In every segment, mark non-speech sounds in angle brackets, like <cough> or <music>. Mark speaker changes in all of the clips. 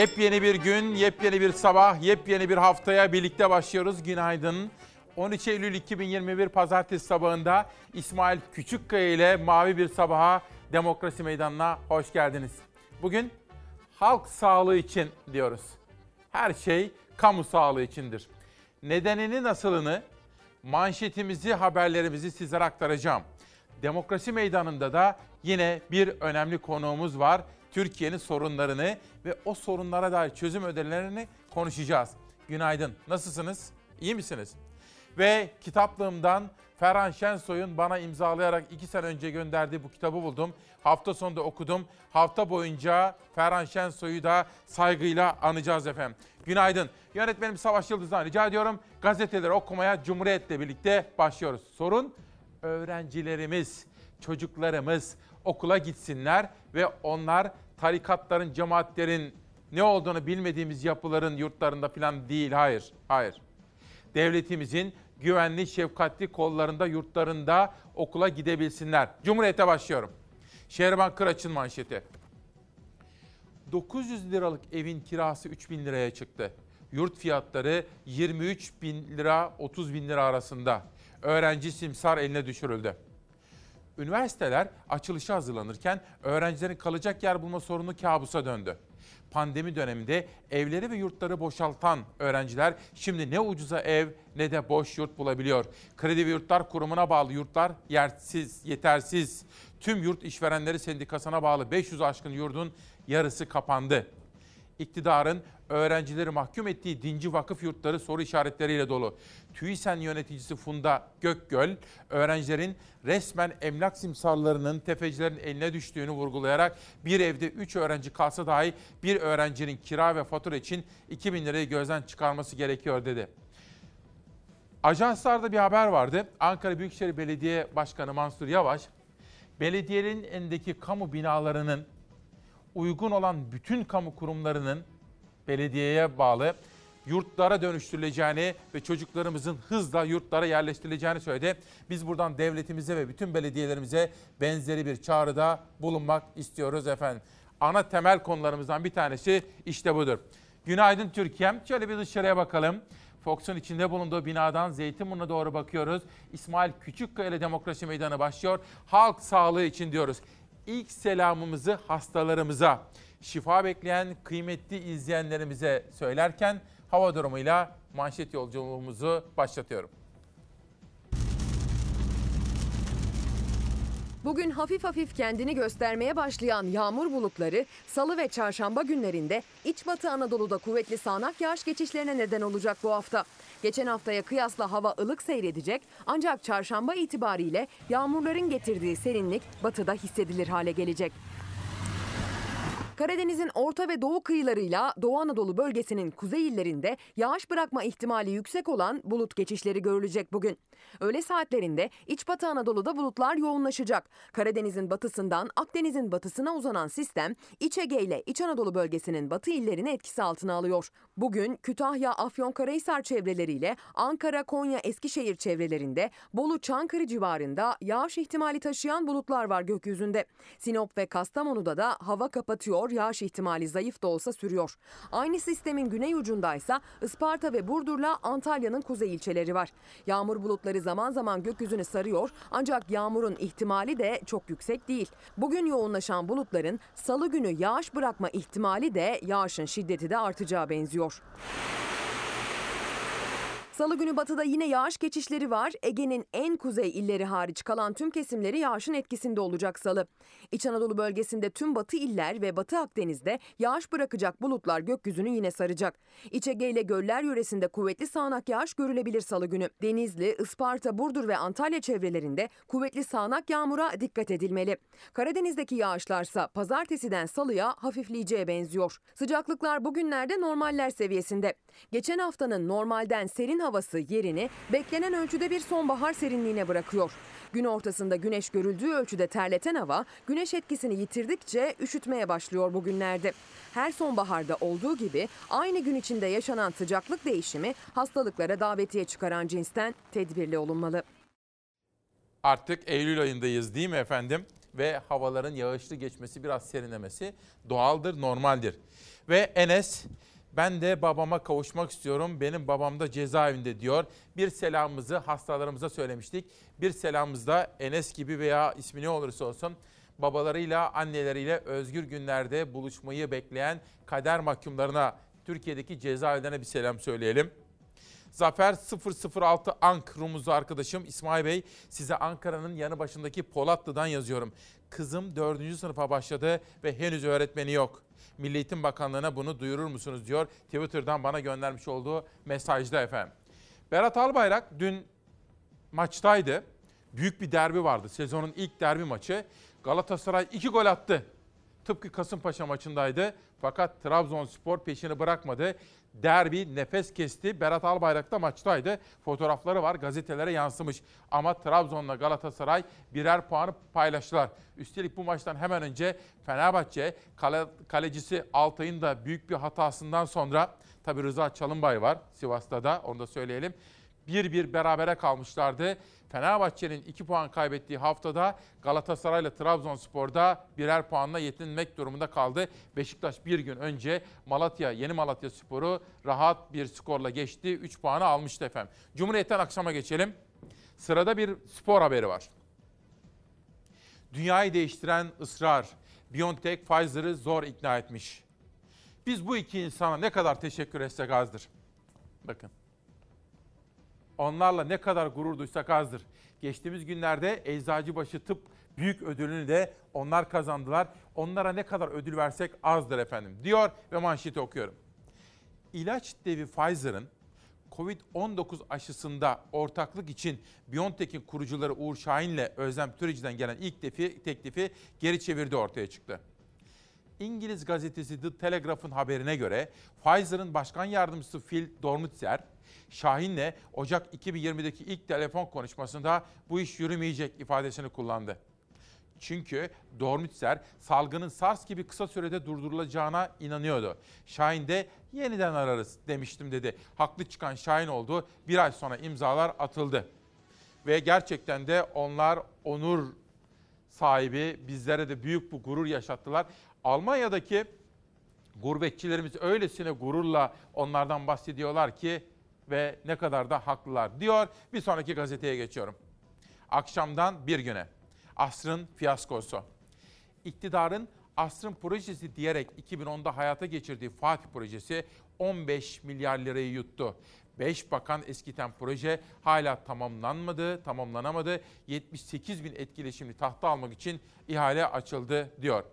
Speaker 1: Yepyeni bir gün, yepyeni bir sabah, yepyeni bir haftaya birlikte başlıyoruz. Günaydın. 13 Eylül 2021 Pazartesi sabahında İsmail Küçükkaya ile Mavi Bir Sabaha Demokrasi Meydanı'na hoş geldiniz. Bugün halk sağlığı için diyoruz. Her şey kamu sağlığı içindir. Nedenini nasılını, manşetimizi, haberlerimizi sizlere aktaracağım. Demokrasi Meydanı'nda da yine bir önemli konuğumuz var. Türkiye'nin sorunlarını ve o sorunlara dair çözüm önerilerini konuşacağız. Günaydın. Nasılsınız? İyi misiniz? Ve kitaplığımdan Ferhan Şensoy'un bana imzalayarak iki sene önce gönderdiği bu kitabı buldum. Hafta sonunda okudum. Hafta boyunca Ferhan Şensoy'u da saygıyla anacağız efendim. Günaydın. Yönetmenim Savaş Yıldız'dan rica ediyorum. Gazeteleri okumaya Cumhuriyet'le birlikte başlıyoruz. Sorun öğrencilerimiz, çocuklarımız okula gitsinler ve onlar tarikatların, cemaatlerin ne olduğunu bilmediğimiz yapıların yurtlarında falan değil. Hayır, hayır. Devletimizin güvenli, şefkatli kollarında, yurtlarında okula gidebilsinler. Cumhuriyete başlıyorum. Şehriban Kıraç'ın manşeti. 900 liralık evin kirası 3 bin liraya çıktı. Yurt fiyatları 23 bin lira 30 bin lira arasında. Öğrenci simsar eline düşürüldü. Üniversiteler açılışa hazırlanırken öğrencilerin kalacak yer bulma sorunu kabusa döndü. Pandemi döneminde evleri ve yurtları boşaltan öğrenciler şimdi ne ucuza ev ne de boş yurt bulabiliyor. Kredi ve Yurtlar Kurumu'na bağlı yurtlar yersiz, yetersiz. Tüm yurt işverenleri sendikasına bağlı 500 aşkın yurdun yarısı kapandı. İktidarın öğrencileri mahkum ettiği dinci vakıf yurtları soru işaretleriyle dolu. TÜİSEN yöneticisi Funda Gökgöl, öğrencilerin resmen emlak simsarlarının tefecilerin eline düştüğünü vurgulayarak bir evde 3 öğrenci kalsa dahi bir öğrencinin kira ve fatura için 2 bin lirayı gözden çıkarması gerekiyor dedi. Ajanslarda bir haber vardı. Ankara Büyükşehir Belediye Başkanı Mansur Yavaş, belediyenin elindeki kamu binalarının uygun olan bütün kamu kurumlarının belediyeye bağlı yurtlara dönüştürüleceğini ve çocuklarımızın hızla yurtlara yerleştirileceğini söyledi. Biz buradan devletimize ve bütün belediyelerimize benzeri bir çağrıda bulunmak istiyoruz efendim. Ana temel konularımızdan bir tanesi işte budur. Günaydın Türkiye'm. Şöyle bir dışarıya bakalım. Fox'un içinde bulunduğu binadan Zeytinburnu'na doğru bakıyoruz. İsmail Küçükkaya ile Demokrasi Meydanı başlıyor. Halk sağlığı için diyoruz. İlk selamımızı hastalarımıza, şifa bekleyen kıymetli izleyenlerimize söylerken hava durumuyla manşet yolculuğumuzu başlatıyorum.
Speaker 2: Bugün hafif hafif kendini göstermeye başlayan yağmur bulutları salı ve çarşamba günlerinde iç batı Anadolu'da kuvvetli sağanak yağış geçişlerine neden olacak bu hafta. Geçen haftaya kıyasla hava ılık seyredecek ancak çarşamba itibariyle yağmurların getirdiği serinlik batıda hissedilir hale gelecek. Karadeniz'in orta ve doğu kıyılarıyla Doğu Anadolu bölgesinin kuzey illerinde yağış bırakma ihtimali yüksek olan bulut geçişleri görülecek bugün. Öğle saatlerinde iç batı Anadolu'da bulutlar yoğunlaşacak. Karadeniz'in batısından Akdeniz'in batısına uzanan sistem İç Ege ile İç Anadolu bölgesinin batı illerini etkisi altına alıyor. Bugün Kütahya, Afyonkarahisar çevreleriyle Ankara, Konya, Eskişehir çevrelerinde Bolu, Çankırı civarında yağış ihtimali taşıyan bulutlar var gökyüzünde. Sinop ve Kastamonu'da da hava kapatıyor, yağış ihtimali zayıf da olsa sürüyor. Aynı sistemin güney ucundaysa Isparta ve Burdur'la Antalya'nın kuzey ilçeleri var. Yağmur bulutları zaman zaman gökyüzünü sarıyor ancak yağmurun ihtimali de çok yüksek değil. Bugün yoğunlaşan bulutların salı günü yağış bırakma ihtimali de yağışın şiddeti de artacağı benziyor. Salı günü batıda yine yağış geçişleri var. Ege'nin en kuzey illeri hariç kalan tüm kesimleri yağışın etkisinde olacak salı. İç Anadolu bölgesinde tüm batı iller ve batı Akdeniz'de yağış bırakacak bulutlar gökyüzünü yine saracak. İç Ege ile göller yöresinde kuvvetli sağanak yağış görülebilir salı günü. Denizli, Isparta, Burdur ve Antalya çevrelerinde kuvvetli sağanak yağmura dikkat edilmeli. Karadeniz'deki yağışlarsa pazartesiden salıya hafifleyeceğe benziyor. Sıcaklıklar bugünlerde normaller seviyesinde. Geçen haftanın normalden serin havası yerini beklenen ölçüde bir sonbahar serinliğine bırakıyor. Gün ortasında güneş görüldüğü ölçüde terleten hava güneş etkisini yitirdikçe üşütmeye başlıyor bugünlerde. Her sonbaharda olduğu gibi aynı gün içinde yaşanan sıcaklık değişimi hastalıklara davetiye çıkaran cinsten tedbirli olunmalı.
Speaker 1: Artık Eylül ayındayız değil mi efendim? Ve havaların yağışlı geçmesi biraz serinlemesi doğaldır, normaldir. Ve Enes ben de babama kavuşmak istiyorum. Benim babam da cezaevinde diyor. Bir selamımızı hastalarımıza söylemiştik. Bir selamımız da Enes gibi veya ismi ne olursa olsun babalarıyla, anneleriyle özgür günlerde buluşmayı bekleyen kader mahkumlarına, Türkiye'deki cezaevlerine bir selam söyleyelim. Zafer 006 Ank Rumuzlu arkadaşım İsmail Bey size Ankara'nın yanı başındaki Polatlı'dan yazıyorum. Kızım 4. sınıfa başladı ve henüz öğretmeni yok. Milli Eğitim Bakanlığı'na bunu duyurur musunuz diyor Twitter'dan bana göndermiş olduğu mesajda efendim. Berat Albayrak dün maçtaydı. Büyük bir derbi vardı. Sezonun ilk derbi maçı. Galatasaray 2 gol attı. Tıpkı Kasımpaşa maçındaydı. Fakat Trabzonspor peşini bırakmadı. Derbi nefes kesti. Berat Albayrak da maçtaydı. Fotoğrafları var gazetelere yansımış. Ama Trabzon'la Galatasaray birer puanı paylaştılar. Üstelik bu maçtan hemen önce Fenerbahçe kale, kalecisi Altay'ın da büyük bir hatasından sonra tabi Rıza Çalınbay var Sivas'ta da onu da söyleyelim. Bir bir berabere kalmışlardı. Fenerbahçe'nin 2 puan kaybettiği haftada Galatasaray ile Trabzonspor'da birer puanla yetinmek durumunda kaldı. Beşiktaş bir gün önce Malatya, Yeni Malatya Spor'u rahat bir skorla geçti. 3 puanı almıştı efendim. Cumhuriyet'ten akşama geçelim. Sırada bir spor haberi var. Dünyayı değiştiren ısrar. BioNTech Pfizer'ı zor ikna etmiş. Biz bu iki insana ne kadar teşekkür etsek azdır. Bakın. Onlarla ne kadar gurur duysak azdır. Geçtiğimiz günlerde Eczacıbaşı Tıp büyük ödülünü de onlar kazandılar. Onlara ne kadar ödül versek azdır efendim diyor ve manşeti okuyorum. İlaç devi Pfizer'ın Covid-19 aşısında ortaklık için BioNTech'in kurucuları Uğur Şahin ile Özlem Türeci'den gelen ilk defi, teklifi geri çevirdi ortaya çıktı. İngiliz gazetesi The Telegraph'ın haberine göre Pfizer'ın başkan yardımcısı Phil Dormitzer, Şahin'le Ocak 2020'deki ilk telefon konuşmasında bu iş yürümeyecek ifadesini kullandı. Çünkü Dormitzer salgının SARS gibi kısa sürede durdurulacağına inanıyordu. Şahin de yeniden ararız demiştim dedi. Haklı çıkan Şahin oldu. Bir ay sonra imzalar atıldı. Ve gerçekten de onlar onur sahibi bizlere de büyük bu gurur yaşattılar. Almanya'daki gurbetçilerimiz öylesine gururla onlardan bahsediyorlar ki ve ne kadar da haklılar diyor. Bir sonraki gazeteye geçiyorum. Akşamdan bir güne. Asrın fiyaskosu. İktidarın Asrın projesi diyerek 2010'da hayata geçirdiği Fatih projesi 15 milyar lirayı yuttu. 5 bakan eskiten proje hala tamamlanmadı, tamamlanamadı. 78 bin etkileşimli tahta almak için ihale açıldı diyor.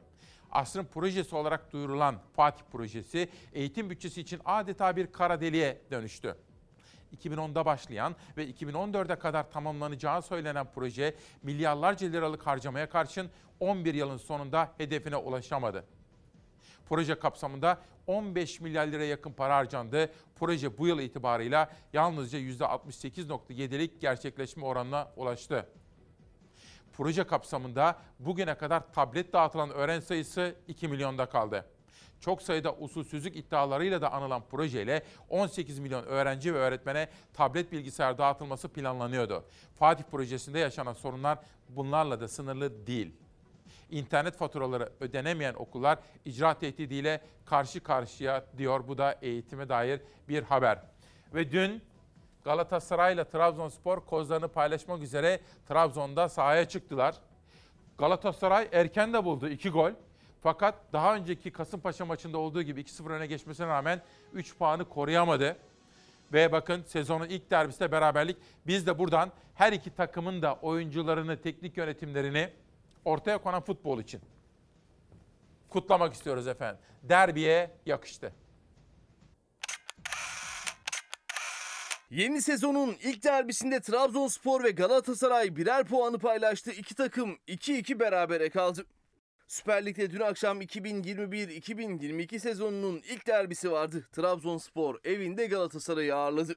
Speaker 1: Asrın projesi olarak duyurulan Fatih projesi eğitim bütçesi için adeta bir kara deliğe dönüştü. 2010'da başlayan ve 2014'e kadar tamamlanacağı söylenen proje milyarlarca liralık harcamaya karşın 11 yılın sonunda hedefine ulaşamadı. Proje kapsamında 15 milyar lira yakın para harcandı. Proje bu yıl itibarıyla yalnızca %68.7'lik gerçekleşme oranına ulaştı. Proje kapsamında bugüne kadar tablet dağıtılan öğrenci sayısı 2 milyonda kaldı. Çok sayıda usulsüzlük iddialarıyla da anılan projeyle 18 milyon öğrenci ve öğretmene tablet bilgisayar dağıtılması planlanıyordu. Fatih projesinde yaşanan sorunlar bunlarla da sınırlı değil. İnternet faturaları ödenemeyen okullar icra tehdidiyle karşı karşıya diyor. Bu da eğitime dair bir haber. Ve dün Galatasaray ile Trabzonspor kozlarını paylaşmak üzere Trabzon'da sahaya çıktılar. Galatasaray erken de buldu 2 gol. Fakat daha önceki Kasımpaşa maçında olduğu gibi 2-0 öne geçmesine rağmen 3 puanı koruyamadı. Ve bakın sezonun ilk derbisinde beraberlik. Biz de buradan her iki takımın da oyuncularını, teknik yönetimlerini ortaya konan futbol için kutlamak istiyoruz efendim. Derbiye yakıştı.
Speaker 3: Yeni sezonun ilk derbisinde Trabzonspor ve Galatasaray birer puanı paylaştı. İki takım 2-2 berabere kaldı. Süper Lig'de dün akşam 2021-2022 sezonunun ilk derbisi vardı. Trabzonspor evinde Galatasaray'ı ağırladı.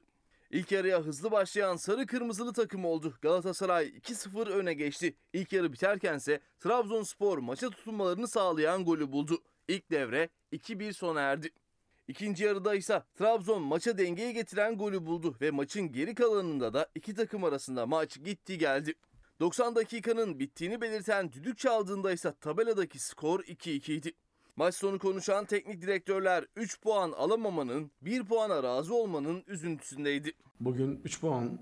Speaker 3: İlk yarıya hızlı başlayan sarı kırmızılı takım oldu. Galatasaray 2-0 öne geçti. İlk yarı biterkense Trabzonspor maça tutunmalarını sağlayan golü buldu. İlk devre 2-1 sona erdi. İkinci yarıda ise Trabzon maça dengeye getiren golü buldu ve maçın geri kalanında da iki takım arasında maç gitti geldi. 90 dakikanın bittiğini belirten düdük çaldığında ise tabeladaki skor 2-2 idi. Maç sonu konuşan teknik direktörler 3 puan alamamanın, 1 puana razı olmanın üzüntüsündeydi.
Speaker 4: Bugün 3 puan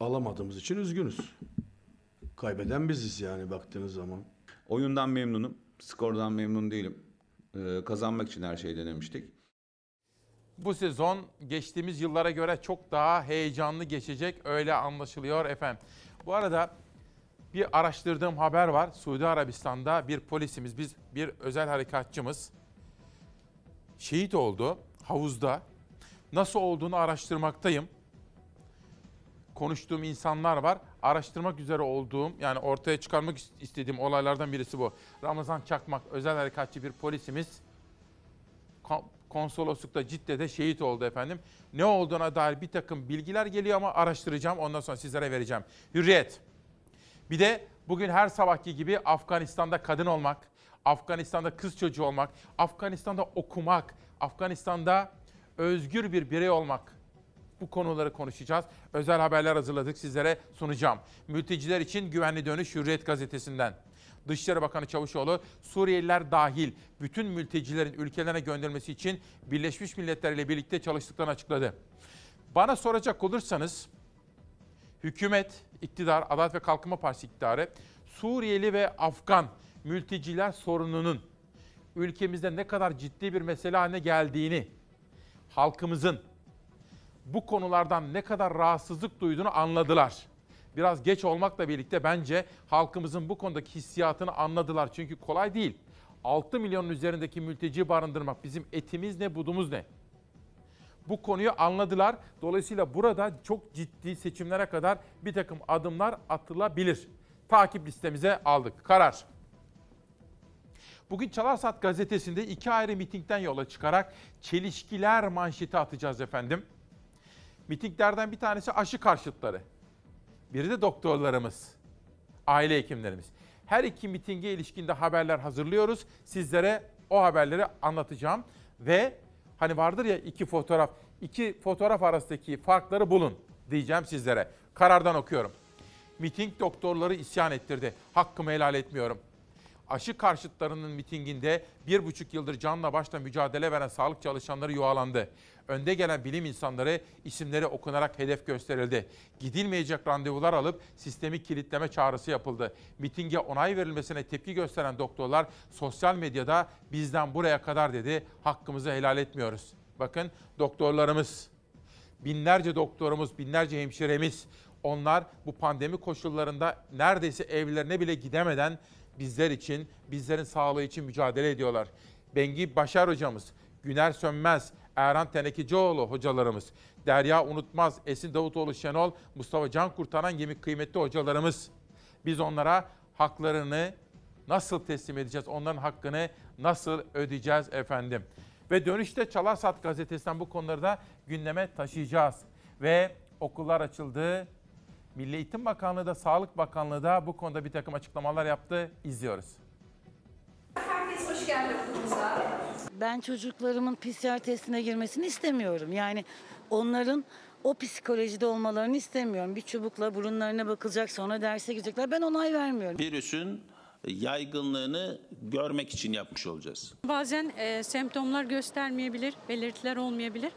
Speaker 4: alamadığımız için üzgünüz. Kaybeden biziz yani baktığınız zaman.
Speaker 5: Oyundan memnunum. Skordan memnun değilim. Ee, kazanmak için her şeyi denemiştik.
Speaker 1: Bu sezon geçtiğimiz yıllara göre çok daha heyecanlı geçecek öyle anlaşılıyor efendim. Bu arada bir araştırdığım haber var. Suudi Arabistan'da bir polisimiz, biz bir özel harekatçımız şehit oldu havuzda. Nasıl olduğunu araştırmaktayım. Konuştuğum insanlar var. Araştırmak üzere olduğum yani ortaya çıkarmak istediğim olaylardan birisi bu. Ramazan Çakmak özel harekatçı bir polisimiz kon- konsoloslukta Cidde'de şehit oldu efendim. Ne olduğuna dair bir takım bilgiler geliyor ama araştıracağım. Ondan sonra sizlere vereceğim. Hürriyet. Bir de bugün her sabahki gibi Afganistan'da kadın olmak, Afganistan'da kız çocuğu olmak, Afganistan'da okumak, Afganistan'da özgür bir birey olmak. Bu konuları konuşacağız. Özel haberler hazırladık sizlere sunacağım. Mülteciler için güvenli dönüş Hürriyet gazetesinden. Dışişleri Bakanı Çavuşoğlu Suriyeliler dahil bütün mültecilerin ülkelerine gönderilmesi için Birleşmiş Milletler ile birlikte çalıştıklarını açıkladı. Bana soracak olursanız hükümet, iktidar, Adalet ve Kalkınma Partisi iktidarı Suriyeli ve Afgan mülteciler sorununun ülkemizde ne kadar ciddi bir mesele haline geldiğini, halkımızın bu konulardan ne kadar rahatsızlık duyduğunu anladılar. Biraz geç olmakla birlikte bence halkımızın bu konudaki hissiyatını anladılar. Çünkü kolay değil. 6 milyonun üzerindeki mülteci barındırmak bizim etimiz ne, budumuz ne? Bu konuyu anladılar. Dolayısıyla burada çok ciddi seçimlere kadar bir takım adımlar atılabilir. Takip listemize aldık. Karar. Bugün Çalarsat gazetesinde iki ayrı mitingden yola çıkarak çelişkiler manşeti atacağız efendim. Mitinglerden bir tanesi aşı karşıtları. Biri de doktorlarımız, aile hekimlerimiz. Her iki mitinge ilişkinde haberler hazırlıyoruz. Sizlere o haberleri anlatacağım. Ve hani vardır ya iki fotoğraf, iki fotoğraf arasındaki farkları bulun diyeceğim sizlere. Karardan okuyorum. Miting doktorları isyan ettirdi. Hakkımı helal etmiyorum. Aşı karşıtlarının mitinginde bir buçuk yıldır canla başla mücadele veren sağlık çalışanları yuvalandı. Önde gelen bilim insanları isimleri okunarak hedef gösterildi. Gidilmeyecek randevular alıp sistemi kilitleme çağrısı yapıldı. Mitinge onay verilmesine tepki gösteren doktorlar sosyal medyada bizden buraya kadar dedi. Hakkımızı helal etmiyoruz. Bakın doktorlarımız, binlerce doktorumuz, binlerce hemşiremiz onlar bu pandemi koşullarında neredeyse evlerine bile gidemeden bizler için, bizlerin sağlığı için mücadele ediyorlar. Bengi Başar hocamız, Güner Sönmez, Erhan Tenekecioğlu hocalarımız, Derya Unutmaz, Esin Davutoğlu Şenol, Mustafa Can Kurtaran gibi kıymetli hocalarımız. Biz onlara haklarını nasıl teslim edeceğiz, onların hakkını nasıl ödeyeceğiz efendim. Ve dönüşte Çalarsat gazetesinden bu konuları da gündeme taşıyacağız. Ve okullar açıldı. Milli Eğitim Bakanlığı da Sağlık Bakanlığı da bu konuda bir takım açıklamalar yaptı. İzliyoruz.
Speaker 6: Herkes hoş geldi okulumuza.
Speaker 7: Ben çocuklarımın PCR testine girmesini istemiyorum. Yani onların o psikolojide olmalarını istemiyorum. Bir çubukla burunlarına bakılacak sonra derse girecekler. Ben onay vermiyorum.
Speaker 8: virüsün yaygınlığını görmek için yapmış olacağız.
Speaker 9: Bazen e, semptomlar göstermeyebilir, belirtiler olmayabilir.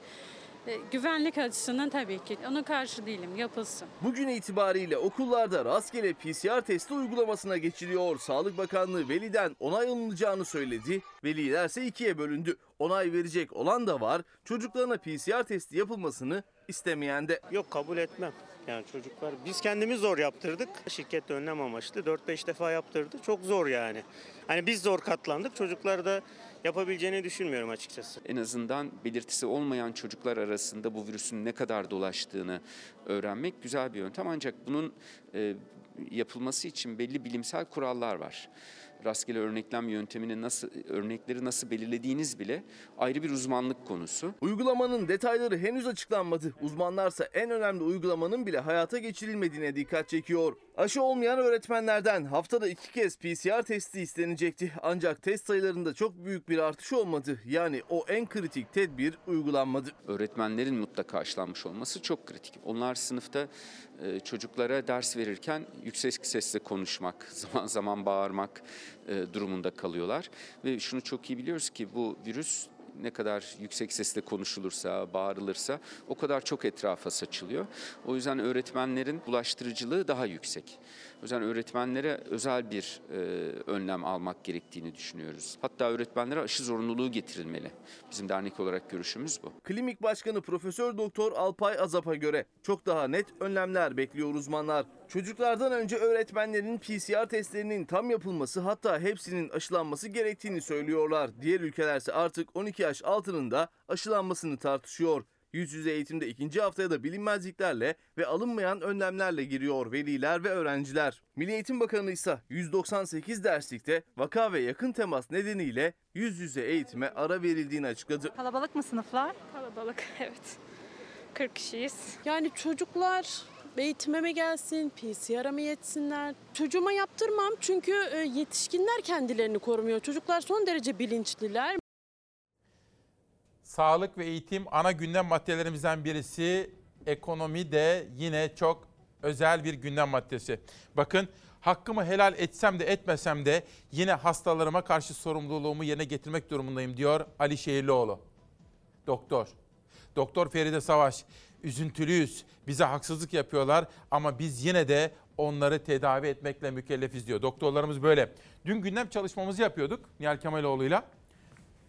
Speaker 9: E, güvenlik açısından tabii ki ona karşı değilim, yapılsın.
Speaker 3: Bugün itibariyle okullarda rastgele PCR testi uygulamasına geçiliyor. Sağlık Bakanlığı veliden onay alınacağını söyledi. Velilerse ikiye bölündü. Onay verecek olan da var. Çocuklarına PCR testi yapılmasını istemeyen de.
Speaker 10: Yok kabul etmem. Yani çocuklar biz kendimiz zor yaptırdık. Şirket de önlem amaçlı 4-5 defa yaptırdı. Çok zor yani. Hani biz zor katlandık. Çocuklar da yapabileceğini düşünmüyorum açıkçası.
Speaker 11: en azından belirtisi olmayan çocuklar arasında bu virüsün ne kadar dolaştığını öğrenmek güzel bir yöntem. Ancak bunun e, yapılması için belli bilimsel kurallar var. Rastgele örneklem yöntemini nasıl örnekleri nasıl belirlediğiniz bile ayrı bir uzmanlık konusu.
Speaker 3: Uygulamanın detayları henüz açıklanmadı. Uzmanlarsa en önemli uygulamanın bile hayata geçirilmediğine dikkat çekiyor. Aşı olmayan öğretmenlerden haftada iki kez PCR testi istenecekti. Ancak test sayılarında çok büyük bir artış olmadı. Yani o en kritik tedbir uygulanmadı.
Speaker 11: Öğretmenlerin mutlaka aşılanmış olması çok kritik. Onlar sınıfta e, çocuklara ders verirken yüksek sesle konuşmak, <laughs> zaman zaman bağırmak durumunda kalıyorlar. Ve şunu çok iyi biliyoruz ki bu virüs ne kadar yüksek sesle konuşulursa, bağırılırsa o kadar çok etrafa saçılıyor. O yüzden öğretmenlerin bulaştırıcılığı daha yüksek. O yüzden öğretmenlere özel bir e, önlem almak gerektiğini düşünüyoruz. Hatta öğretmenlere aşı zorunluluğu getirilmeli. Bizim dernek olarak görüşümüz bu.
Speaker 3: Klinik Başkanı Profesör Doktor Alpay Azap'a göre çok daha net önlemler bekliyor uzmanlar. Çocuklardan önce öğretmenlerin PCR testlerinin tam yapılması hatta hepsinin aşılanması gerektiğini söylüyorlar. Diğer ülkelerse artık 12 yaş altının da aşılanmasını tartışıyor. Yüz yüze eğitimde ikinci haftaya da bilinmezliklerle ve alınmayan önlemlerle giriyor veliler ve öğrenciler. Milli Eğitim Bakanı ise 198 derslikte vaka ve yakın temas nedeniyle yüz yüze eğitime ara verildiğini açıkladı.
Speaker 12: Kalabalık mı sınıflar?
Speaker 13: Kalabalık <laughs> evet. 40 kişiyiz.
Speaker 14: Yani çocuklar eğitime mi gelsin, PCR'a mı yetsinler? Çocuğuma yaptırmam çünkü e, yetişkinler kendilerini korumuyor. Çocuklar son derece bilinçliler.
Speaker 1: Sağlık ve eğitim ana gündem maddelerimizden birisi. Ekonomi de yine çok özel bir gündem maddesi. Bakın hakkımı helal etsem de etmesem de yine hastalarıma karşı sorumluluğumu yerine getirmek durumundayım diyor Ali Şehirlioğlu. Doktor. Doktor Feride Savaş. Üzüntülüyüz. Bize haksızlık yapıyorlar ama biz yine de onları tedavi etmekle mükellefiz diyor. Doktorlarımız böyle. Dün gündem çalışmamızı yapıyorduk Nihal Kemaloğlu'yla.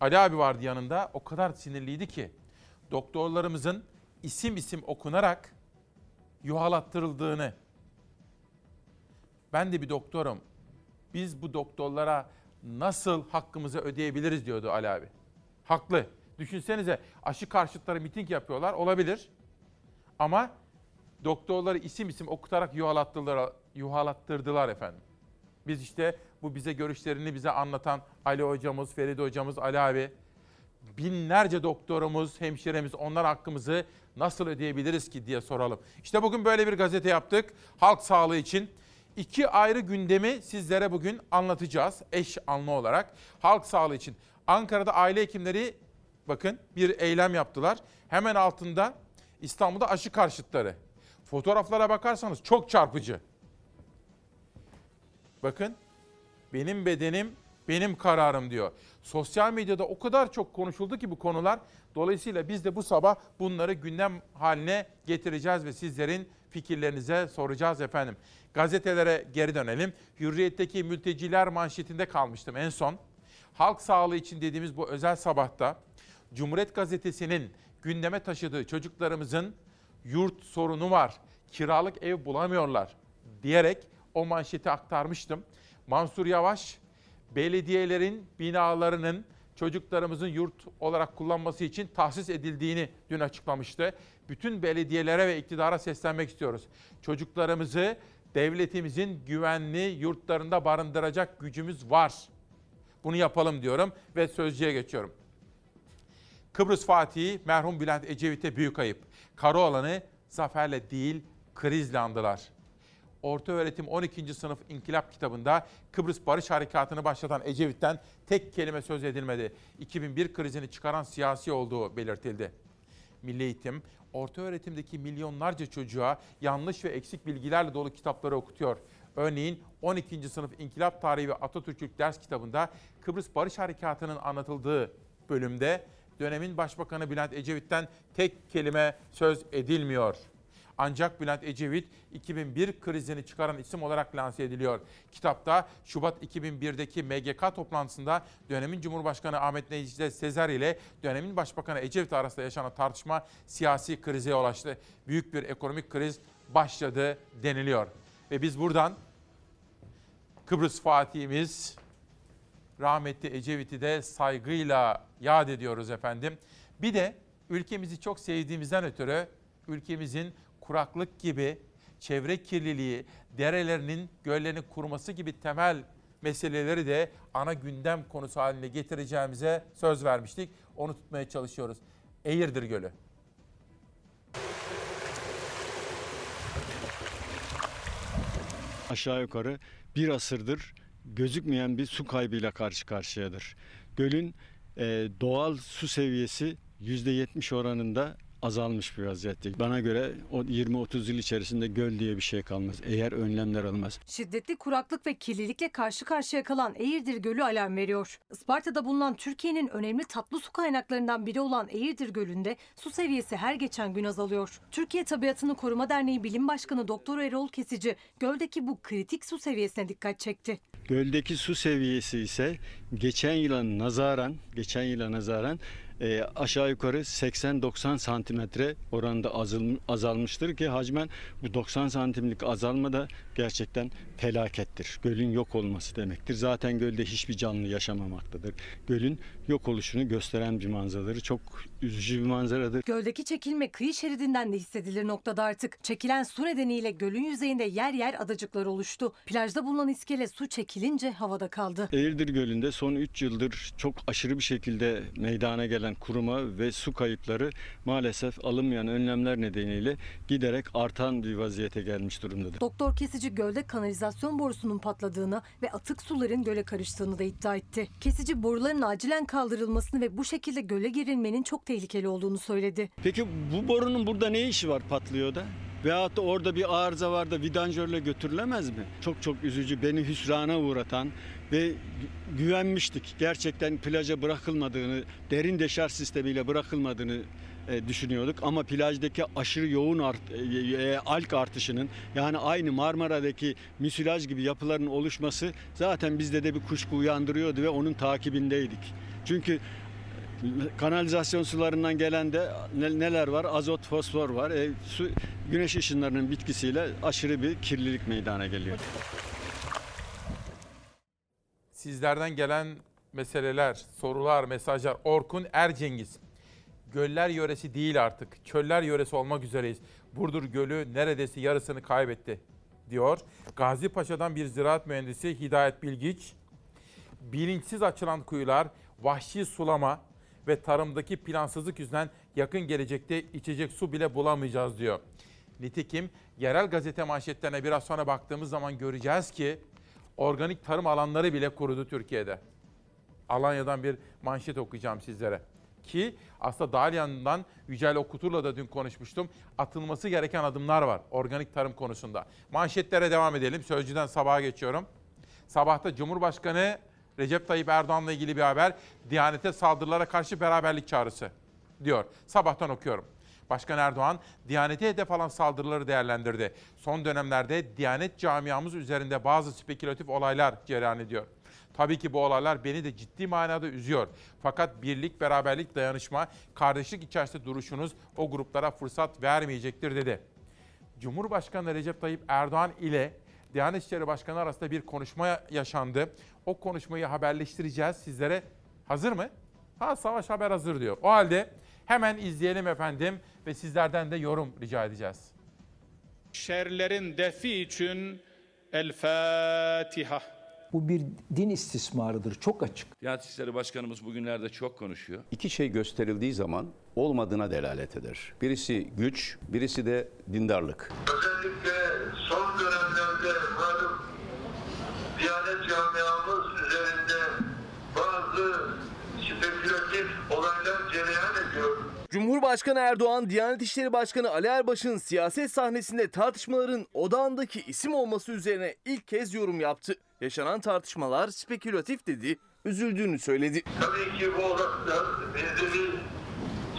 Speaker 1: Ali abi vardı yanında. O kadar sinirliydi ki doktorlarımızın isim isim okunarak yuhalattırıldığını. Ben de bir doktorum. Biz bu doktorlara nasıl hakkımızı ödeyebiliriz diyordu Ali abi. Haklı. Düşünsenize aşı karşıtları miting yapıyorlar. Olabilir. Ama doktorları isim isim okutarak yuhalattırdılar, yuhalattırdılar efendim. Biz işte bu bize görüşlerini bize anlatan Ali hocamız, Feride hocamız, Ali abi, binlerce doktorumuz, hemşiremiz onlar hakkımızı nasıl ödeyebiliriz ki diye soralım. İşte bugün böyle bir gazete yaptık halk sağlığı için. İki ayrı gündemi sizlere bugün anlatacağız eş anlı olarak. Halk sağlığı için Ankara'da aile hekimleri bakın bir eylem yaptılar. Hemen altında İstanbul'da aşı karşıtları. Fotoğraflara bakarsanız çok çarpıcı. Bakın benim bedenim benim kararım diyor. Sosyal medyada o kadar çok konuşuldu ki bu konular. Dolayısıyla biz de bu sabah bunları gündem haline getireceğiz ve sizlerin fikirlerinize soracağız efendim. Gazetelere geri dönelim. Hürriyet'teki mülteciler manşetinde kalmıştım en son. Halk sağlığı için dediğimiz bu özel sabahta Cumhuriyet Gazetesi'nin gündeme taşıdığı çocuklarımızın yurt sorunu var, kiralık ev bulamıyorlar diyerek o manşeti aktarmıştım. Mansur Yavaş, belediyelerin binalarının çocuklarımızın yurt olarak kullanması için tahsis edildiğini dün açıklamıştı. Bütün belediyelere ve iktidara seslenmek istiyoruz. Çocuklarımızı devletimizin güvenli yurtlarında barındıracak gücümüz var. Bunu yapalım diyorum ve sözcüye geçiyorum. Kıbrıs Fatihi merhum Bülent Ecevit'e büyük ayıp. Karaoğlan'ı zaferle değil krizle andılar. Orta öğretim 12. sınıf İnkılap kitabında Kıbrıs Barış Harekatı'nı başlatan Ecevit'ten tek kelime söz edilmedi. 2001 krizini çıkaran siyasi olduğu belirtildi. Milli Eğitim, orta öğretimdeki milyonlarca çocuğa yanlış ve eksik bilgilerle dolu kitapları okutuyor. Örneğin 12. sınıf İnkılap Tarihi ve Atatürkçülük ders kitabında Kıbrıs Barış Harekatı'nın anlatıldığı bölümde dönemin Başbakanı Bülent Ecevit'ten tek kelime söz edilmiyor. Ancak Bülent Ecevit 2001 krizini çıkaran isim olarak lanse ediliyor. Kitapta Şubat 2001'deki MGK toplantısında dönemin Cumhurbaşkanı Ahmet Necdet Sezer ile dönemin Başbakanı Ecevit arasında yaşanan tartışma siyasi krize yol açtı. Büyük bir ekonomik kriz başladı deniliyor. Ve biz buradan Kıbrıs Fatihimiz rahmetli Ecevit'i de saygıyla yad ediyoruz efendim. Bir de ülkemizi çok sevdiğimizden ötürü ülkemizin kuraklık gibi, çevre kirliliği, derelerinin, göllerinin kuruması gibi temel meseleleri de ana gündem konusu haline getireceğimize söz vermiştik. Onu tutmaya çalışıyoruz. Eğirdir Gölü.
Speaker 12: Aşağı yukarı bir asırdır gözükmeyen bir su kaybıyla karşı karşıyadır. Gölün e, doğal su seviyesi %70 oranında azalmış bir vaziyette. Bana göre o 20-30 yıl içerisinde göl diye bir şey kalmaz eğer önlemler alınmaz.
Speaker 15: Şiddetli kuraklık ve kirlilikle karşı karşıya kalan Eğirdir Gölü alarm veriyor. Isparta'da bulunan Türkiye'nin önemli tatlı su kaynaklarından biri olan Eğirdir Gölü'nde su seviyesi her geçen gün azalıyor. Türkiye Tabiatını Koruma Derneği Bilim Başkanı Doktor Erol Kesici göldeki bu kritik su seviyesine dikkat çekti.
Speaker 12: Göldeki su seviyesi ise geçen yıla nazaran, geçen yıla nazaran e, aşağı yukarı 80-90 santimetre oranında azal, azalmıştır ki hacmen bu 90 santimlik azalma da gerçekten felakettir. Gölün yok olması demektir. Zaten gölde hiçbir canlı yaşamamaktadır. Gölün yok oluşunu gösteren bir manzaradır. Çok üzücü bir manzaradır.
Speaker 15: Göldeki çekilme kıyı şeridinden de hissedilir noktada artık. Çekilen su nedeniyle gölün yüzeyinde yer yer adacıklar oluştu. Plajda bulunan iskele su çekilince havada kaldı.
Speaker 12: Eğirdir Gölü'nde son 3 yıldır çok aşırı bir şekilde meydana gelen kuruma ve su kayıpları maalesef alınmayan önlemler nedeniyle giderek artan bir vaziyete gelmiş durumdadır.
Speaker 15: Doktor Kesici gölde kanalizasyon borusunun patladığını ve atık suların göle karıştığını da iddia etti. Kesici boruların acilen kaldırılmasını ve bu şekilde göle girilmenin çok tehlikeli olduğunu söyledi.
Speaker 12: Peki bu borunun burada ne işi var patlıyor da? Veyahut da orada bir arıza var da vidanjörle götürülemez mi? Çok çok üzücü, beni hüsrana uğratan ve güvenmiştik. Gerçekten plaja bırakılmadığını, derin deşarj sistemiyle bırakılmadığını e, düşünüyorduk ama plajdaki aşırı yoğun art, e, e, alg artışının yani aynı Marmara'daki müsilaj gibi yapıların oluşması zaten bizde de bir kuşku uyandırıyordu ve onun takibindeydik. Çünkü kanalizasyon sularından gelen de neler var? Azot, fosfor var. E, su, güneş ışınlarının bitkisiyle aşırı bir kirlilik meydana geliyor.
Speaker 1: Sizlerden gelen meseleler, sorular, mesajlar. Orkun Ercengiz. Göller yöresi değil artık. Çöller yöresi olmak üzereyiz. Burdur Gölü neredeyse yarısını kaybetti diyor. Gazi Paşa'dan bir ziraat mühendisi Hidayet Bilgiç. Bilinçsiz açılan kuyular, vahşi sulama ve tarımdaki plansızlık yüzünden yakın gelecekte içecek su bile bulamayacağız diyor. Nitekim yerel gazete manşetlerine biraz sonra baktığımız zaman göreceğiz ki organik tarım alanları bile kurudu Türkiye'de. Alanya'dan bir manşet okuyacağım sizlere. Ki aslında Dalyan'dan Yücel Okutur'la da dün konuşmuştum. Atılması gereken adımlar var organik tarım konusunda. Manşetlere devam edelim. Sözcüden sabaha geçiyorum. Sabahta Cumhurbaşkanı Recep Tayyip Erdoğan'la ilgili bir haber. Diyanete saldırılara karşı beraberlik çağrısı diyor. Sabahtan okuyorum. Başkan Erdoğan, Diyanete hedef alan saldırıları değerlendirdi. Son dönemlerde Diyanet camiamız üzerinde bazı spekülatif olaylar cereyan ediyor. Tabii ki bu olaylar beni de ciddi manada üzüyor. Fakat birlik, beraberlik, dayanışma, kardeşlik içerisinde duruşunuz o gruplara fırsat vermeyecektir dedi. Cumhurbaşkanı Recep Tayyip Erdoğan ile Diyanet İşleri Başkanı arasında bir konuşma yaşandı. O konuşmayı haberleştireceğiz sizlere. Hazır mı? Ha Savaş Haber hazır diyor. O halde hemen izleyelim efendim ve sizlerden de yorum rica edeceğiz.
Speaker 16: Şerlerin defi için El Fatiha.
Speaker 17: Bu bir din istismarıdır. Çok açık.
Speaker 18: Diyanet İşleri Başkanımız bugünlerde çok konuşuyor. İki şey gösterildiği zaman olmadığına delalet eder. Birisi güç, birisi de dindarlık.
Speaker 19: Özellikle son dönemlerde malum Diyanet camiamız üzerinde bazı spekülatif olaylar cereyan ediyor.
Speaker 3: Cumhurbaşkanı Erdoğan, Diyanet İşleri Başkanı Ali Erbaş'ın siyaset sahnesinde tartışmaların odağındaki isim olması üzerine ilk kez yorum yaptı. Yaşanan tartışmalar spekülatif dedi, üzüldüğünü söyledi.
Speaker 19: Tabii ki bu olasılıklar bizi bir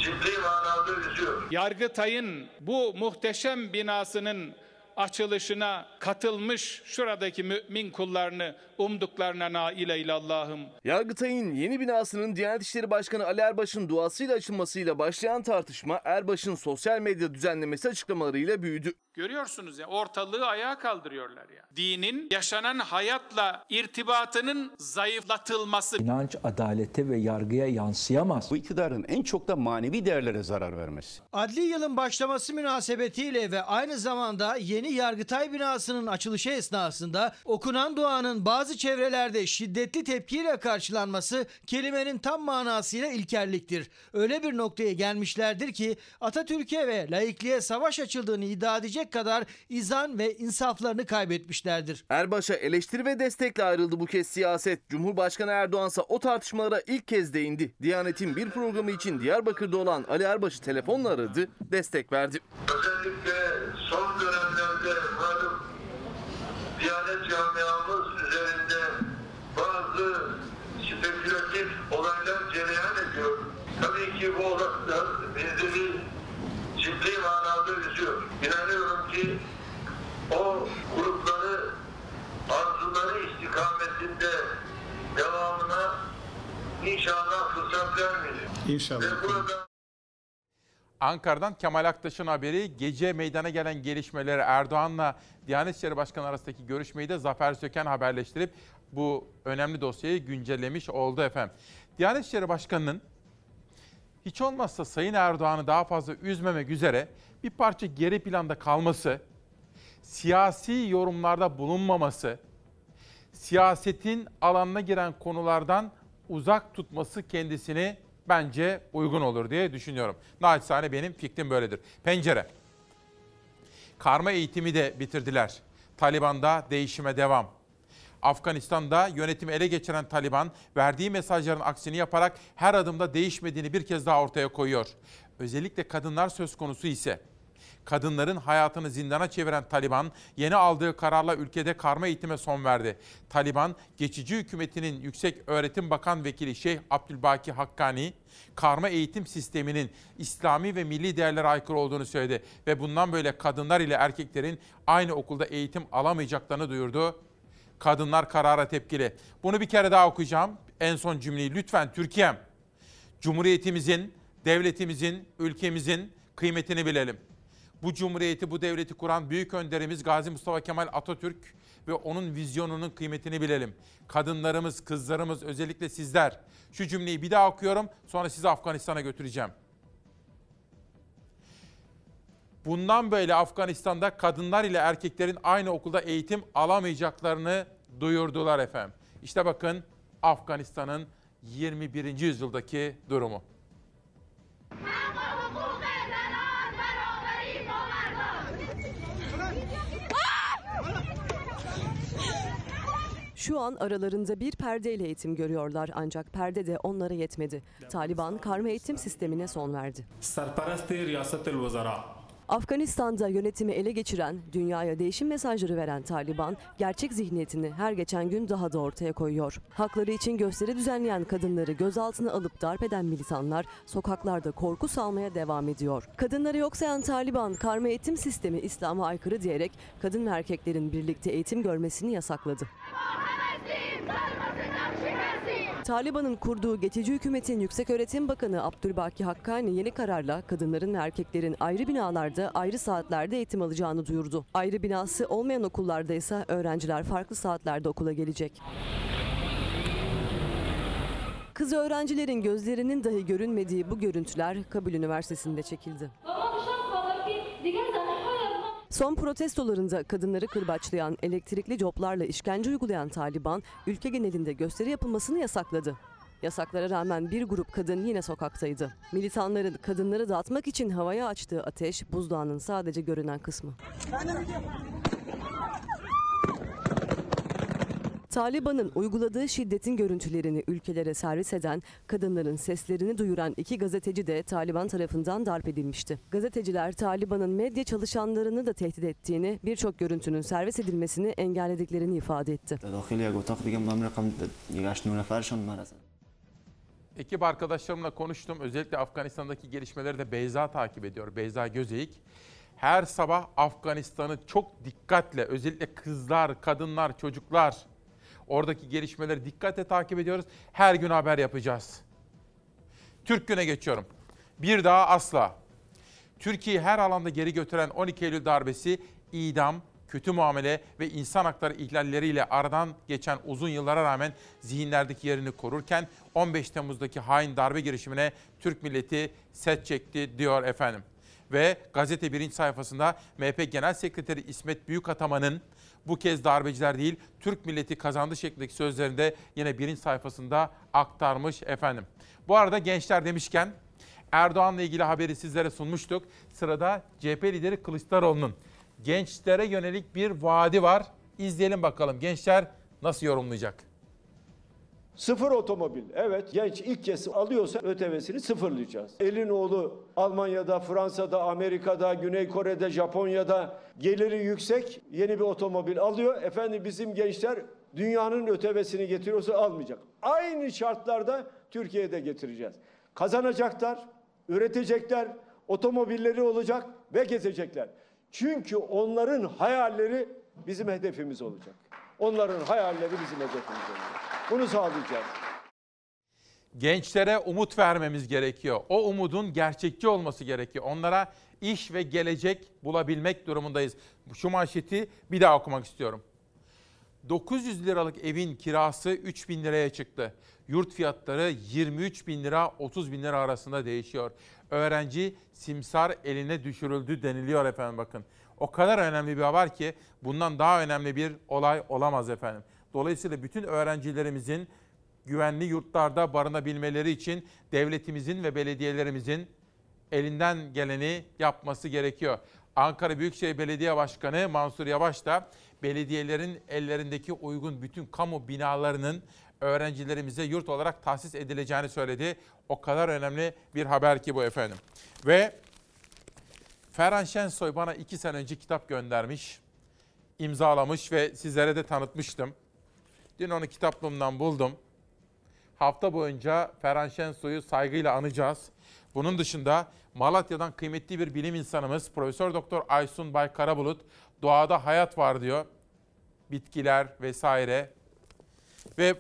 Speaker 19: ciddi manada üzüyor.
Speaker 16: Yargıtay'ın bu muhteşem binasının açılışına katılmış şuradaki mümin kullarını umduklarına nail eyle Allah'ım.
Speaker 3: Yargıtay'ın yeni binasının Diyanet İşleri Başkanı Ali Erbaş'ın duasıyla açılmasıyla başlayan tartışma Erbaş'ın sosyal medya düzenlemesi açıklamalarıyla büyüdü.
Speaker 16: Görüyorsunuz ya ortalığı ayağa kaldırıyorlar ya. Dinin yaşanan hayatla irtibatının zayıflatılması.
Speaker 17: İnanç adalete ve yargıya yansıyamaz.
Speaker 18: Bu iktidarın en çok da manevi değerlere zarar vermesi.
Speaker 20: Adli yılın başlaması münasebetiyle ve aynı zamanda yeni Yargıtay binasının açılışı esnasında okunan duanın bazı çevrelerde şiddetli tepkiyle karşılanması kelimenin tam manasıyla ilkelliktir. Öyle bir noktaya gelmişlerdir ki Atatürk'e ve laikliğe savaş açıldığını iddia edecek kadar izan ve insaflarını kaybetmişlerdir.
Speaker 3: Erbaş'a eleştiri ve destekle ayrıldı bu kez siyaset. Cumhurbaşkanı Erdoğan ise o tartışmalara ilk kez değindi. Diyanet'in bir programı için Diyarbakır'da olan Ali Erbaş'ı telefonla aradı, destek verdi.
Speaker 19: Özellikle son dönemlerde malum Diyanet camiamız bazı spekülatif olaylar cereyan ediyor. Tabii ki bu olaylar bir ciddi manada üzüyor. İnanıyorum ki o grupları arzuları istikametinde devamına inşallah fırsat vermeyecek.
Speaker 16: İnşallah.
Speaker 19: Ve burada
Speaker 1: Ankara'dan Kemal Aktaş'ın haberi gece meydana gelen gelişmeleri Erdoğan'la Diyanet İşleri Başkanı arasındaki görüşmeyi de Zafer Söken haberleştirip bu önemli dosyayı güncellemiş oldu efendim. Diyanet İşleri Başkanı'nın hiç olmazsa Sayın Erdoğan'ı daha fazla üzmemek üzere bir parça geri planda kalması, siyasi yorumlarda bulunmaması, siyasetin alanına giren konulardan uzak tutması kendisini bence uygun olur diye düşünüyorum. Naçizane benim fikrim böyledir. Pencere. Karma eğitimi de bitirdiler. Taliban'da değişime devam. Afganistan'da yönetimi ele geçiren Taliban verdiği mesajların aksini yaparak her adımda değişmediğini bir kez daha ortaya koyuyor. Özellikle kadınlar söz konusu ise kadınların hayatını zindana çeviren Taliban yeni aldığı kararla ülkede karma eğitime son verdi. Taliban geçici hükümetinin Yüksek Öğretim Bakan Vekili Şeyh Abdülbaki Hakkani karma eğitim sisteminin İslami ve milli değerlere aykırı olduğunu söyledi ve bundan böyle kadınlar ile erkeklerin aynı okulda eğitim alamayacaklarını duyurdu. Kadınlar karara tepkili. Bunu bir kere daha okuyacağım. En son cümleyi lütfen Türkiye'm. Cumhuriyetimizin, devletimizin, ülkemizin kıymetini bilelim. Bu cumhuriyeti, bu devleti kuran büyük önderimiz Gazi Mustafa Kemal Atatürk ve onun vizyonunun kıymetini bilelim. Kadınlarımız, kızlarımız, özellikle sizler. Şu cümleyi bir daha okuyorum, sonra sizi Afganistan'a götüreceğim bundan böyle Afganistan'da kadınlar ile erkeklerin aynı okulda eğitim alamayacaklarını duyurdular efendim. İşte bakın Afganistan'ın 21. yüzyıldaki durumu.
Speaker 21: Şu an aralarında bir perdeyle eğitim görüyorlar ancak perde de onlara yetmedi. Taliban karma eğitim sistemine son verdi.
Speaker 22: Serperest Riyaset-i Vezara
Speaker 21: Afganistan'da yönetimi ele geçiren, dünyaya değişim mesajları veren Taliban, gerçek zihniyetini her geçen gün daha da ortaya koyuyor. Hakları için gösteri düzenleyen kadınları gözaltına alıp darp eden militanlar sokaklarda korku salmaya devam ediyor. Kadınları yok sayan Taliban, karma eğitim sistemi İslam'a aykırı diyerek kadın ve erkeklerin birlikte eğitim görmesini yasakladı. Taliban'ın kurduğu geçici hükümetin Yükseköğretim Bakanı Abdülbaki Hakkani yeni kararla kadınların ve erkeklerin ayrı binalarda ayrı saatlerde eğitim alacağını duyurdu. Ayrı binası olmayan okullarda ise öğrenciler farklı saatlerde okula gelecek. Kız öğrencilerin gözlerinin dahi görünmediği bu görüntüler Kabul Üniversitesi'nde çekildi. Son protestolarında kadınları kırbaçlayan, elektrikli coplarla işkence uygulayan Taliban, ülke genelinde gösteri yapılmasını yasakladı. Yasaklara rağmen bir grup kadın yine sokaktaydı. Militanların kadınları dağıtmak için havaya açtığı ateş buzdağının sadece görünen kısmı. Taliban'ın uyguladığı şiddetin görüntülerini ülkelere servis eden, kadınların seslerini duyuran iki gazeteci de Taliban tarafından darp edilmişti. Gazeteciler Taliban'ın medya çalışanlarını da tehdit ettiğini, birçok görüntünün servis edilmesini engellediklerini ifade etti.
Speaker 1: Ekip arkadaşlarımla konuştum. Özellikle Afganistan'daki gelişmeleri de Beyza takip ediyor. Beyza Gözeyik. Her sabah Afganistan'ı çok dikkatle, özellikle kızlar, kadınlar, çocuklar, oradaki gelişmeleri dikkatle takip ediyoruz. Her gün haber yapacağız. Türk Gün'e geçiyorum. Bir daha asla. Türkiye'yi her alanda geri götüren 12 Eylül darbesi idam, kötü muamele ve insan hakları ihlalleriyle aradan geçen uzun yıllara rağmen zihinlerdeki yerini korurken 15 Temmuz'daki hain darbe girişimine Türk milleti set çekti diyor efendim. Ve gazete birinci sayfasında MHP Genel Sekreteri İsmet Büyükataman'ın bu kez darbeciler değil Türk milleti kazandı şeklindeki sözlerinde yine birinci sayfasında aktarmış efendim. Bu arada gençler demişken Erdoğan'la ilgili haberi sizlere sunmuştuk. Sırada CHP lideri Kılıçdaroğlu'nun gençlere yönelik bir vaadi var. İzleyelim bakalım gençler nasıl yorumlayacak?
Speaker 23: Sıfır otomobil. Evet genç ilk kez alıyorsa ÖTV'sini sıfırlayacağız. Elin oğlu Almanya'da, Fransa'da, Amerika'da, Güney Kore'de, Japonya'da geliri yüksek yeni bir otomobil alıyor. Efendim bizim gençler dünyanın ÖTV'sini getiriyorsa almayacak. Aynı şartlarda Türkiye'de getireceğiz. Kazanacaklar, üretecekler, otomobilleri olacak ve gezecekler. Çünkü onların hayalleri bizim hedefimiz olacak. Onların hayalleri bizim hedefimiz olacak. Bunu sağlayacağız.
Speaker 1: Gençlere umut vermemiz gerekiyor. O umudun gerçekçi olması gerekiyor. Onlara iş ve gelecek bulabilmek durumundayız. Şu manşeti bir daha okumak istiyorum. 900 liralık evin kirası 3 bin liraya çıktı. Yurt fiyatları 23 bin lira 30 bin lira arasında değişiyor. Öğrenci simsar eline düşürüldü deniliyor efendim bakın. O kadar önemli bir haber ki bundan daha önemli bir olay olamaz efendim. Dolayısıyla bütün öğrencilerimizin güvenli yurtlarda barınabilmeleri için devletimizin ve belediyelerimizin elinden geleni yapması gerekiyor. Ankara Büyükşehir Belediye Başkanı Mansur Yavaş da belediyelerin ellerindeki uygun bütün kamu binalarının öğrencilerimize yurt olarak tahsis edileceğini söyledi. O kadar önemli bir haber ki bu efendim. Ve Ferhan Şensoy bana iki sene önce kitap göndermiş, imzalamış ve sizlere de tanıtmıştım. Dün onu kitaplığımdan buldum. Hafta boyunca Ferhan Şensoy'u saygıyla anacağız. Bunun dışında Malatya'dan kıymetli bir bilim insanımız Profesör Doktor Aysun Bay Karabulut doğada hayat var diyor. Bitkiler vesaire. Ve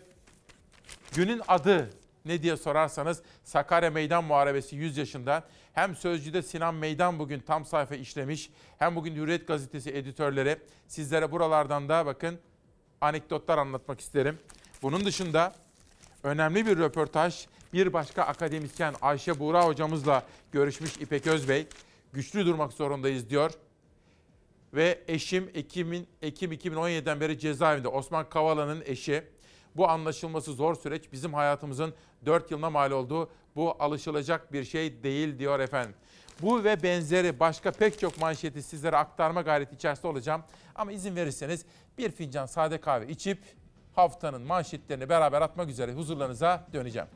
Speaker 1: günün adı ne diye sorarsanız Sakarya Meydan Muharebesi 100 yaşında. Hem Sözcü'de Sinan Meydan bugün tam sayfa işlemiş. Hem bugün Hürriyet Gazetesi editörleri. Sizlere buralardan da bakın anekdotlar anlatmak isterim. Bunun dışında önemli bir röportaj bir başka akademisyen Ayşe Buğra hocamızla görüşmüş İpek Özbey. Güçlü durmak zorundayız diyor. Ve eşim Ekim, Ekim 2017'den beri cezaevinde Osman Kavala'nın eşi. Bu anlaşılması zor süreç bizim hayatımızın 4 yılına mal olduğu bu alışılacak bir şey değil diyor efendim. Bu ve benzeri başka pek çok manşeti sizlere aktarma gayreti içerisinde olacağım. Ama izin verirseniz bir fincan sade kahve içip haftanın manşetlerini beraber atmak üzere huzurlarınıza döneceğim.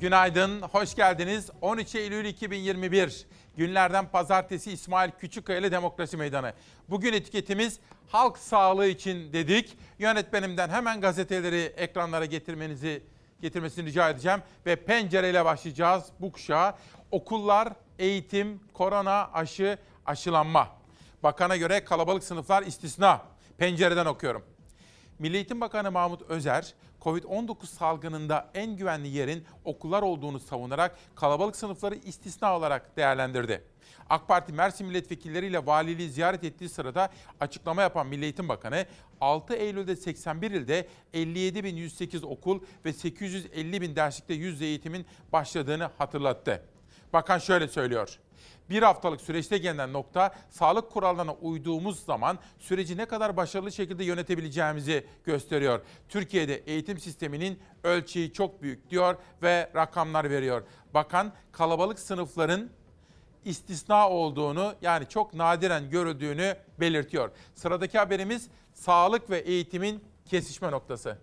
Speaker 1: Günaydın, hoş geldiniz. 13 Eylül 2021 günlerden pazartesi İsmail Küçükkaya ile Demokrasi Meydanı. Bugün etiketimiz halk sağlığı için dedik. Yönetmenimden hemen gazeteleri ekranlara getirmenizi getirmesini rica edeceğim ve pencereyle başlayacağız bu kuşağa. Okullar, eğitim, korona, aşı, aşılanma. Bakana göre kalabalık sınıflar istisna. Pencereden okuyorum. Milli Eğitim Bakanı Mahmut Özer, Covid-19 salgınında en güvenli yerin okullar olduğunu savunarak kalabalık sınıfları istisna olarak değerlendirdi. AK Parti Mersin milletvekilleriyle valiliği ziyaret ettiği sırada açıklama yapan Milli Eğitim Bakanı, 6 Eylül'de 81 ilde 57.108 okul ve 850 bin derslikte yüz eğitimin başladığını hatırlattı. Bakan şöyle söylüyor. Bir haftalık süreçte gelinen nokta sağlık kurallarına uyduğumuz zaman süreci ne kadar başarılı şekilde yönetebileceğimizi gösteriyor. Türkiye'de eğitim sisteminin ölçeği çok büyük diyor ve rakamlar veriyor. Bakan kalabalık sınıfların istisna olduğunu yani çok nadiren görüldüğünü belirtiyor. Sıradaki haberimiz sağlık ve eğitimin kesişme noktası.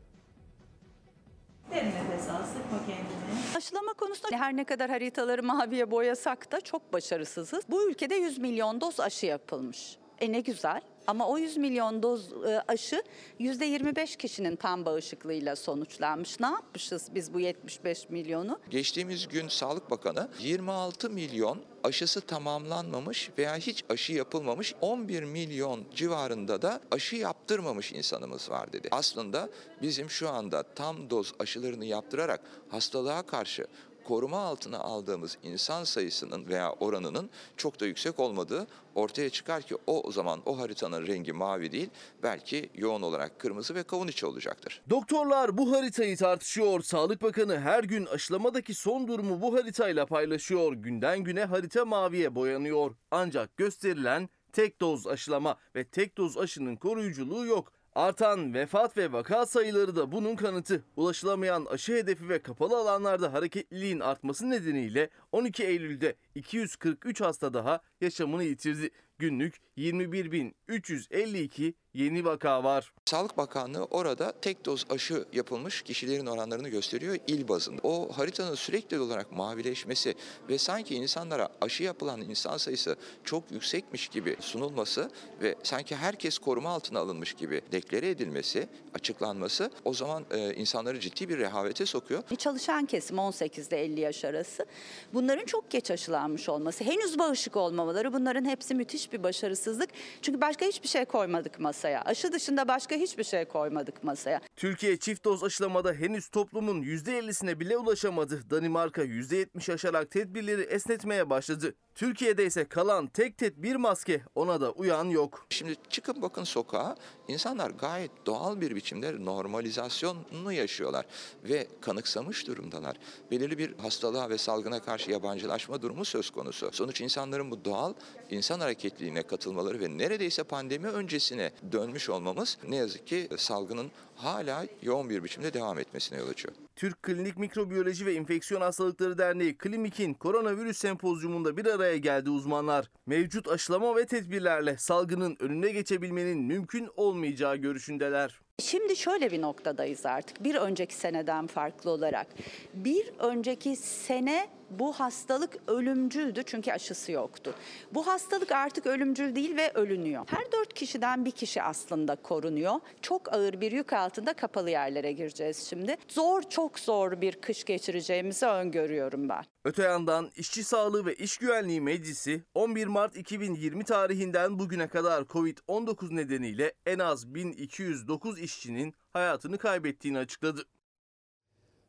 Speaker 24: Derin nefes al, sıkma kendini. Aşılama konusunda her ne kadar haritaları maviye boyasak da çok başarısızız. Bu ülkede 100 milyon doz aşı yapılmış. E ne güzel. Ama o 100 milyon doz e, aşı %25 kişinin tam bağışıklığıyla sonuçlanmış. Ne yapmışız biz bu 75 milyonu?
Speaker 25: Geçtiğimiz gün Sağlık Bakanı 26 milyon aşısı tamamlanmamış veya hiç aşı yapılmamış 11 milyon civarında da aşı yaptırmamış insanımız var dedi. Aslında bizim şu anda tam doz aşılarını yaptırarak hastalığa karşı koruma altına aldığımız insan sayısının veya oranının çok da yüksek olmadığı ortaya çıkar ki o zaman o haritanın rengi mavi değil belki yoğun olarak kırmızı ve kavun içi olacaktır.
Speaker 3: Doktorlar bu haritayı tartışıyor. Sağlık Bakanı her gün aşılamadaki son durumu bu haritayla paylaşıyor. Günden güne harita maviye boyanıyor. Ancak gösterilen tek doz aşılama ve tek doz aşının koruyuculuğu yok. Artan vefat ve vaka sayıları da bunun kanıtı. Ulaşılamayan aşı hedefi ve kapalı alanlarda hareketliliğin artması nedeniyle 12 Eylül'de 243 hasta daha yaşamını yitirdi. Günlük 21.352 yeni vaka var.
Speaker 25: Sağlık Bakanlığı orada tek doz aşı yapılmış kişilerin oranlarını gösteriyor il bazında. O haritanın sürekli olarak mavileşmesi ve sanki insanlara aşı yapılan insan sayısı çok yüksekmiş gibi sunulması ve sanki herkes koruma altına alınmış gibi deklare edilmesi, açıklanması o zaman e, insanları ciddi bir rehavete sokuyor.
Speaker 24: Çalışan kesim 18 ile 50 yaş arası. Bunların çok geç aşılanmış olması, henüz bağışık olmamaları bunların hepsi müthiş bir başarısızlık. Çünkü başka hiçbir şey koymadık masaya. Aşı dışında başka hiçbir şey koymadık masaya.
Speaker 3: Türkiye çift doz aşılamada henüz toplumun %50'sine bile ulaşamadı. Danimarka %70 aşarak tedbirleri esnetmeye başladı. Türkiye'de ise kalan tek tedbir maske. Ona da uyan yok.
Speaker 25: Şimdi çıkın bakın sokağa insanlar gayet doğal bir biçimde normalizasyonunu yaşıyorlar ve kanıksamış durumdalar. Belirli bir hastalığa ve salgına karşı yabancılaşma durumu söz konusu. Sonuç insanların bu doğal insan hareketliliğine katılmaları ve neredeyse pandemi öncesine dönmüş olmamız ne yazık ki salgının hala yoğun bir biçimde devam etmesine yol açıyor.
Speaker 3: Türk Klinik Mikrobiyoloji ve İnfeksiyon Hastalıkları Derneği Klimik'in koronavirüs sempozyumunda bir araya geldi uzmanlar. Mevcut aşılama ve tedbirlerle salgının önüne geçebilmenin mümkün olmayacağı görüşündeler.
Speaker 24: Şimdi şöyle bir noktadayız artık bir önceki seneden farklı olarak. Bir önceki sene bu hastalık ölümcüldü çünkü aşısı yoktu. Bu hastalık artık ölümcül değil ve ölünüyor. Her dört kişiden bir kişi aslında korunuyor. Çok ağır bir yük altında kapalı yerlere gireceğiz şimdi. Zor çok zor bir kış geçireceğimizi öngörüyorum ben.
Speaker 3: Öte yandan İşçi Sağlığı ve İş Güvenliği Meclisi 11 Mart 2020 tarihinden bugüne kadar Covid-19 nedeniyle en az 1209 işçinin hayatını kaybettiğini açıkladı.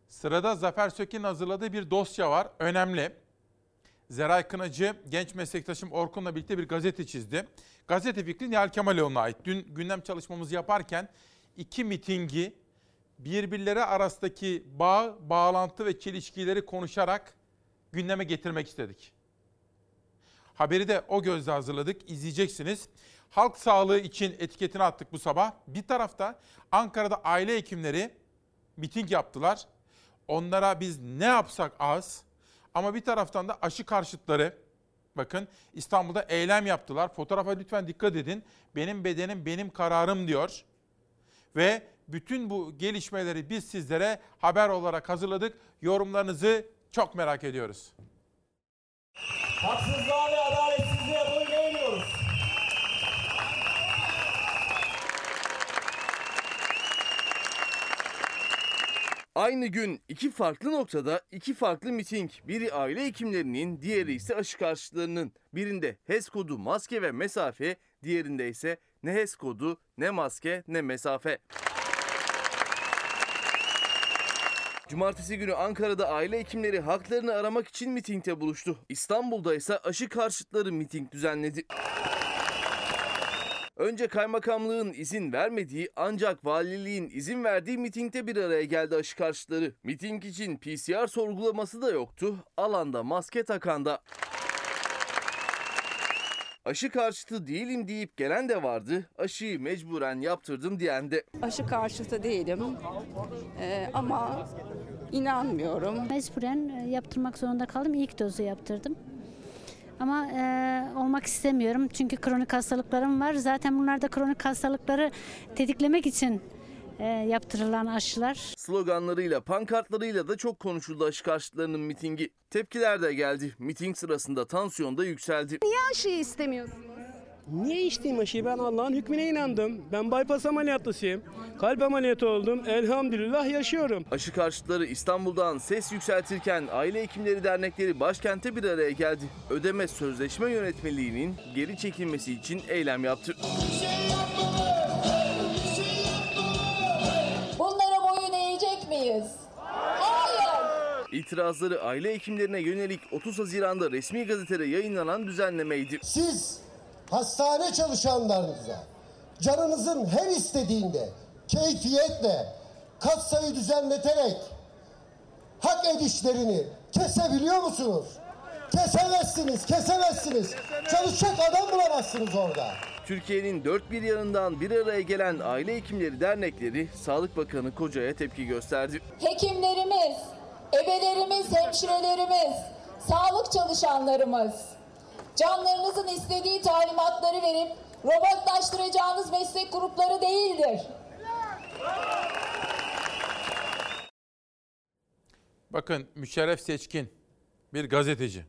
Speaker 1: Sırada Zafer Söke'nin hazırladığı bir dosya var. Önemli. Zeray Kınacı genç meslektaşım Orkun'la birlikte bir gazete çizdi. Gazete fikri Nihal Kemaloğlu'na ait. Dün gündem çalışmamızı yaparken iki mitingi birbirleri arasındaki bağ, bağlantı ve çelişkileri konuşarak gündeme getirmek istedik. Haberi de o gözle hazırladık. İzleyeceksiniz. Halk sağlığı için etiketini attık bu sabah. Bir tarafta Ankara'da aile hekimleri miting yaptılar. Onlara biz ne yapsak az. Ama bir taraftan da aşı karşıtları bakın İstanbul'da eylem yaptılar. Fotoğrafa lütfen dikkat edin. Benim bedenim benim kararım diyor. Ve bütün bu gelişmeleri biz sizlere haber olarak hazırladık. Yorumlarınızı çok merak ediyoruz.
Speaker 26: Haksızlığa ve adaletsizliğe boyun eğmiyoruz.
Speaker 3: Aynı gün iki farklı noktada iki farklı miting. Biri aile hekimlerinin, diğeri ise aşı karşıtlarının. Birinde HES kodu maske ve mesafe, diğerinde ise ne HES kodu, ne maske, ne mesafe. Cumartesi günü Ankara'da aile hekimleri haklarını aramak için mitingde buluştu. İstanbul'da ise aşı karşıtları miting düzenledi. Önce kaymakamlığın izin vermediği ancak valiliğin izin verdiği mitingde bir araya geldi aşı karşıtları. Miting için PCR sorgulaması da yoktu. Alanda maske takan da. Aşı karşıtı değilim deyip gelen de vardı. Aşıyı mecburen yaptırdım diyen de.
Speaker 27: Aşı karşıtı değilim Ee, ama inanmıyorum.
Speaker 28: Mecburen e, yaptırmak zorunda kaldım. İlk dozu yaptırdım. Ama e, olmak istemiyorum çünkü kronik hastalıklarım var. Zaten bunlar da kronik hastalıkları tetiklemek için e, yaptırılan aşılar.
Speaker 3: Sloganlarıyla, pankartlarıyla da çok konuşuldu aşı karşıtlarının mitingi. Tepkiler de geldi. Miting sırasında tansiyon da yükseldi.
Speaker 27: Niye aşıyı istemiyorsunuz?
Speaker 29: Niye içtiğim aşıyı? Ben Allah'ın hükmüne inandım. Ben bypass ameliyatlısıyım. Kalp ameliyatı oldum. Elhamdülillah yaşıyorum.
Speaker 3: Aşı karşıtları İstanbul'dan ses yükseltirken aile hekimleri dernekleri başkente bir araya geldi. Ödeme sözleşme yönetmeliğinin geri çekilmesi için eylem yaptı.
Speaker 30: Bunlara boyun eğecek miyiz? Hayır.
Speaker 3: İtirazları aile hekimlerine yönelik 30 Haziran'da resmi gazetede yayınlanan düzenlemeydi.
Speaker 31: Siz hastane çalışanlarınıza canınızın her istediğinde keyfiyetle katsayı düzenleterek hak edişlerini kesebiliyor musunuz? Kesemezsiniz, kesemezsiniz. Çalışacak adam bulamazsınız orada.
Speaker 3: Türkiye'nin dört bir yanından bir araya gelen aile hekimleri dernekleri Sağlık Bakanı Koca'ya tepki gösterdi.
Speaker 30: Hekimlerimiz, ebelerimiz, hemşirelerimiz, sağlık çalışanlarımız canlarınızın istediği talimatları verip robotlaştıracağınız meslek grupları değildir.
Speaker 1: Bakın Müşerref Seçkin bir gazeteci.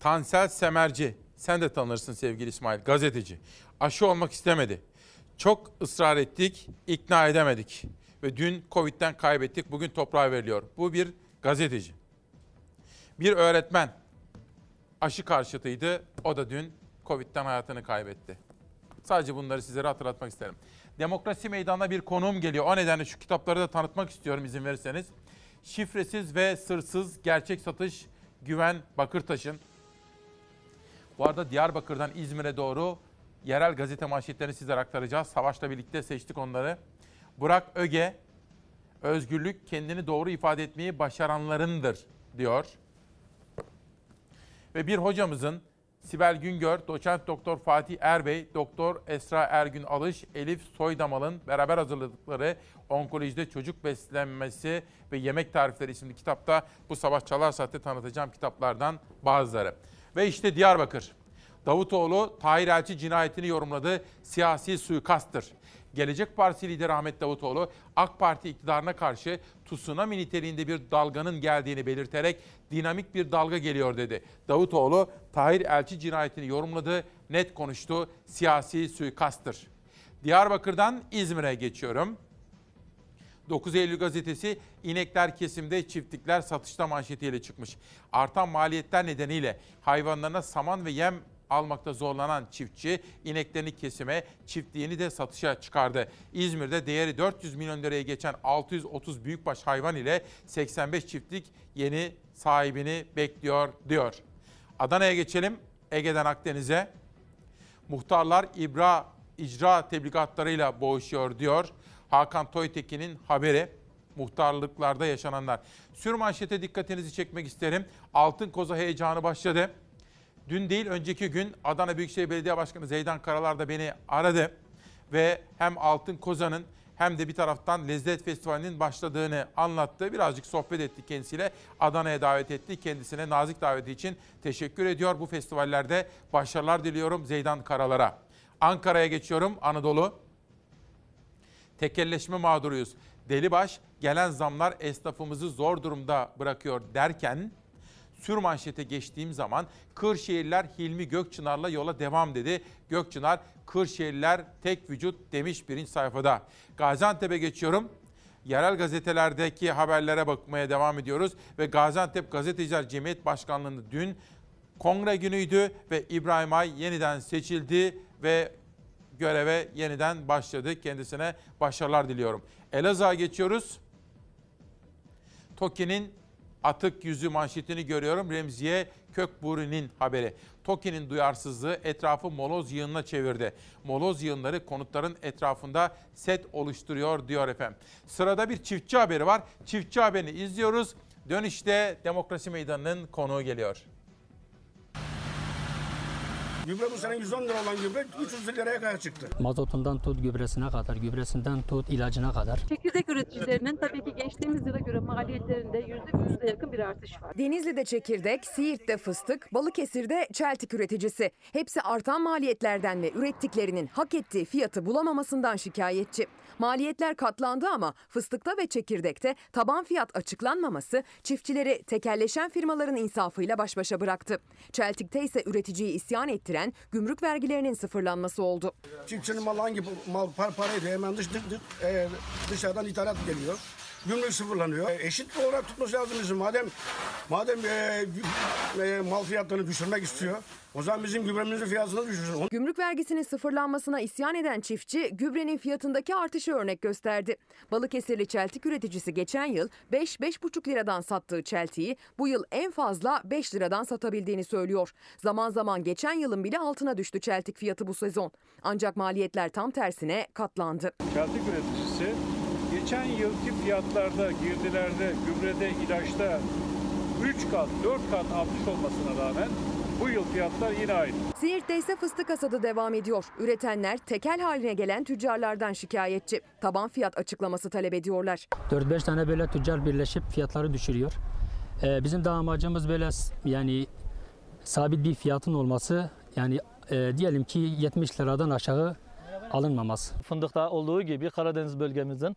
Speaker 1: Tansel Semerci sen de tanırsın sevgili İsmail gazeteci. Aşı olmak istemedi. Çok ısrar ettik, ikna edemedik. Ve dün Covid'den kaybettik, bugün toprağa veriliyor. Bu bir gazeteci. Bir öğretmen aşı karşıtıydı. O da dün Covid'den hayatını kaybetti. Sadece bunları sizlere hatırlatmak isterim. Demokrasi Meydanı'na bir konuğum geliyor. O nedenle şu kitapları da tanıtmak istiyorum izin verirseniz. Şifresiz ve Sırsız Gerçek Satış Güven Bakırtaş'ın. Bu arada Diyarbakır'dan İzmir'e doğru yerel gazete manşetlerini sizlere aktaracağız. Savaş'la birlikte seçtik onları. Burak Öge, özgürlük kendini doğru ifade etmeyi başaranlarındır diyor. Ve bir hocamızın Sibel Güngör, doçent doktor Fatih Erbey, doktor Esra Ergün Alış, Elif Soydamal'ın beraber hazırladıkları Onkolojide Çocuk Beslenmesi ve Yemek Tarifleri isimli kitapta bu sabah Çalar Saat'te tanıtacağım kitaplardan bazıları. Ve işte Diyarbakır. Davutoğlu Tahir Elçi cinayetini yorumladı. Siyasi suikasttır. Gelecek Partisi lideri Ahmet Davutoğlu AK Parti iktidarına karşı tsunami niteliğinde bir dalganın geldiğini belirterek dinamik bir dalga geliyor dedi. Davutoğlu Tahir Elçi cinayetini yorumladı, net konuştu. Siyasi suikasttır. Diyarbakır'dan İzmir'e geçiyorum. 9 Eylül gazetesi inekler kesimde çiftlikler satışta manşetiyle çıkmış. Artan maliyetler nedeniyle hayvanlarına saman ve yem almakta zorlanan çiftçi ineklerini kesime, çiftliğini de satışa çıkardı. İzmir'de değeri 400 milyon liraya geçen 630 büyükbaş hayvan ile 85 çiftlik yeni sahibini bekliyor diyor. Adana'ya geçelim. Ege'den Akdeniz'e. Muhtarlar ibra icra tebligatlarıyla boğuşuyor diyor. Hakan Toytekin'in haberi muhtarlıklarda yaşananlar. Sür manşete dikkatinizi çekmek isterim. Altın koza heyecanı başladı. Dün değil önceki gün Adana Büyükşehir Belediye Başkanı Zeydan Karalar da beni aradı. Ve hem Altın Koza'nın hem de bir taraftan Lezzet Festivali'nin başladığını anlattı. Birazcık sohbet ettik kendisiyle. Adana'ya davet etti. Kendisine nazik daveti için teşekkür ediyor. Bu festivallerde başarılar diliyorum Zeydan Karalar'a. Ankara'ya geçiyorum Anadolu. Tekelleşme mağduruyuz. Delibaş gelen zamlar esnafımızı zor durumda bırakıyor derken sür manşete geçtiğim zaman Kırşehirler Hilmi Gökçınar'la yola devam dedi. Gökçınar Kırşehirler tek vücut demiş birinci sayfada. Gaziantep'e geçiyorum. Yerel gazetelerdeki haberlere bakmaya devam ediyoruz ve Gaziantep Gazeteciler Cemiyet Başkanlığı'nda dün kongre günüydü ve İbrahim Ay yeniden seçildi ve göreve yeniden başladı. Kendisine başarılar diliyorum. Elazığ'a geçiyoruz. TOKİ'nin atık yüzü manşetini görüyorum. Remziye Kökburi'nin haberi. TOKİ'nin duyarsızlığı etrafı moloz yığınına çevirdi. Moloz yığınları konutların etrafında set oluşturuyor diyor efendim. Sırada bir çiftçi haberi var. Çiftçi haberini izliyoruz. Dönüşte Demokrasi Meydanı'nın konuğu geliyor.
Speaker 32: Gübre bu sene 110 lira olan gübre 300 liraya kadar çıktı.
Speaker 33: Mazotundan tut gübresine kadar, gübresinden tut ilacına kadar.
Speaker 34: Çekirdek üreticilerinin tabii ki geçtiğimiz yıla göre maliyetlerinde %100'e yakın bir artış var.
Speaker 2: Denizli'de çekirdek, Siirt'te fıstık, Balıkesir'de çeltik üreticisi. Hepsi artan maliyetlerden ve ürettiklerinin hak ettiği fiyatı bulamamasından şikayetçi. Maliyetler katlandı ama fıstıkta ve çekirdekte taban fiyat açıklanmaması çiftçileri tekelleşen firmaların insafıyla baş başa bıraktı. Çeltik'te ise üreticiyi isyan ettiren gümrük vergilerinin sıfırlanması oldu.
Speaker 32: Çiftçinin malı hangi mal par paraydı hemen dış, dış, dış- dışarıdan ithalat geliyor. Gümrük sıfırlanıyor. E, eşit olarak tutması lazım bizim. Madem madem e, e, mal fiyatlarını düşürmek istiyor. O zaman bizim gübremizin fiyatını düşürsün.
Speaker 2: Gümrük vergisinin sıfırlanmasına isyan eden çiftçi gübrenin fiyatındaki artışı örnek gösterdi. Balıkesirli çeltik üreticisi geçen yıl 5-5,5 liradan sattığı çeltiği bu yıl en fazla 5 liradan satabildiğini söylüyor. Zaman zaman geçen yılın bile altına düştü çeltik fiyatı bu sezon. Ancak maliyetler tam tersine katlandı.
Speaker 35: Çeltik üreticisi geçen yılki fiyatlarda, girdilerde, gübrede, ilaçta 3 kat, 4 kat artış olmasına rağmen
Speaker 36: Bu yıl fiyatlar yine aynı.
Speaker 2: Siirt'te ise fıstık hasadı devam ediyor. Üretenler tekel haline gelen tüccarlardan şikayetçi. Taban fiyat açıklaması talep ediyorlar.
Speaker 33: 4-5 tane böyle tüccar birleşip fiyatları düşürüyor. Ee, bizim de amacımız böyle yani sabit bir fiyatın olması. Yani e, diyelim ki 70 liradan aşağı alınmaması.
Speaker 37: Fındıkta olduğu gibi Karadeniz bölgemizin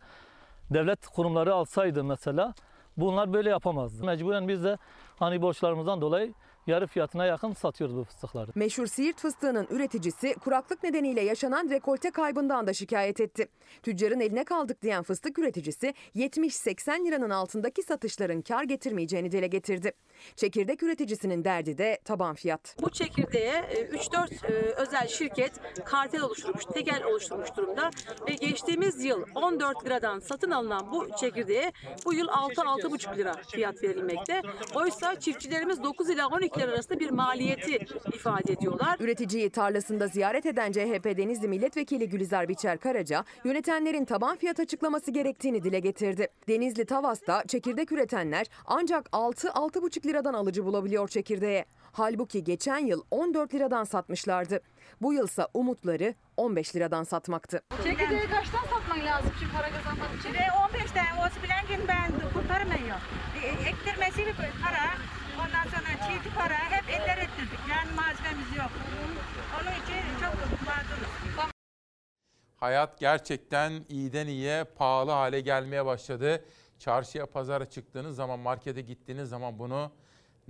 Speaker 37: devlet kurumları alsaydı mesela bunlar böyle yapamazdı. Mecburen biz de hani borçlarımızdan dolayı yarı fiyatına yakın satıyoruz bu fıstıkları.
Speaker 2: Meşhur Siirt fıstığının üreticisi kuraklık nedeniyle yaşanan rekolte kaybından da şikayet etti. Tüccarın eline kaldık diyen fıstık üreticisi 70-80 liranın altındaki satışların kar getirmeyeceğini dile getirdi. Çekirdek üreticisinin derdi de taban fiyat.
Speaker 34: Bu çekirdeğe e, 3-4 e, özel şirket kartel oluşturmuş, tekel oluşturmuş durumda ve geçtiğimiz yıl 14 liradan satın alınan bu çekirdeğe bu yıl 6-6,5 lira fiyat verilmekte. Oysa çiftçilerimiz 9 ila 12 lira arasında bir maliyeti ifade ediyorlar.
Speaker 2: Üreticiyi tarlasında ziyaret eden CHP Denizli Milletvekili Gülizar Biçer Karaca, yönetenlerin taban fiyat açıklaması gerektiğini dile getirdi. Denizli Tavas'ta çekirdek üretenler ancak 6-6,5 liradan alıcı bulabiliyor çekirdeğe. Halbuki geçen yıl 14 liradan satmışlardı. Bu yılsa umutları 15 liradan satmaktı.
Speaker 38: Çekirdeği kaçtan satman lazım şimdi para kazanmak için?
Speaker 35: 15 tane olsun bilen ben kurtarmıyor. E, Ektirmesi bir para, çiğdi para hep eller ettirdik. Yani malzememiz yok. Onun için çok mağduruz.
Speaker 1: Hayat gerçekten iyiden iyiye pahalı hale gelmeye başladı. Çarşıya, pazara çıktığınız zaman, markete gittiğiniz zaman bunu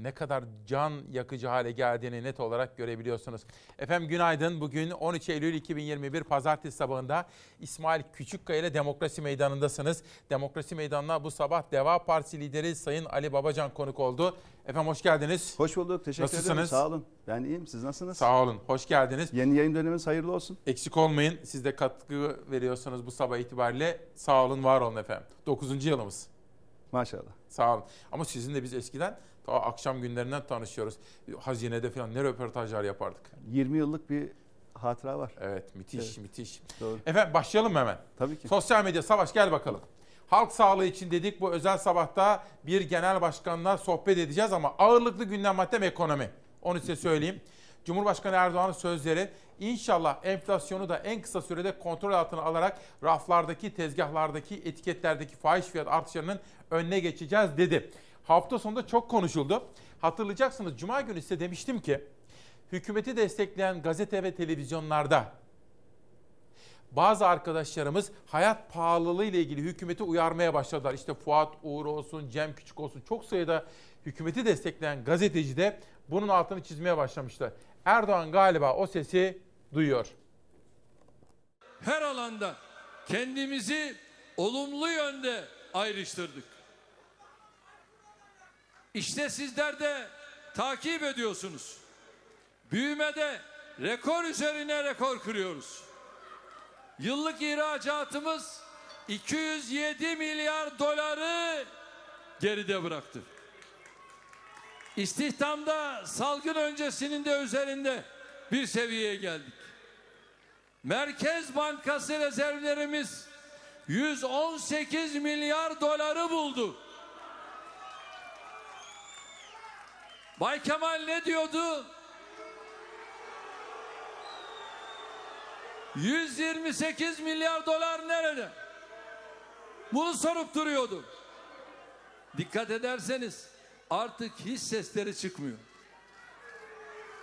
Speaker 1: ne kadar can yakıcı hale geldiğini net olarak görebiliyorsunuz. Efendim günaydın. Bugün 13 Eylül 2021 Pazartesi sabahında İsmail Küçükkaya ile Demokrasi Meydanı'ndasınız. Demokrasi Meydanı'na bu sabah Deva Partisi lideri Sayın Ali Babacan konuk oldu. Efendim hoş geldiniz.
Speaker 39: Hoş bulduk. Teşekkür ederim.
Speaker 1: Nasılsınız?
Speaker 39: Sağ olun. Ben iyiyim. Siz nasılsınız?
Speaker 1: Sağ olun. Hoş geldiniz.
Speaker 39: Yeni yayın döneminiz hayırlı olsun.
Speaker 1: Eksik olmayın. Siz de katkı veriyorsunuz bu sabah itibariyle. Sağ olun, var olun efendim. 9. yılımız.
Speaker 39: Maşallah.
Speaker 1: Sağ olun. Ama sizinle biz eskiden ta akşam günlerinden tanışıyoruz. Hazinede falan ne röportajlar yapardık.
Speaker 39: 20 yıllık bir hatıra var.
Speaker 1: Evet, müthiş,
Speaker 39: Evet.
Speaker 1: müthiş.
Speaker 39: Doğru.
Speaker 1: Efendim başlayalım mı hemen?
Speaker 39: Tabii ki.
Speaker 1: Sosyal medya Savaş gel bakalım. Halk sağlığı için dedik bu özel sabahta bir genel başkanla sohbet edeceğiz ama ağırlıklı gündem maddem ekonomi. Onu size söyleyeyim. Cumhurbaşkanı Erdoğan'ın sözleri inşallah enflasyonu da en kısa sürede kontrol altına alarak raflardaki, tezgahlardaki, etiketlerdeki fahiş fiyat artışlarının önüne geçeceğiz dedi. Hafta sonunda çok konuşuldu. Hatırlayacaksınız Cuma günü size demiştim ki hükümeti destekleyen gazete ve televizyonlarda bazı arkadaşlarımız hayat pahalılığı ile ilgili hükümeti uyarmaya başladılar. İşte Fuat Uğur olsun, Cem Küçük olsun çok sayıda hükümeti destekleyen gazeteci de bunun altını çizmeye başlamıştı. Erdoğan galiba o sesi duyuyor.
Speaker 40: her alanda kendimizi olumlu yönde ayrıştırdık. İşte sizler de takip ediyorsunuz. Büyümede rekor üzerine rekor kırıyoruz. Yıllık ihracatımız 207 milyar doları geride bıraktı. İstihdamda salgın öncesinin de üzerinde bir seviyeye geldik. Merkez Bankası rezervlerimiz 118 milyar doları buldu. Bay Kemal ne diyordu? 128 milyar dolar nerede? Bunu sorup duruyordu. Dikkat ederseniz artık hiç sesleri çıkmıyor.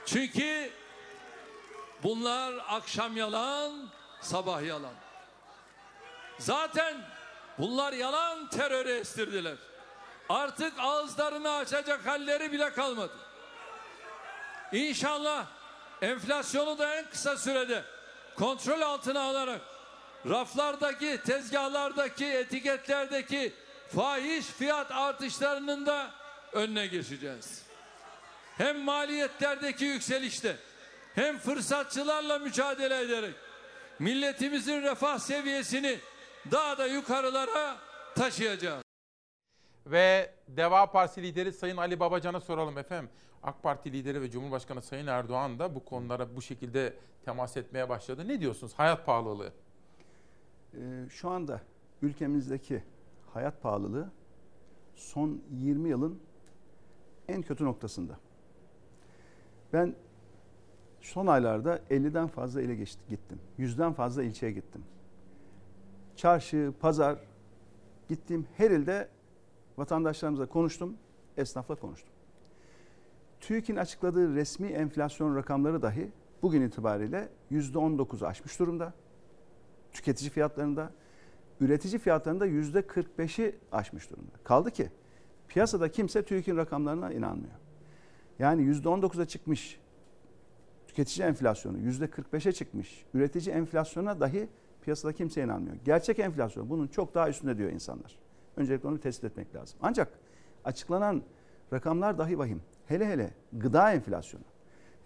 Speaker 40: Çünkü bunlar akşam yalan, sabah yalan. Zaten bunlar yalan terörü estirdiler. Artık ağızlarını açacak halleri bile kalmadı. İnşallah enflasyonu da en kısa sürede kontrol altına alarak raflardaki, tezgahlardaki, etiketlerdeki fahiş fiyat artışlarının da önüne geçeceğiz. Hem maliyetlerdeki yükselişte hem fırsatçılarla mücadele ederek milletimizin refah seviyesini daha da yukarılara taşıyacağız.
Speaker 1: Ve Deva Partisi lideri Sayın Ali Babacan'a soralım efendim. AK Parti lideri ve Cumhurbaşkanı Sayın Erdoğan da bu konulara bu şekilde temas etmeye başladı. Ne diyorsunuz? Hayat pahalılığı.
Speaker 39: Ee, şu anda ülkemizdeki hayat pahalılığı son 20 yılın en kötü noktasında. Ben son aylarda 50'den fazla ile gittim. 100'den fazla ilçeye gittim. Çarşı, pazar gittiğim her ilde vatandaşlarımızla konuştum, esnafla konuştum. TÜİK'in açıkladığı resmi enflasyon rakamları dahi bugün itibariyle %19'u aşmış durumda. Tüketici fiyatlarında, üretici fiyatlarında %45'i aşmış durumda. Kaldı ki piyasada kimse TÜİK'in rakamlarına inanmıyor. Yani %19'a çıkmış tüketici enflasyonu, %45'e çıkmış üretici enflasyona dahi piyasada kimse inanmıyor. Gerçek enflasyon bunun çok daha üstünde diyor insanlar. Öncelikle onu tespit etmek lazım. Ancak açıklanan rakamlar dahi vahim. Hele hele gıda enflasyonu.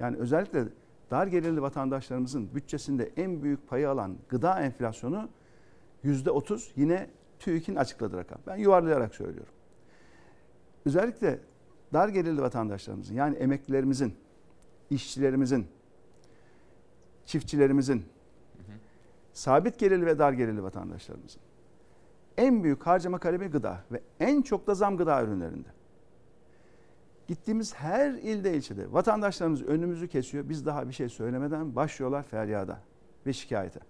Speaker 39: Yani özellikle dar gelirli vatandaşlarımızın bütçesinde en büyük payı alan gıda enflasyonu %30 yine TÜİK'in açıkladığı rakam. Ben yuvarlayarak söylüyorum. Özellikle dar gelirli vatandaşlarımızın yani emeklilerimizin, işçilerimizin, çiftçilerimizin, sabit gelirli ve dar gelirli vatandaşlarımızın en büyük harcama kalemi gıda ve en çok da zam gıda ürünlerinde. Gittiğimiz her ilde ilçede vatandaşlarımız önümüzü kesiyor. Biz daha bir şey söylemeden başlıyorlar feryada ve şikayete.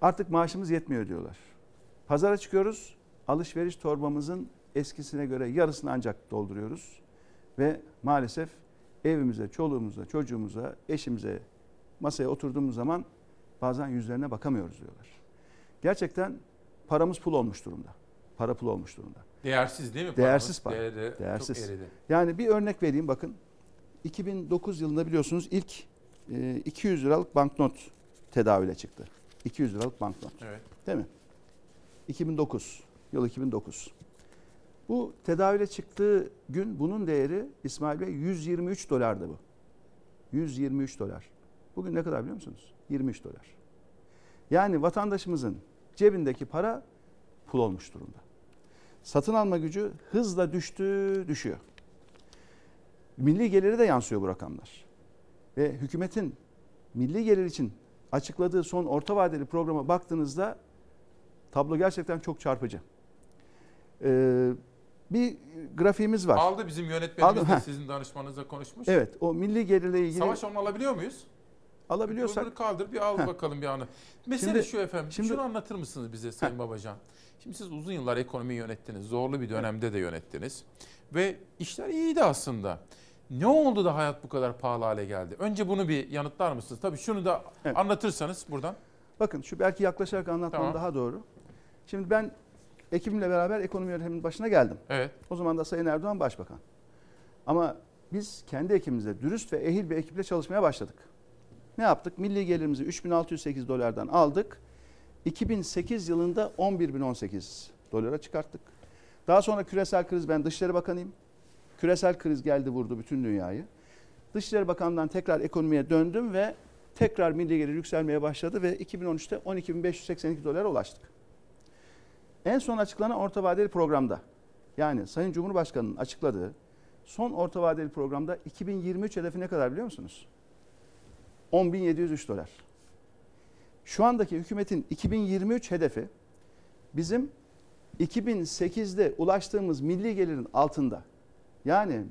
Speaker 39: Artık maaşımız yetmiyor diyorlar. Pazara çıkıyoruz. Alışveriş torbamızın eskisine göre yarısını ancak dolduruyoruz. Ve maalesef evimize, çoluğumuza, çocuğumuza, eşimize masaya oturduğumuz zaman bazen yüzlerine bakamıyoruz diyorlar. Gerçekten paramız pul olmuş durumda. Para pul olmuş durumda.
Speaker 1: Değersiz değil mi?
Speaker 39: Değersiz para.
Speaker 1: Değeri
Speaker 39: Değersiz.
Speaker 1: Çok eridi.
Speaker 39: Yani bir örnek vereyim bakın. 2009 yılında biliyorsunuz ilk e, 200 liralık banknot tedavüle çıktı. 200 liralık banknot.
Speaker 1: Evet.
Speaker 39: Değil mi? 2009. Yıl 2009. Bu tedavüle çıktığı gün bunun değeri İsmail Bey 123 dolardı bu. 123 dolar. Bugün ne kadar biliyor musunuz? 23 dolar. Yani vatandaşımızın cebindeki para pul olmuş durumda. Satın alma gücü hızla düştü, düşüyor. Milli geliri de yansıyor bu rakamlar. Ve hükümetin milli gelir için açıkladığı son orta vadeli programa baktığınızda tablo gerçekten çok çarpıcı. Ee, bir grafiğimiz var.
Speaker 1: Aldı bizim yönetmenimiz
Speaker 39: Aldı,
Speaker 1: de
Speaker 39: heh.
Speaker 1: sizin danışmanınızla konuşmuş.
Speaker 39: Evet o milli gelirle ilgili
Speaker 1: Savaş onu alabiliyor muyuz?
Speaker 39: Alabiliyorsak
Speaker 1: Bunu kaldır bir al
Speaker 39: Heh.
Speaker 1: bakalım bir anı. Mesele
Speaker 39: Şimdi-
Speaker 1: şu efendim.
Speaker 39: şimdi-
Speaker 1: Şunu anlatır mısınız bize Sayın Babacan? Şimdi siz uzun yıllar ekonomi yönettiniz. Zorlu bir dönemde de yönettiniz. Ve işler iyiydi aslında. Ne oldu da hayat bu kadar pahalı hale geldi? Önce bunu bir yanıtlar mısınız? Tabii şunu da
Speaker 39: Evet.
Speaker 1: anlatırsanız buradan.
Speaker 39: Bakın şu belki yaklaşarak anlatmam
Speaker 1: Tamam.
Speaker 39: daha doğru. Şimdi ben ekibimle beraber ekonomi yönetiminin başına geldim.
Speaker 1: Evet.
Speaker 39: O zaman da Sayın Erdoğan başbakan. Ama biz kendi ekibimizde dürüst ve ehil bir ekiple çalışmaya başladık. Ne yaptık? Milli gelirimizi 3608 dolardan aldık. 2008 yılında 11018 dolara çıkarttık. Daha sonra küresel kriz ben Dışişleri Bakanıyım. Küresel kriz geldi vurdu bütün dünyayı. Dışişleri Bakanlığı'ndan tekrar ekonomiye döndüm ve tekrar milli gelir yükselmeye başladı ve 2013'te 12.582 dolara ulaştık. En son açıklanan orta vadeli programda yani Sayın Cumhurbaşkanı'nın açıkladığı son orta vadeli programda 2023 hedefi ne kadar biliyor musunuz? 10.703 dolar. Şu andaki hükümetin 2023 hedefi bizim 2008'de ulaştığımız milli gelirin altında. Yani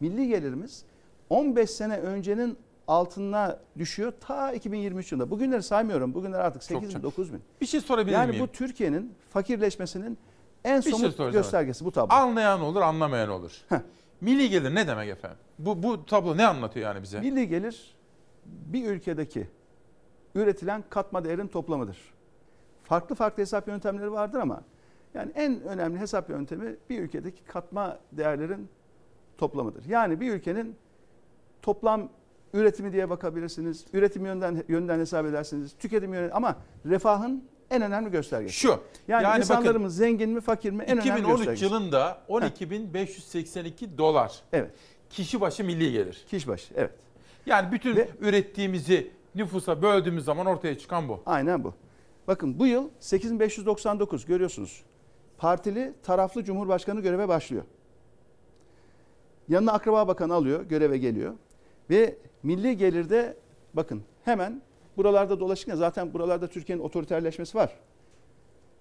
Speaker 39: milli gelirimiz 15 sene öncenin altına düşüyor ta 2023 yılında. Bugünleri saymıyorum. Bugünler artık 8 bin,
Speaker 1: çok.
Speaker 39: 9 bin.
Speaker 1: Bir şey sorabilir
Speaker 39: Yani
Speaker 1: miyim?
Speaker 39: bu Türkiye'nin fakirleşmesinin en
Speaker 1: Bir şey
Speaker 39: somut
Speaker 1: soracağım.
Speaker 39: göstergesi bu tablo.
Speaker 1: Anlayan olur, anlamayan olur. Milli gelir ne demek efendim? Bu, bu tablo ne anlatıyor yani bize?
Speaker 39: Milli gelir bir ülkedeki üretilen katma değerin toplamıdır. Farklı farklı hesap yöntemleri vardır ama yani en önemli hesap yöntemi bir ülkedeki katma değerlerin toplamıdır. Yani bir ülkenin toplam üretimi diye bakabilirsiniz. Üretim yönden yönden hesap edersiniz. Tüketim yönden ama refahın en önemli göstergesi.
Speaker 1: Şu.
Speaker 39: Yani,
Speaker 1: yani
Speaker 39: insanlarımız zengin mi fakir mi en önemli
Speaker 1: 2013
Speaker 39: göstergesi.
Speaker 1: yılında 12.582 dolar.
Speaker 39: Evet.
Speaker 1: Kişi başı milli gelir.
Speaker 39: Kişi başı evet.
Speaker 1: Yani bütün ürettiğimizi nüfusa böldüğümüz zaman ortaya çıkan bu.
Speaker 39: Aynen bu. Bakın bu yıl 8599 görüyorsunuz. Partili taraflı cumhurbaşkanı göreve başlıyor. Yanına akraba bakanı alıyor, göreve geliyor. Ve milli gelirde bakın hemen buralarda dolaşırken zaten buralarda Türkiye'nin otoriterleşmesi var.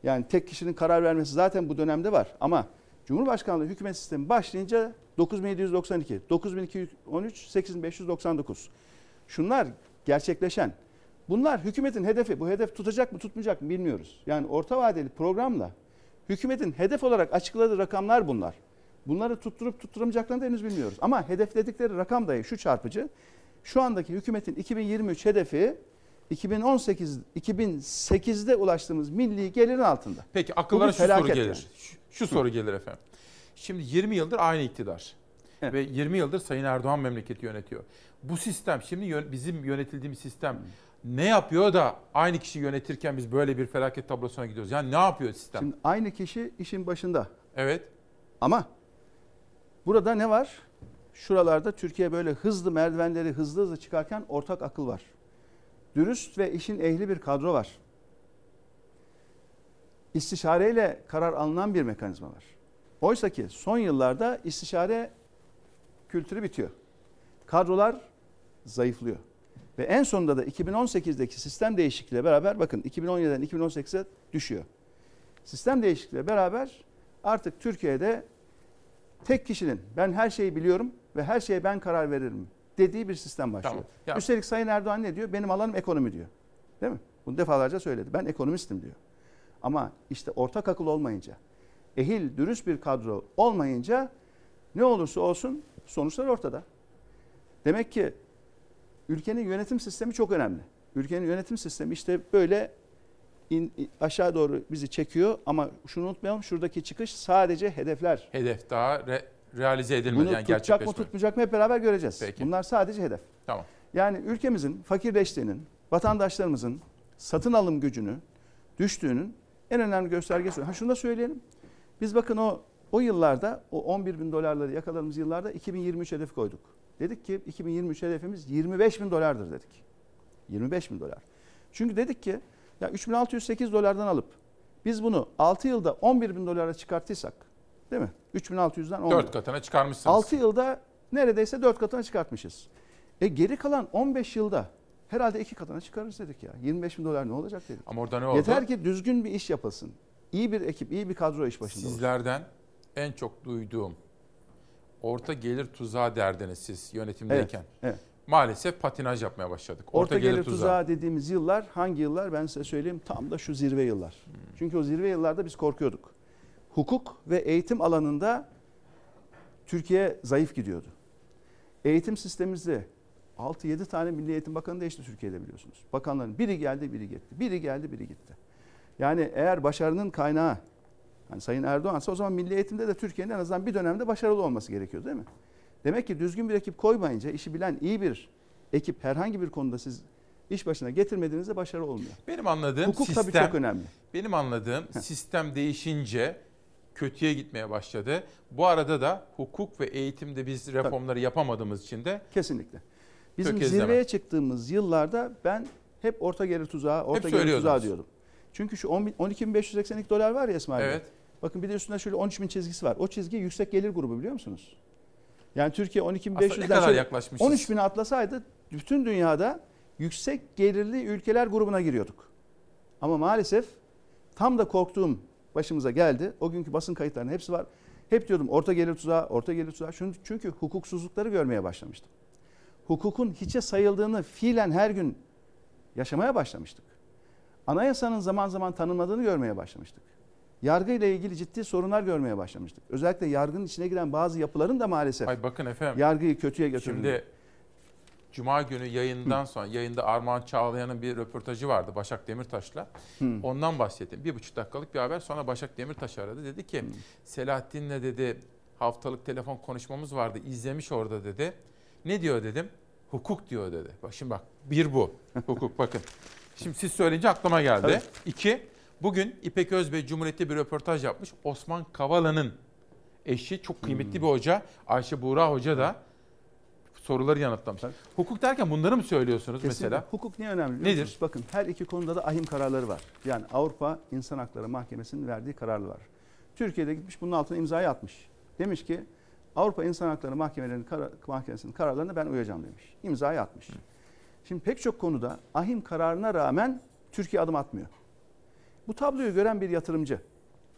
Speaker 39: Yani tek kişinin karar vermesi zaten bu dönemde var. Ama Cumhurbaşkanlığı hükümet sistemi başlayınca 9792, 9213, 8599. Şunlar gerçekleşen. Bunlar hükümetin hedefi. Bu hedef tutacak mı tutmayacak mı bilmiyoruz. Yani orta vadeli programla hükümetin hedef olarak açıkladığı rakamlar bunlar. Bunları tutturup tutturamayacaklarını da henüz bilmiyoruz. Ama hedefledikleri rakam dahi şu çarpıcı. Şu andaki hükümetin 2023 hedefi 2018 2008'de ulaştığımız milli gelirin altında.
Speaker 1: Peki akıllara şu soru gelir.
Speaker 39: yani.
Speaker 1: Şu, şu soru gelir efendim. Şimdi 20 yıldır aynı iktidar. Ve 20 yıldır Sayın Erdoğan memleketi yönetiyor. Bu sistem şimdi yön- bizim yönetildiğimiz sistem ne yapıyor da aynı kişi yönetirken biz böyle bir felaket tablosuna gidiyoruz? Yani ne yapıyor sistem?
Speaker 39: Şimdi aynı kişi işin başında.
Speaker 1: Evet.
Speaker 39: Ama burada ne var? Şuralarda Türkiye böyle hızlı merdivenleri hızlı hızlı çıkarken ortak akıl var. Dürüst ve işin ehli bir kadro var. İstişareyle karar alınan bir mekanizma var. Oysa ki son yıllarda istişare kültürü bitiyor. Kadrolar zayıflıyor. Ve en sonunda da 2018'deki sistem değişikliğiyle beraber bakın 2017'den 2018'e düşüyor. Sistem değişikliğiyle beraber artık Türkiye'de tek kişinin ben her şeyi biliyorum ve her şeye ben karar veririm dediği bir sistem başlıyor.
Speaker 1: Tamam. Ya-
Speaker 39: Üstelik Sayın Erdoğan ne diyor? Benim alanım ekonomi diyor. Değil mi? Bunu defalarca söyledi. Ben ekonomistim diyor. Ama işte ortak akıl olmayınca, ehil, dürüst bir kadro olmayınca ne olursa olsun sonuçlar ortada. Demek ki ülkenin yönetim sistemi çok önemli. Ülkenin yönetim sistemi işte böyle in, aşağı doğru bizi çekiyor ama şunu unutmayalım şuradaki çıkış sadece hedefler.
Speaker 1: Hedef daha re- realize edilmedi
Speaker 39: Bunu
Speaker 1: yani
Speaker 39: tutacak mı tutmayacak mı hep beraber göreceğiz.
Speaker 1: Peki.
Speaker 39: Bunlar sadece hedef.
Speaker 1: Tamam.
Speaker 39: Yani ülkemizin fakirleştiğinin, vatandaşlarımızın satın alım gücünü düştüğünün en önemli göstergesi. Ha şunu da söyleyelim. Biz bakın o o yıllarda o 11 bin dolarları yakaladığımız yıllarda 2023 hedef koyduk. Dedik ki 2023 hedefimiz 25 bin dolardır dedik. 25 bin dolar. Çünkü dedik ki ya 3608 dolardan alıp biz bunu 6 yılda 11 bin dolara çıkarttıysak değil mi? 3600'den 11.
Speaker 1: 4 katına çıkarmışsınız.
Speaker 39: 6 yılda neredeyse 4 katına çıkartmışız. E geri kalan 15 yılda herhalde 2 katına çıkarırız dedik ya. 25 bin dolar ne olacak dedik.
Speaker 1: Ama orada ne oldu?
Speaker 39: Yeter ki düzgün bir iş yapılsın. İyi bir ekip, iyi bir kadro iş başında olsun.
Speaker 1: Sizlerden en çok duyduğum orta gelir tuzağı derdiniz siz yönetimdeyken.
Speaker 39: Evet, evet.
Speaker 1: Maalesef patinaj yapmaya başladık.
Speaker 39: Orta, gelir tuzağı dediğimiz yıllar hangi yıllar ben size söyleyeyim tam da şu zirve yıllar.
Speaker 1: Hmm.
Speaker 39: Çünkü o zirve yıllarda biz korkuyorduk. Hukuk ve eğitim alanında Türkiye zayıf gidiyordu. Eğitim sistemimizde 6-7 tane Milli Eğitim Bakanı değişti Türkiye'de biliyorsunuz. Bakanların biri geldi biri gitti. Biri geldi biri gitti. Yani eğer başarının kaynağı hani Sayın Erdoğan'sa o zaman milli eğitimde de Türkiye'nin en azından bir dönemde başarılı olması gerekiyor değil mi? Demek ki düzgün bir ekip koymayınca işi bilen iyi bir ekip herhangi bir konuda siz iş başına getirmediğinizde başarı olmuyor.
Speaker 1: Benim anladığım
Speaker 39: Hukuk
Speaker 1: sistem,
Speaker 39: tabii çok önemli.
Speaker 1: Benim anladığım sistem değişince kötüye gitmeye başladı. Bu arada da hukuk ve eğitimde biz reformları yapamadığımız için de
Speaker 39: Kesinlikle. Bizim
Speaker 1: Tökezleme.
Speaker 39: zirveye çıktığımız yıllarda ben hep orta gelir tuzağı, orta gelir
Speaker 1: söylüyordunuz.
Speaker 39: tuzağı diyordum. Çünkü şu 10 bin- 12.582 dolar var ya İsmail Bey.
Speaker 1: Evet.
Speaker 39: Bakın bir de üstünde şöyle 13 bin çizgisi var. O çizgi yüksek gelir grubu biliyor musunuz? Yani Türkiye
Speaker 1: Aslında ne
Speaker 39: 12.500'den
Speaker 1: kadar
Speaker 39: şöyle
Speaker 1: yaklaşmışız?
Speaker 39: 13 bin atlasaydı bütün dünyada yüksek gelirli ülkeler grubuna giriyorduk. Ama maalesef tam da korktuğum başımıza geldi. O günkü basın kayıtlarının hepsi var. Hep diyordum orta gelir tuzağı, orta gelir tuzağı. Çünkü, hukuksuzlukları görmeye başlamıştım. Hukukun hiçe sayıldığını fiilen her gün yaşamaya başlamıştık. Anayasanın zaman zaman tanınmadığını görmeye başlamıştık. Yargı ile ilgili ciddi sorunlar görmeye başlamıştık. Özellikle yargının içine giren bazı yapıların da maalesef
Speaker 1: Ay bakın efendim.
Speaker 39: yargıyı kötüye götürdüğünü.
Speaker 1: Şimdi Cuma günü yayından sonra yayında Armağan Çağlayan'ın bir röportajı vardı Başak Demirtaş'la.
Speaker 39: Hı.
Speaker 1: Ondan bahsettim. Bir buçuk dakikalık bir haber. Sonra Başak Demirtaş aradı. Dedi ki Selahattin'le dedi haftalık telefon konuşmamız vardı. İzlemiş orada dedi. Ne diyor dedim. Hukuk diyor dedi. Bak şimdi bak bir bu. Hukuk bakın. Şimdi siz söyleyince aklıma geldi.
Speaker 39: Tabii.
Speaker 1: İki, bugün İpek Özbey Cumhuriyet'te bir röportaj yapmış. Osman Kavala'nın eşi çok kıymetli bir hoca. Ayşe Buğra Hoca da soruları yanıtlamış. Hukuk derken bunları mı söylüyorsunuz
Speaker 39: Kesinlikle.
Speaker 1: mesela?
Speaker 39: Hukuk niye önemli
Speaker 1: Nedir?
Speaker 39: musunuz? Bakın her iki konuda da ahim kararları var. Yani Avrupa İnsan Hakları Mahkemesi'nin verdiği kararlar var. Türkiye'de gitmiş bunun altına imzayı atmış. Demiş ki Avrupa İnsan Hakları Mahkemelerinin kara- Mahkemesi'nin kararlarına ben uyacağım demiş. İmzayı atmış. Şimdi pek çok konuda ahim kararına rağmen Türkiye adım atmıyor. Bu tabloyu gören bir yatırımcı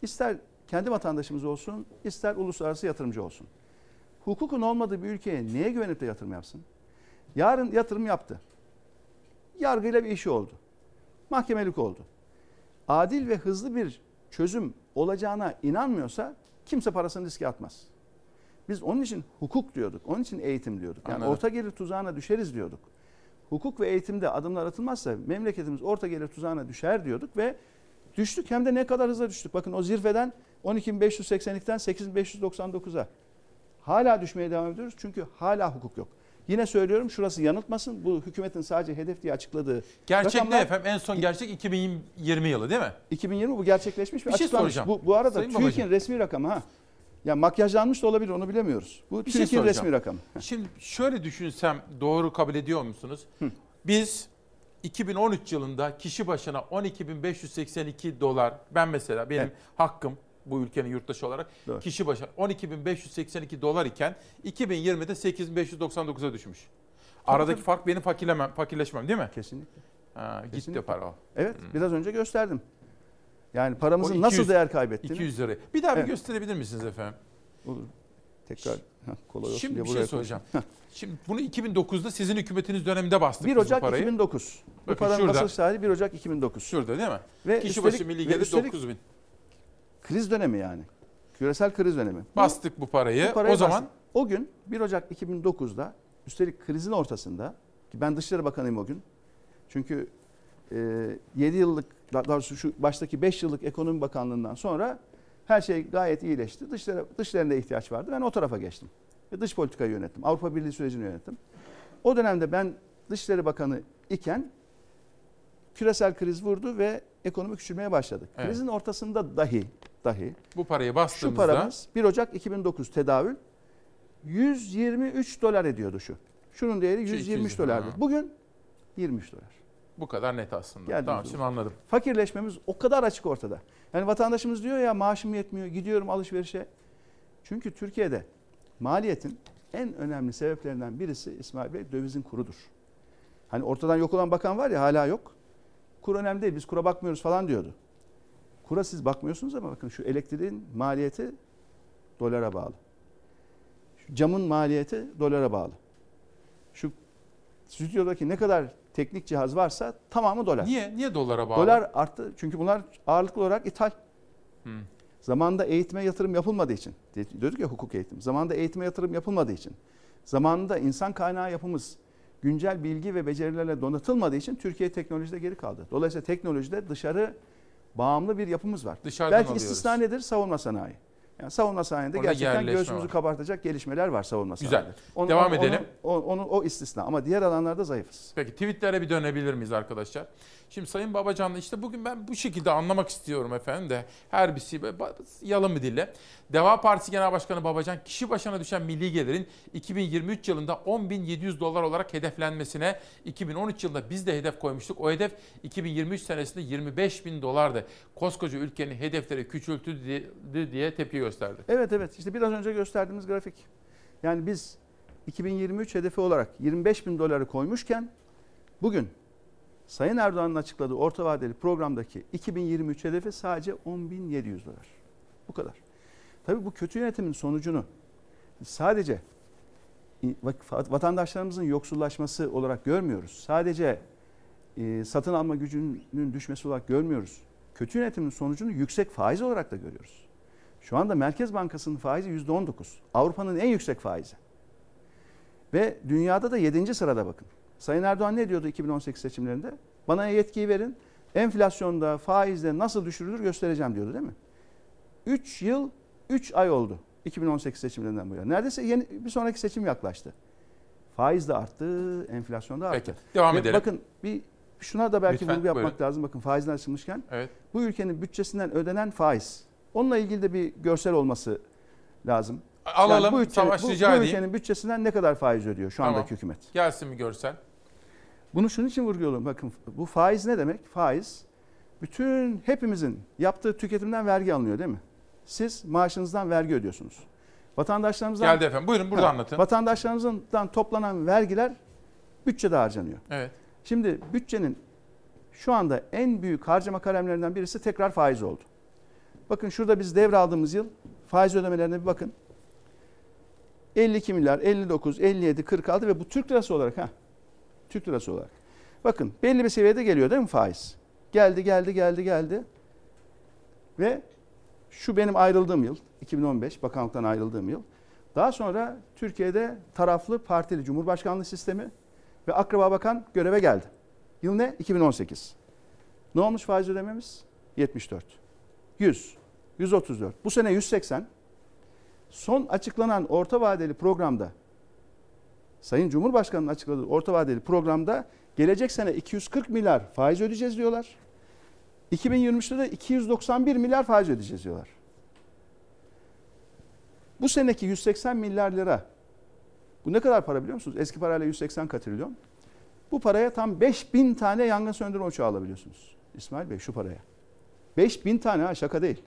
Speaker 39: ister kendi vatandaşımız olsun, ister uluslararası yatırımcı olsun. Hukukun olmadığı bir ülkeye neye güvenip de yatırım yapsın? Yarın yatırım yaptı. Yargıyla bir işi oldu. Mahkemelik oldu. Adil ve hızlı bir çözüm olacağına inanmıyorsa kimse parasını riske atmaz. Biz onun için hukuk diyorduk. Onun için eğitim diyorduk. Yani
Speaker 1: Anladım.
Speaker 39: orta gelir tuzağına düşeriz diyorduk. Hukuk ve eğitimde adımlar atılmazsa memleketimiz orta gelir tuzağına düşer diyorduk ve düştük hem de ne kadar hızlı düştük. Bakın o zirveden 12.582'den 8.599'a hala düşmeye devam ediyoruz çünkü hala hukuk yok. Yine söylüyorum şurası yanıltmasın. Bu hükümetin sadece hedef diye açıkladığı
Speaker 1: Gerçek
Speaker 39: rakamlar-
Speaker 1: ne efendim? En son gerçek 2020 yılı değil mi?
Speaker 39: 2020 bu gerçekleşmiş ve
Speaker 1: Bir şey
Speaker 39: açıklanmış.
Speaker 1: soracağım.
Speaker 39: Bu, bu arada
Speaker 1: Sayın
Speaker 39: TÜİK'in
Speaker 1: babacığım.
Speaker 39: resmi rakamı ha. Ya makyajlanmış da olabilir onu bilemiyoruz. Bu
Speaker 1: Bir şey
Speaker 39: TÜİK'in
Speaker 1: soracağım.
Speaker 39: resmi rakamı.
Speaker 1: Şimdi şöyle düşünsem doğru kabul ediyor musunuz? Biz 2013 yılında kişi başına 12.582 dolar ben mesela benim
Speaker 39: Evet.
Speaker 1: hakkım bu ülkenin yurttaşı olarak
Speaker 39: Doğru.
Speaker 1: kişi başına 12.582 dolar iken 2020'de 8.599'a düşmüş. Aradaki
Speaker 39: tabii.
Speaker 1: fark benim fakirlemem, fakirleşmem değil mi?
Speaker 39: Kesinlikle.
Speaker 1: Ha, gitti
Speaker 39: Kesinlikle.
Speaker 1: para o.
Speaker 39: Evet
Speaker 1: Hmm.
Speaker 39: biraz önce gösterdim. Yani paramızın
Speaker 1: O
Speaker 39: nasıl
Speaker 1: 200
Speaker 39: değer kaybettiğini.
Speaker 1: 200 lirayı. Bir daha bir
Speaker 39: Evet.
Speaker 1: gösterebilir misiniz efendim?
Speaker 39: Olur. Tekrar heh, kolay olsun
Speaker 1: Şimdi
Speaker 39: diye
Speaker 1: bir şey soracağım. <laughs> Şimdi bunu 2009'da sizin hükümetiniz döneminde bastık
Speaker 39: 1
Speaker 1: biz bu
Speaker 39: Ocak
Speaker 1: parayı.
Speaker 39: 2009. Bu
Speaker 1: Bakın
Speaker 39: paranın
Speaker 1: şurada.
Speaker 39: basılış tarihi 1 Ocak 2009.
Speaker 1: Şurada değil mi?
Speaker 39: Ve
Speaker 1: Kişi
Speaker 39: üstelik-
Speaker 1: başı milli gelir
Speaker 39: üstelik
Speaker 1: 9 bin.
Speaker 39: Kriz dönemi yani. Küresel kriz dönemi.
Speaker 1: Bastık bu parayı.
Speaker 39: bu parayı
Speaker 1: o zaman
Speaker 39: bastık. o gün 1 Ocak 2009'da üstelik krizin ortasında ki ben Dışişleri Bakanıyım o gün. Çünkü e, 7 yıllık daha doğrusu şu baştaki 5 yıllık ekonomi bakanlığından sonra her şey gayet iyileşti. Dışişleri, dışlarında ihtiyaç vardı. Ben o tarafa geçtim. Ve dış politikayı yönettim. Avrupa Birliği sürecini yönettim. O dönemde ben Dışişleri Bakanı iken küresel kriz vurdu ve ekonomi küçülmeye başladı.
Speaker 1: Evet.
Speaker 39: Krizin ortasında dahi dahi
Speaker 1: bu parayı
Speaker 39: şu
Speaker 1: bastığımızda
Speaker 39: paramız 1 Ocak 2009 tedavül 123 dolar ediyordu şu. Şunun değeri
Speaker 1: Şu
Speaker 39: 123
Speaker 1: 200
Speaker 39: dolardı.
Speaker 1: ha.
Speaker 39: Bugün 23 dolar.
Speaker 1: bu kadar net aslında.
Speaker 39: Geldi
Speaker 1: tamam şimdi anladım.
Speaker 39: Fakirleşmemiz o kadar açık ortada. Yani vatandaşımız diyor ya maaşım yetmiyor, gidiyorum alışverişe. Çünkü Türkiye'de maliyetin en önemli sebeplerinden birisi İsmail Bey dövizin kurudur. Hani ortadan yok olan bakan var ya hala yok. Kur önemli değil biz kura bakmıyoruz falan diyordu. Kura siz bakmıyorsunuz ama bakın şu elektriğin maliyeti dolara bağlı. Şu camın maliyeti dolara bağlı. Şu stüdyodaki ne kadar teknik cihaz varsa tamamı dolar.
Speaker 1: Niye? Niye dolara bağlı?
Speaker 39: Dolar arttı çünkü bunlar ağırlıklı olarak ithal.
Speaker 1: Hmm.
Speaker 39: Zamanında eğitime yatırım yapılmadığı için. Diyorduk ya hukuk eğitim. Zamanında eğitime yatırım yapılmadığı için. Zamanında insan kaynağı yapımız güncel bilgi ve becerilerle donatılmadığı için Türkiye teknolojide geri kaldı. Dolayısıyla teknolojide dışarı bağımlı bir yapımız var.
Speaker 1: Dışarıdan
Speaker 39: Belki
Speaker 1: alıyoruz.
Speaker 39: istisna nedir? Savunma sanayi. Yani savunma
Speaker 1: Orada
Speaker 39: gerçekten göğsümüzü
Speaker 1: var.
Speaker 39: kabartacak gelişmeler var savunma
Speaker 1: Güzel.
Speaker 39: Onu-
Speaker 1: Devam
Speaker 39: onu-
Speaker 1: edelim.
Speaker 39: Onu, onu, o istisna ama diğer alanlarda zayıfız.
Speaker 1: Peki tweetlere bir dönebilir miyiz arkadaşlar? Şimdi Sayın Babacan'la işte bugün ben bu şekilde anlamak istiyorum efendim de her böyle ba- yalın bir dille. Deva Partisi Genel Başkanı Babacan kişi başına düşen milli gelirin 2023 yılında 10.700 dolar olarak hedeflenmesine 2013 yılında biz de hedef koymuştuk. O hedef 2023 senesinde 25.000 dolardı. Koskoca ülkenin hedefleri küçültüldü diye tepki gösterdi.
Speaker 39: Evet evet işte biraz önce gösterdiğimiz grafik. Yani biz 2023 hedefi olarak 25 bin doları koymuşken bugün Sayın Erdoğan'ın açıkladığı orta vadeli programdaki 2023 hedefi sadece 10.700 dolar. Bu kadar. Tabii bu kötü yönetimin sonucunu sadece vatandaşlarımızın yoksullaşması olarak görmüyoruz. Sadece e, satın alma gücünün düşmesi olarak görmüyoruz. Kötü yönetimin sonucunu yüksek faiz olarak da görüyoruz. Şu anda Merkez Bankası'nın faizi %19. Avrupa'nın en yüksek faizi. Ve dünyada da 7. sırada bakın. Sayın Erdoğan ne diyordu 2018 seçimlerinde? Bana yetkiyi verin. Enflasyonda, faizde nasıl düşürülür göstereceğim diyordu değil mi? 3 yıl, 3 ay oldu 2018 seçimlerinden bu yana. Neredeyse yeni, bir sonraki seçim yaklaştı. Faiz de arttı, enflasyon da arttı.
Speaker 1: Peki, devam
Speaker 39: Ve
Speaker 1: edelim.
Speaker 39: Bakın bir şuna da belki
Speaker 1: Lütfen,
Speaker 39: vurgu yapmak
Speaker 1: buyurun.
Speaker 39: lazım. Bakın faizden açılmışken.
Speaker 1: Evet.
Speaker 39: Bu ülkenin bütçesinden ödenen faiz. Onunla ilgili de bir görsel olması lazım.
Speaker 1: Alalım,
Speaker 39: bu, ülkenin,
Speaker 1: Savaş
Speaker 39: bu, bu
Speaker 1: edeyim.
Speaker 39: ülkenin bütçesinden ne kadar faiz ödüyor şu
Speaker 1: Tamam.
Speaker 39: andaki hükümet?
Speaker 1: Gelsin bir görsel.
Speaker 39: Bunu şunun için vurguluyorum. Bakın bu faiz ne demek? Faiz bütün hepimizin yaptığı tüketimden vergi alınıyor değil mi? Siz maaşınızdan vergi ödüyorsunuz. Vatandaşlarımızdan
Speaker 1: Geldi efendim. Buyurun burada anlatın.
Speaker 39: Vatandaşlarımızdan toplanan vergiler bütçede harcanıyor.
Speaker 1: Evet.
Speaker 39: Şimdi bütçenin şu anda en büyük harcama kalemlerinden birisi tekrar faiz oldu. Bakın şurada biz devraldığımız yıl faiz ödemelerine bir bakın. 52 milyar, 59, 57, 46 ve bu Türk lirası olarak ha. Türk lirası olarak. Bakın belli bir seviyede geliyor değil mi faiz? Geldi, geldi, geldi, geldi. Ve şu benim ayrıldığım yıl, 2015 bakanlıktan ayrıldığım yıl. Daha sonra Türkiye'de taraflı partili cumhurbaşkanlığı sistemi ve akraba bakan göreve geldi. Yıl ne? 2018. Ne olmuş faiz ödememiz? 74. 100. 134. Bu sene 180. Son açıklanan orta vadeli programda Sayın Cumhurbaşkanı'nın açıkladığı orta vadeli programda gelecek sene 240 milyar faiz ödeyeceğiz diyorlar. 2023'te de 291 milyar faiz ödeyeceğiz diyorlar. Bu seneki 180 milyar lira bu ne kadar para biliyor musunuz? Eski parayla 180 katrilyon. Bu paraya tam 5000 tane yangın söndürme uçağı alabiliyorsunuz. İsmail Bey şu paraya. 5000 tane ha şaka değil.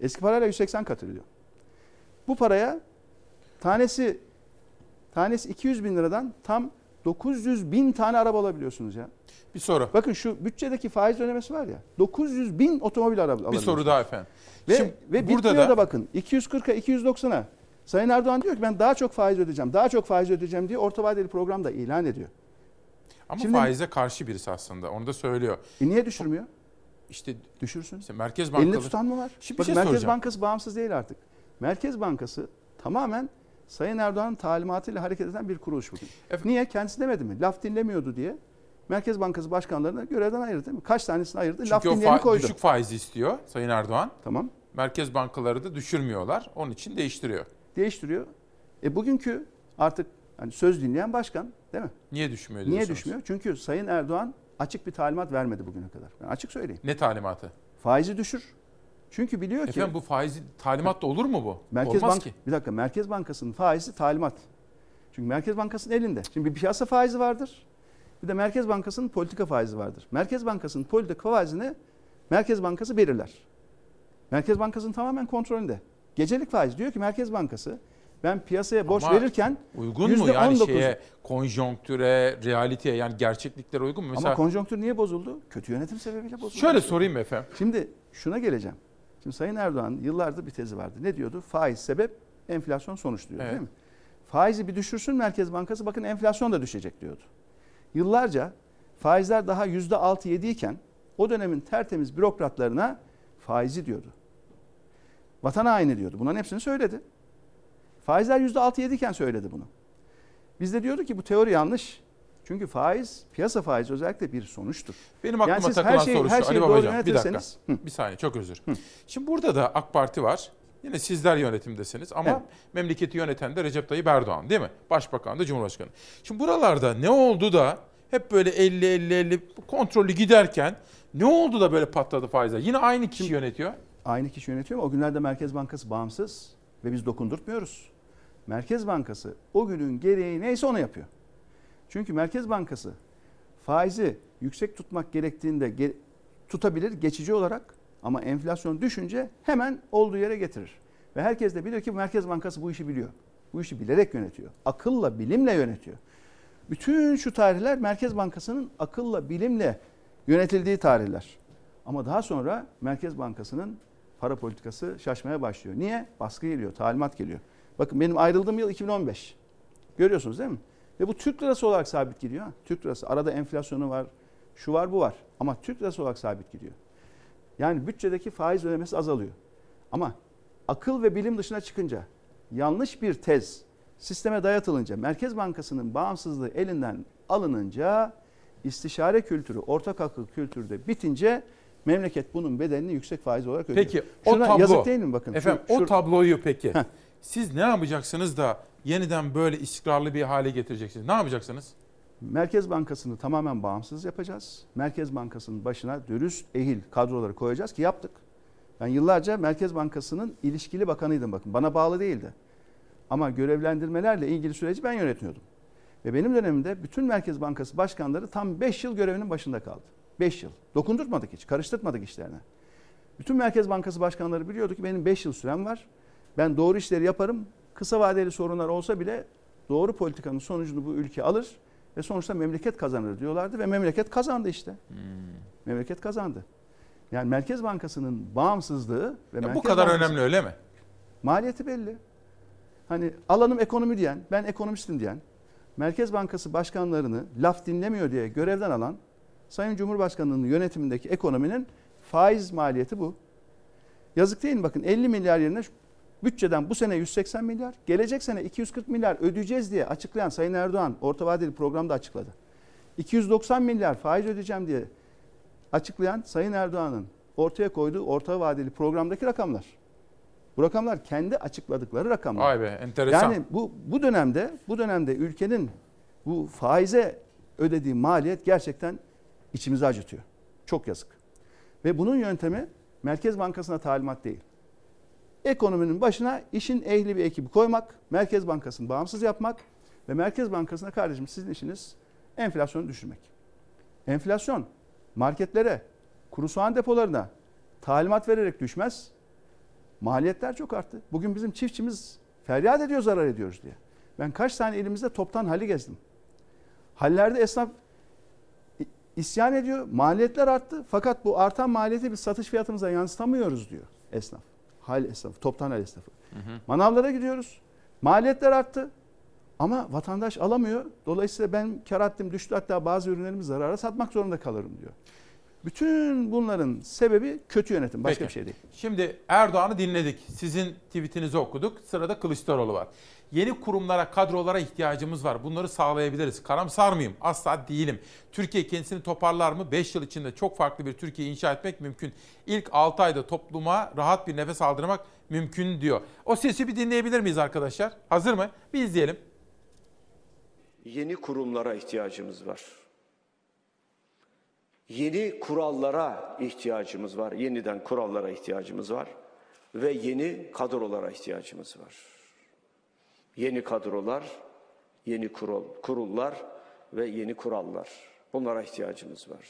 Speaker 39: Eski parayla 180 katrilyon. Bu paraya tanesi tanesi 200 bin liradan tam 900 bin tane araba alabiliyorsunuz ya.
Speaker 1: Bir soru.
Speaker 39: Bakın şu bütçedeki faiz ödemesi var ya 900 bin otomobil araba
Speaker 1: Bir soru daha efendim.
Speaker 39: Ve,
Speaker 1: Şimdi
Speaker 39: ve
Speaker 1: burada da-
Speaker 39: da bakın 240'a 290'a Sayın Erdoğan diyor ki ben daha çok faiz ödeyeceğim, daha çok faiz ödeyeceğim diye orta vadeli programda ilan ediyor.
Speaker 1: Ama
Speaker 39: Şimdi-
Speaker 1: faize karşı birisi aslında. Onu da söylüyor.
Speaker 39: E niye düşürmüyor?
Speaker 1: İşte
Speaker 39: düşürsün.
Speaker 1: İşte Merkez
Speaker 39: Elinde
Speaker 1: Bankaları.
Speaker 39: tutan mı var?
Speaker 1: Şimdi
Speaker 39: Bakın
Speaker 1: şey
Speaker 39: Merkez
Speaker 1: soracağım.
Speaker 39: Bankası bağımsız değil artık. Merkez Bankası tamamen Sayın Erdoğan'ın talimatıyla hareket eden bir kuruluş bugün. Niye? Kendisi demedi mi? Laf dinlemiyordu diye. Merkez Bankası başkanlarını görevden ayırdı değil mi? Kaç tanesini ayırdı? Laf
Speaker 1: Çünkü o
Speaker 39: dinleyeni koydu.
Speaker 1: düşük faizi istiyor Sayın Erdoğan.
Speaker 39: Tamam.
Speaker 1: Merkez bankaları da düşürmüyorlar. Onun için değiştiriyor.
Speaker 39: Değiştiriyor. E bugünkü artık hani söz dinleyen başkan değil mi?
Speaker 1: Niye düşmüyor
Speaker 39: Niye düşmüyor? Çünkü Sayın Erdoğan açık bir talimat vermedi bugüne kadar. Ben açık söyleyeyim.
Speaker 1: Ne talimatı?
Speaker 39: Faizi düşür. Çünkü biliyor ki
Speaker 1: Efendim bu faizi talimat da olur mu bu?
Speaker 39: Merkez
Speaker 1: Olmaz
Speaker 39: Bank
Speaker 1: ki.
Speaker 39: bir dakika Merkez Bankası'nın faizi talimat. Çünkü Merkez Bankası'nın elinde. Şimdi bir piyasa faizi vardır. Bir de Merkez Bankası'nın politika faizi vardır. Merkez Bankası'nın politika faizini Merkez Bankası belirler. Merkez Bankası'nın tamamen kontrolünde. Gecelik faiz diyor ki Merkez Bankası ben piyasaya borç
Speaker 1: Ama
Speaker 39: verirken
Speaker 1: uygun mu yani
Speaker 39: %19
Speaker 1: şeye konjonktüre, realiteye yani gerçekliklere uygun mu? Mesela
Speaker 39: Ama konjonktür niye bozuldu? Kötü yönetim sebebiyle bozuldu.
Speaker 1: şöyle sorayım efendim.
Speaker 39: Şimdi şuna geleceğim. Şimdi Sayın Erdoğan yıllardır bir tezi vardı. Ne diyordu? Faiz sebep, enflasyon sonuç diyordu
Speaker 1: Evet.
Speaker 39: değil mi? Faizi bir düşürsün Merkez Bankası bakın enflasyon da düşecek diyordu. Yıllarca faizler daha yüzde altı yedi iken o dönemin tertemiz bürokratlarına faizi diyordu. Vatan haini diyordu. Bunların hepsini söyledi. Faizler yüzde altı yedi iken söyledi bunu. Biz de diyorduk ki bu teori yanlış. Çünkü faiz, piyasa faizi özellikle bir sonuçtur.
Speaker 1: Benim aklıma
Speaker 39: Yani
Speaker 1: takılan
Speaker 39: her şeyi-
Speaker 1: soru şu.
Speaker 39: her şeyi
Speaker 1: Ali Babacan bir dakika.
Speaker 39: yönetirseniz-
Speaker 1: Bir saniye çok özür. Şimdi burada da AK Parti var. Yine sizler yönetimdesiniz ama
Speaker 39: Evet.
Speaker 1: memleketi yöneten de Recep Tayyip Erdoğan değil mi? Başbakan da Cumhurbaşkanı. Şimdi buralarda ne oldu da hep böyle 50-50-50 kontrollü giderken ne oldu da böyle patladı faizler? Yine aynı kişi yönetiyor.
Speaker 39: Aynı kişi yönetiyor ama o günlerde Merkez Bankası bağımsız ve biz dokundurtmuyoruz. Merkez Bankası o günün gereği neyse onu yapıyor. Çünkü Merkez Bankası faizi yüksek tutmak gerektiğinde ge- tutabilir geçici olarak ama enflasyon düşünce hemen olduğu yere getirir. Ve herkes de biliyor ki Merkez Bankası bu işi biliyor. Bu işi bilerek yönetiyor. Akılla, bilimle yönetiyor. Bütün şu tarihler Merkez Bankası'nın akılla, bilimle yönetildiği tarihler. Ama daha sonra Merkez Bankası'nın para politikası şaşmaya başlıyor. Niye? Baskı geliyor, talimat geliyor. Bakın benim ayrıldığım yıl 2015. Görüyorsunuz değil mi? Ve bu Türk lirası olarak sabit gidiyor. ha. Türk lirası. Arada enflasyonu var, şu var, bu var. Ama Türk lirası olarak sabit gidiyor. Yani bütçedeki faiz ödemesi azalıyor. Ama akıl ve bilim dışına çıkınca, yanlış bir tez sisteme dayatılınca, Merkez Bankası'nın bağımsızlığı elinden alınınca, istişare kültürü, ortak akıl kültürü de bitince memleket bunun bedelini yüksek faiz olarak ödüyor.
Speaker 1: Peki o
Speaker 39: Şuna
Speaker 1: tablo.
Speaker 39: yazık değil mi bakın?
Speaker 1: Efendim
Speaker 39: Şu-
Speaker 1: o
Speaker 39: şu-
Speaker 1: tabloyu peki siz ne yapacaksınız da yeniden böyle istikrarlı bir hale getireceksiniz? Ne yapacaksınız?
Speaker 39: Merkez Bankası'nı tamamen bağımsız yapacağız. Merkez Bankası'nın başına dürüst, ehil kadroları koyacağız ki yaptık. Ben yıllarca Merkez Bankası'nın ilişkili bakanıydım bakın. Bana bağlı değildi. Ama görevlendirmelerle ilgili süreci ben yönetiyordum. Ve benim dönemimde bütün Merkez Bankası başkanları tam 5 yıl görevinin başında kaldı. 5 yıl. Dokundurtmadık hiç, karıştırmadık işlerine. Bütün Merkez Bankası başkanları biliyordu ki benim 5 yıl sürem var. Ben doğru işleri yaparım. Kısa vadeli sorunlar olsa bile doğru politikanın sonucunu bu ülke alır ve sonuçta memleket kazanır diyorlardı ve memleket kazandı işte. Memleket kazandı. Yani Merkez Bankası'nın bağımsızlığı ve
Speaker 1: Ya
Speaker 39: Merkez
Speaker 1: bu kadar
Speaker 39: Bankası-
Speaker 1: önemli öyle mi?
Speaker 39: Maliyeti belli. Hani alanım ekonomi diyen, ben ekonomistim diyen, Merkez Bankası başkanlarını laf dinlemiyor diye görevden alan Sayın Cumhurbaşkanı'nın yönetimindeki ekonominin faiz maliyeti bu. Yazık değil mi? Bakın 50 milyar yerine bütçeden bu sene 180 milyar, gelecek sene 240 milyar ödeyeceğiz diye açıklayan Sayın Erdoğan orta vadeli programda açıkladı. 290 milyar faiz ödeyeceğim diye açıklayan Sayın Erdoğan'ın ortaya koyduğu orta vadeli programdaki rakamlar. Bu rakamlar kendi açıkladıkları rakamlar.
Speaker 1: Vay be, enteresan.
Speaker 39: Yani bu bu dönemde bu dönemde ülkenin bu faize ödediği maliyet gerçekten içimizi acıtıyor. Çok yazık. Ve bunun yöntemi Merkez Bankası'na talimat değil. Ekonominin başına işin ehli bir ekibi koymak, Merkez Bankası'nı bağımsız yapmak ve Merkez Bankası'na kardeşim sizin işiniz enflasyonu düşürmek. Enflasyon marketlere, kuru soğan depolarına talimat vererek düşmez. Maliyetler çok arttı. Bugün bizim çiftçimiz feryat ediyor zarar ediyoruz diye. Ben kaç tane elimizde toptan hali gezdim. Hallerde esnaf isyan ediyor. Maliyetler arttı. Fakat bu artan maliyeti biz satış fiyatımıza yansıtamıyoruz diyor esnaf. Hal esnafı, toptan hal esnafı. Manavlara gidiyoruz. Maliyetler arttı. Ama vatandaş alamıyor. Dolayısıyla ben kar haddim düştü hatta bazı ürünlerimi zarara satmak zorunda kalırım diyor. Bütün bunların sebebi kötü yönetim. Başka
Speaker 1: Peki.
Speaker 39: bir şey değil.
Speaker 1: Şimdi Erdoğan'ı dinledik. Sizin tweetinizi okuduk. Sırada Kılıçdaroğlu var. Yeni kurumlara, kadrolara ihtiyacımız var. Bunları sağlayabiliriz. Karamsar mıyım? Asla değilim. Türkiye kendisini toparlar mı? 5 yıl içinde çok farklı bir Türkiye inşa etmek mümkün. İlk 6 ayda topluma rahat bir nefes aldırmak mümkün diyor. O sesi bir dinleyebilir miyiz arkadaşlar? Hazır mı? Bir izleyelim.
Speaker 41: Yeni kurumlara ihtiyacımız var. Yeni kurallara ihtiyacımız var. Yeniden kurallara ihtiyacımız var. Ve yeni kadrolara ihtiyacımız var. Yeni kadrolar, yeni kurul, kurullar ve yeni kurallar. Bunlara ihtiyacımız var.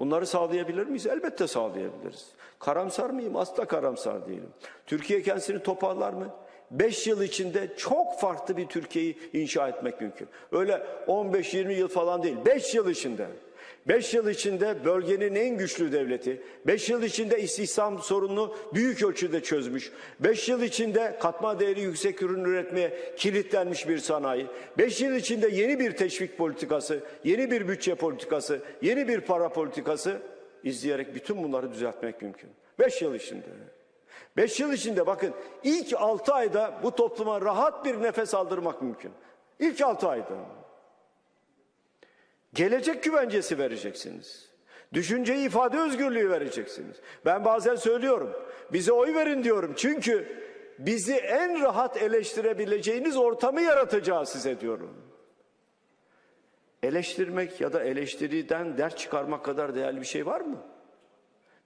Speaker 41: Bunları sağlayabilir miyiz? Elbette sağlayabiliriz. Karamsar mıyım? Asla karamsar değilim. Türkiye kendisini toparlar mı? 5 yıl içinde çok farklı bir Türkiye'yi inşa etmek mümkün. Öyle 15-20 yıl falan değil. 5 yıl içinde. 5 yıl içinde bölgenin en güçlü devleti, 5 yıl içinde istihdam sorununu büyük ölçüde çözmüş, 5 yıl içinde katma değeri yüksek ürün üretmeye kilitlenmiş bir sanayi, 5 yıl içinde yeni bir teşvik politikası, yeni bir bütçe politikası, yeni bir para politikası izleyerek bütün bunları düzeltmek mümkün. 5 yıl içinde. 5 yıl içinde bakın ilk 6 ayda bu topluma rahat bir nefes aldırmak mümkün. İlk 6 ayda. Gelecek güvencesi vereceksiniz. Düşünce ifade özgürlüğü vereceksiniz. Ben bazen söylüyorum. Bize oy verin diyorum. Çünkü bizi en rahat eleştirebileceğiniz ortamı yaratacağız size diyorum. Eleştirmek ya da eleştiriden ders çıkarmak kadar değerli bir şey var mı?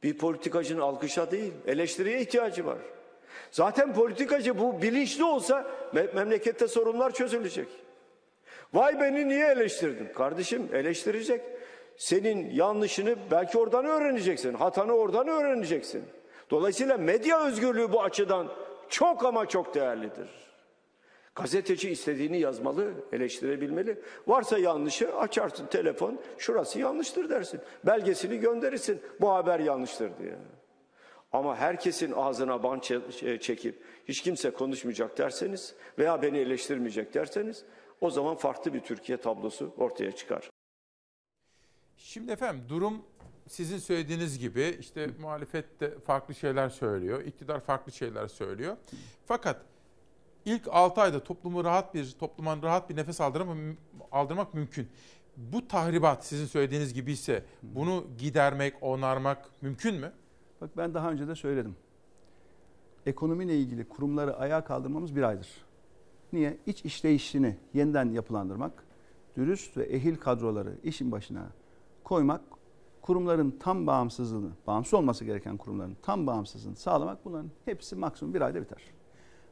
Speaker 41: Bir politikacının alkışa değil, eleştiriye ihtiyacı var. Zaten politikacı bu bilinçli olsa me- memlekette sorunlar çözülecek. Vay beni niye eleştirdin? Kardeşim eleştirecek. Senin yanlışını belki oradan öğreneceksin. Hatanı oradan öğreneceksin. Dolayısıyla medya özgürlüğü bu açıdan çok ama çok değerlidir. Gazeteci istediğini yazmalı, eleştirebilmeli. Varsa yanlışı açarsın telefon, şurası yanlıştır dersin. Belgesini gönderirsin, bu haber yanlıştır diye. Ama herkesin ağzına ban çe- çekip hiç kimse konuşmayacak derseniz veya beni eleştirmeyecek derseniz o zaman farklı bir Türkiye tablosu ortaya çıkar.
Speaker 1: Şimdi efendim durum sizin söylediğiniz gibi işte muhalefet de farklı şeyler söylüyor, iktidar farklı şeyler söylüyor. Fakat ilk 6 ayda toplumu rahat bir topluma rahat bir nefes aldırmak, aldırmak mümkün. Bu tahribat sizin söylediğiniz gibi ise bunu gidermek, onarmak mümkün mü?
Speaker 39: Bak ben daha önce de söyledim. Ekonomiyle ilgili kurumları ayağa kaldırmamız bir aydır. Niye? İç işleyişini yeniden yapılandırmak, dürüst ve ehil kadroları işin başına koymak, kurumların tam bağımsızlığını, bağımsız olması gereken kurumların tam bağımsızlığını sağlamak bunların hepsi maksimum bir ayda biter.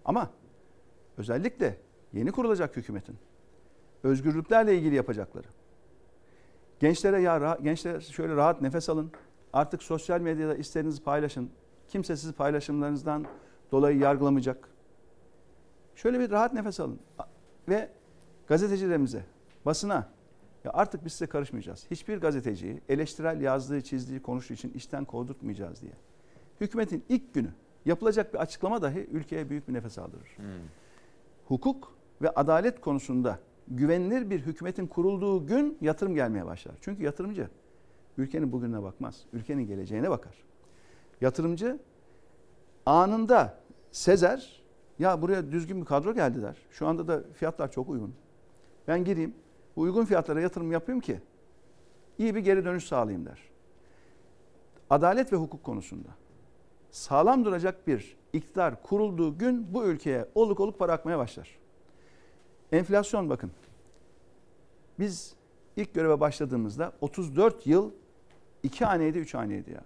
Speaker 39: Ama özellikle yeni kurulacak hükümetin özgürlüklerle ilgili yapacakları, gençlere ya gençler şöyle rahat nefes alın, artık sosyal medyada isterinizi paylaşın, kimse sizi paylaşımlarınızdan dolayı yargılamayacak. Şöyle bir rahat nefes alın ve gazetecilerimize, basına Ya artık biz size karışmayacağız. Hiçbir gazeteciyi eleştirel yazdığı, çizdiği, konuştuğu için işten kovdurtmayacağız diye. Hükümetin ilk günü yapılacak bir açıklama dahi ülkeye büyük bir nefes aldırır. Hukuk ve adalet konusunda güvenilir bir hükümetin kurulduğu gün yatırım gelmeye başlar. Çünkü yatırımcı ülkenin bugününe bakmaz. Ülkenin geleceğine bakar. Yatırımcı anında sezer ya buraya düzgün bir kadro geldi der. Şu anda da fiyatlar çok uygun. Ben gireyim uygun fiyatlara yatırım yapayım ki iyi bir geri dönüş sağlayayım der. Adalet ve hukuk konusunda sağlam duracak bir iktidar kurulduğu gün bu ülkeye oluk oluk para akmaya başlar. Enflasyon bakın. Biz ilk göreve başladığımızda 34 yıl 2 haneydi 3 haneydi ya.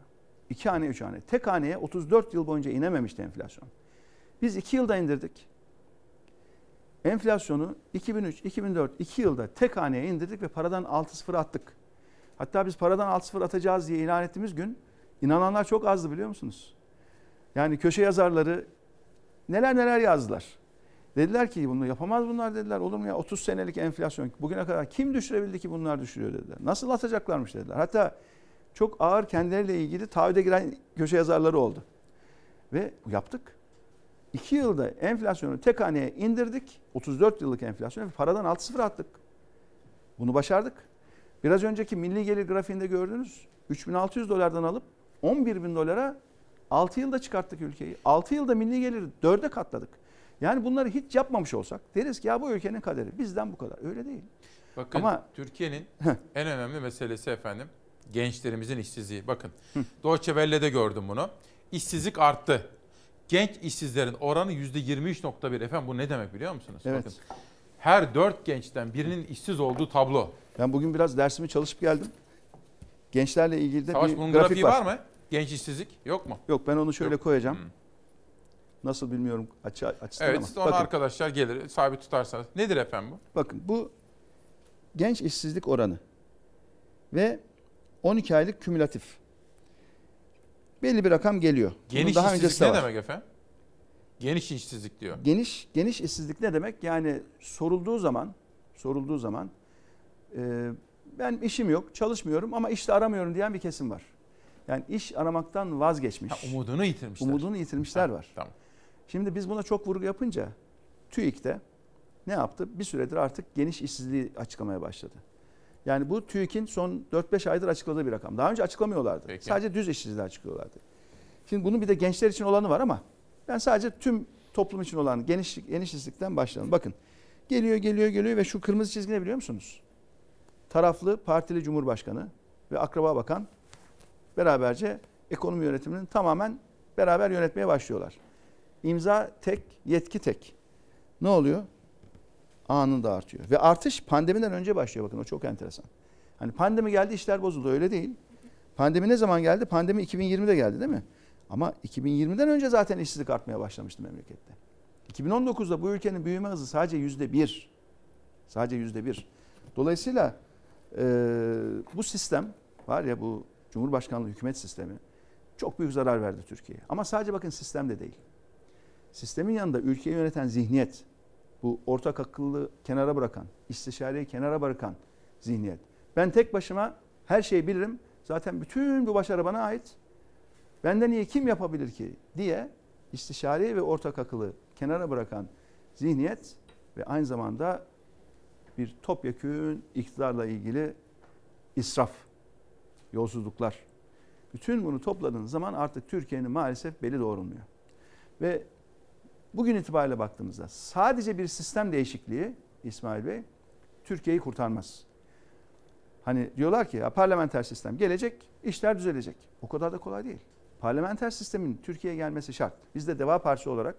Speaker 39: 2 hane 3 hane. Tek haneye 34 yıl boyunca inememişti enflasyon. Biz 2 yılda indirdik. Enflasyonu 2003, 2004, 2 yılda tek haneye indirdik ve paradan 6-0 attık. Hatta biz paradan 6-0 atacağız diye ilan ettiğimiz gün inananlar çok azdı biliyor musunuz? Yani köşe yazarları neler neler yazdılar. Dediler ki bunu yapamaz bunlar dediler. Olur mu ya 30 senelik enflasyon bugüne kadar kim düşürebildi ki bunlar düşürüyor dediler. Nasıl atacaklarmış dediler. Hatta çok ağır kendileriyle ilgili taahhüde giren köşe yazarları oldu. Ve yaptık. 2 yılda enflasyonu tek haneye indirdik. 34 yıllık enflasyon ve paradan 6-0 attık. Bunu başardık. Biraz önceki milli gelir grafiğinde gördünüz. 3600 dolardan alıp 11 bin dolara 6 yılda çıkarttık ülkeyi. 6 yılda milli geliri 4'e katladık. Yani bunları hiç yapmamış olsak deriz ki ya bu ülkenin kaderi bizden bu kadar. Öyle değil.
Speaker 1: Bakın
Speaker 39: Ama
Speaker 1: Türkiye'nin en önemli meselesi efendim gençlerimizin işsizliği. Bakın Deutsche Welle'de gördüm bunu. İşsizlik arttı. Genç işsizlerin oranı %23.1. Efendim bu ne demek biliyor musunuz?
Speaker 39: Evet.
Speaker 1: Bakın her dört gençten birinin işsiz olduğu tablo.
Speaker 39: Ben bugün biraz dersimi çalışıp geldim. Gençlerle ilgili de
Speaker 1: Savaş
Speaker 39: bir
Speaker 1: bunun
Speaker 39: grafik
Speaker 1: grafiği
Speaker 39: var.
Speaker 1: var. mı? Genç işsizlik yok mu?
Speaker 39: Yok ben onu şöyle
Speaker 1: Yok.
Speaker 39: koyacağım.
Speaker 1: Hmm.
Speaker 39: Nasıl bilmiyorum açı, açısından
Speaker 1: Evet
Speaker 39: ama.
Speaker 1: siz onu
Speaker 39: Bakın,
Speaker 1: arkadaşlar gelir sabit tutarsanız. Nedir efendim bu?
Speaker 39: bakın bu genç işsizlik oranı ve 12 aylık kümülatif. Belli bir rakam geliyor. Bunun
Speaker 1: Geniş
Speaker 39: daha
Speaker 1: işsizlik ne
Speaker 39: var.
Speaker 1: demek efendim? Geniş işsizlik diyor.
Speaker 39: Geniş geniş işsizlik ne demek? Yani sorulduğu zaman sorulduğu zaman e, ben işim yok, çalışmıyorum ama işte aramıyorum diyen bir kesim var. Yani iş aramaktan vazgeçmiş.
Speaker 1: Ha, umudunu yitirmişler.
Speaker 39: Umudunu yitirmişler
Speaker 1: Ha,
Speaker 39: var.
Speaker 1: Tamam.
Speaker 39: Şimdi biz buna çok vurgu yapınca TÜİK de ne yaptı? Bir süredir artık geniş işsizliği açıklamaya başladı. Yani bu TÜİK'in son 4-5 aydır açıkladığı bir rakam. Daha önce açıklamıyorlardı.
Speaker 1: Peki.
Speaker 39: Sadece düz işsizliği açıklıyorlardı. Şimdi bunun bir de gençler için olanı var ama ben sadece tüm toplum için olan geniş, geniş işsizlikten başlayalım. Bakın geliyor geliyor geliyor ve şu kırmızı çizgi ne biliyor musunuz? Taraflı partili cumhurbaşkanı ve akraba bakan beraberce ekonomi yönetiminin tamamen beraber yönetmeye başlıyorlar. İmza tek, yetki tek. Ne oluyor? Anında artıyor. Ve artış pandemiden önce başlıyor bakın o çok enteresan. Hani pandemi geldi işler bozuldu öyle değil. Pandemi ne zaman geldi? Pandemi 2020'de geldi değil mi? Ama 2020'den önce zaten işsizlik artmaya başlamıştı memlekette. 2019'da bu ülkenin büyüme hızı sadece yüzde bir. Sadece yüzde bir. Dolayısıyla e, bu sistem var ya bu Cumhurbaşkanlığı hükümet sistemi çok büyük zarar verdi Türkiye'ye. Ama sadece bakın sistemde değil. Sistemin yanında ülkeyi yöneten zihniyet, bu ortak akıllı kenara bırakan, istişareyi kenara bırakan zihniyet. Ben tek başıma her şeyi bilirim. Zaten bütün bu başarı bana ait. Benden iyi kim yapabilir ki diye istişareyi ve ortak akıllı kenara bırakan zihniyet ve aynı zamanda bir topyekün iktidarla ilgili israf, yolsuzluklar. Bütün bunu topladığınız zaman artık Türkiye'nin maalesef beli doğrulmuyor. Ve bugün itibariyle baktığımızda sadece bir sistem değişikliği İsmail Bey Türkiye'yi kurtarmaz. Hani diyorlar ki ya parlamenter sistem gelecek, işler düzelecek. O kadar da kolay değil. Parlamenter sistemin Türkiye'ye gelmesi şart. Biz de Deva Partisi olarak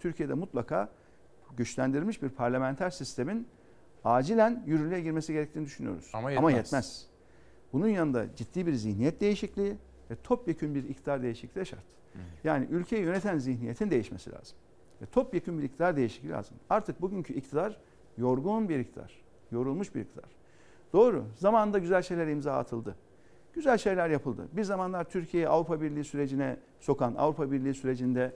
Speaker 39: Türkiye'de mutlaka güçlendirilmiş bir parlamenter sistemin acilen yürürlüğe girmesi gerektiğini düşünüyoruz.
Speaker 1: Ama
Speaker 39: Ama
Speaker 1: yetmez.
Speaker 39: yetmez. Bunun yanında ciddi bir zihniyet değişikliği ve topyekün bir iktidar değişikliği de şart. Yani ülkeyi yöneten zihniyetin değişmesi lazım. Ve topyekün bir iktidar değişikliği lazım. Artık bugünkü iktidar yorgun bir iktidar. Yorulmuş bir iktidar. Doğru. Zamanında güzel şeyler imza atıldı. Güzel şeyler yapıldı. Bir zamanlar Türkiye'yi Avrupa Birliği sürecine sokan, Avrupa Birliği sürecinde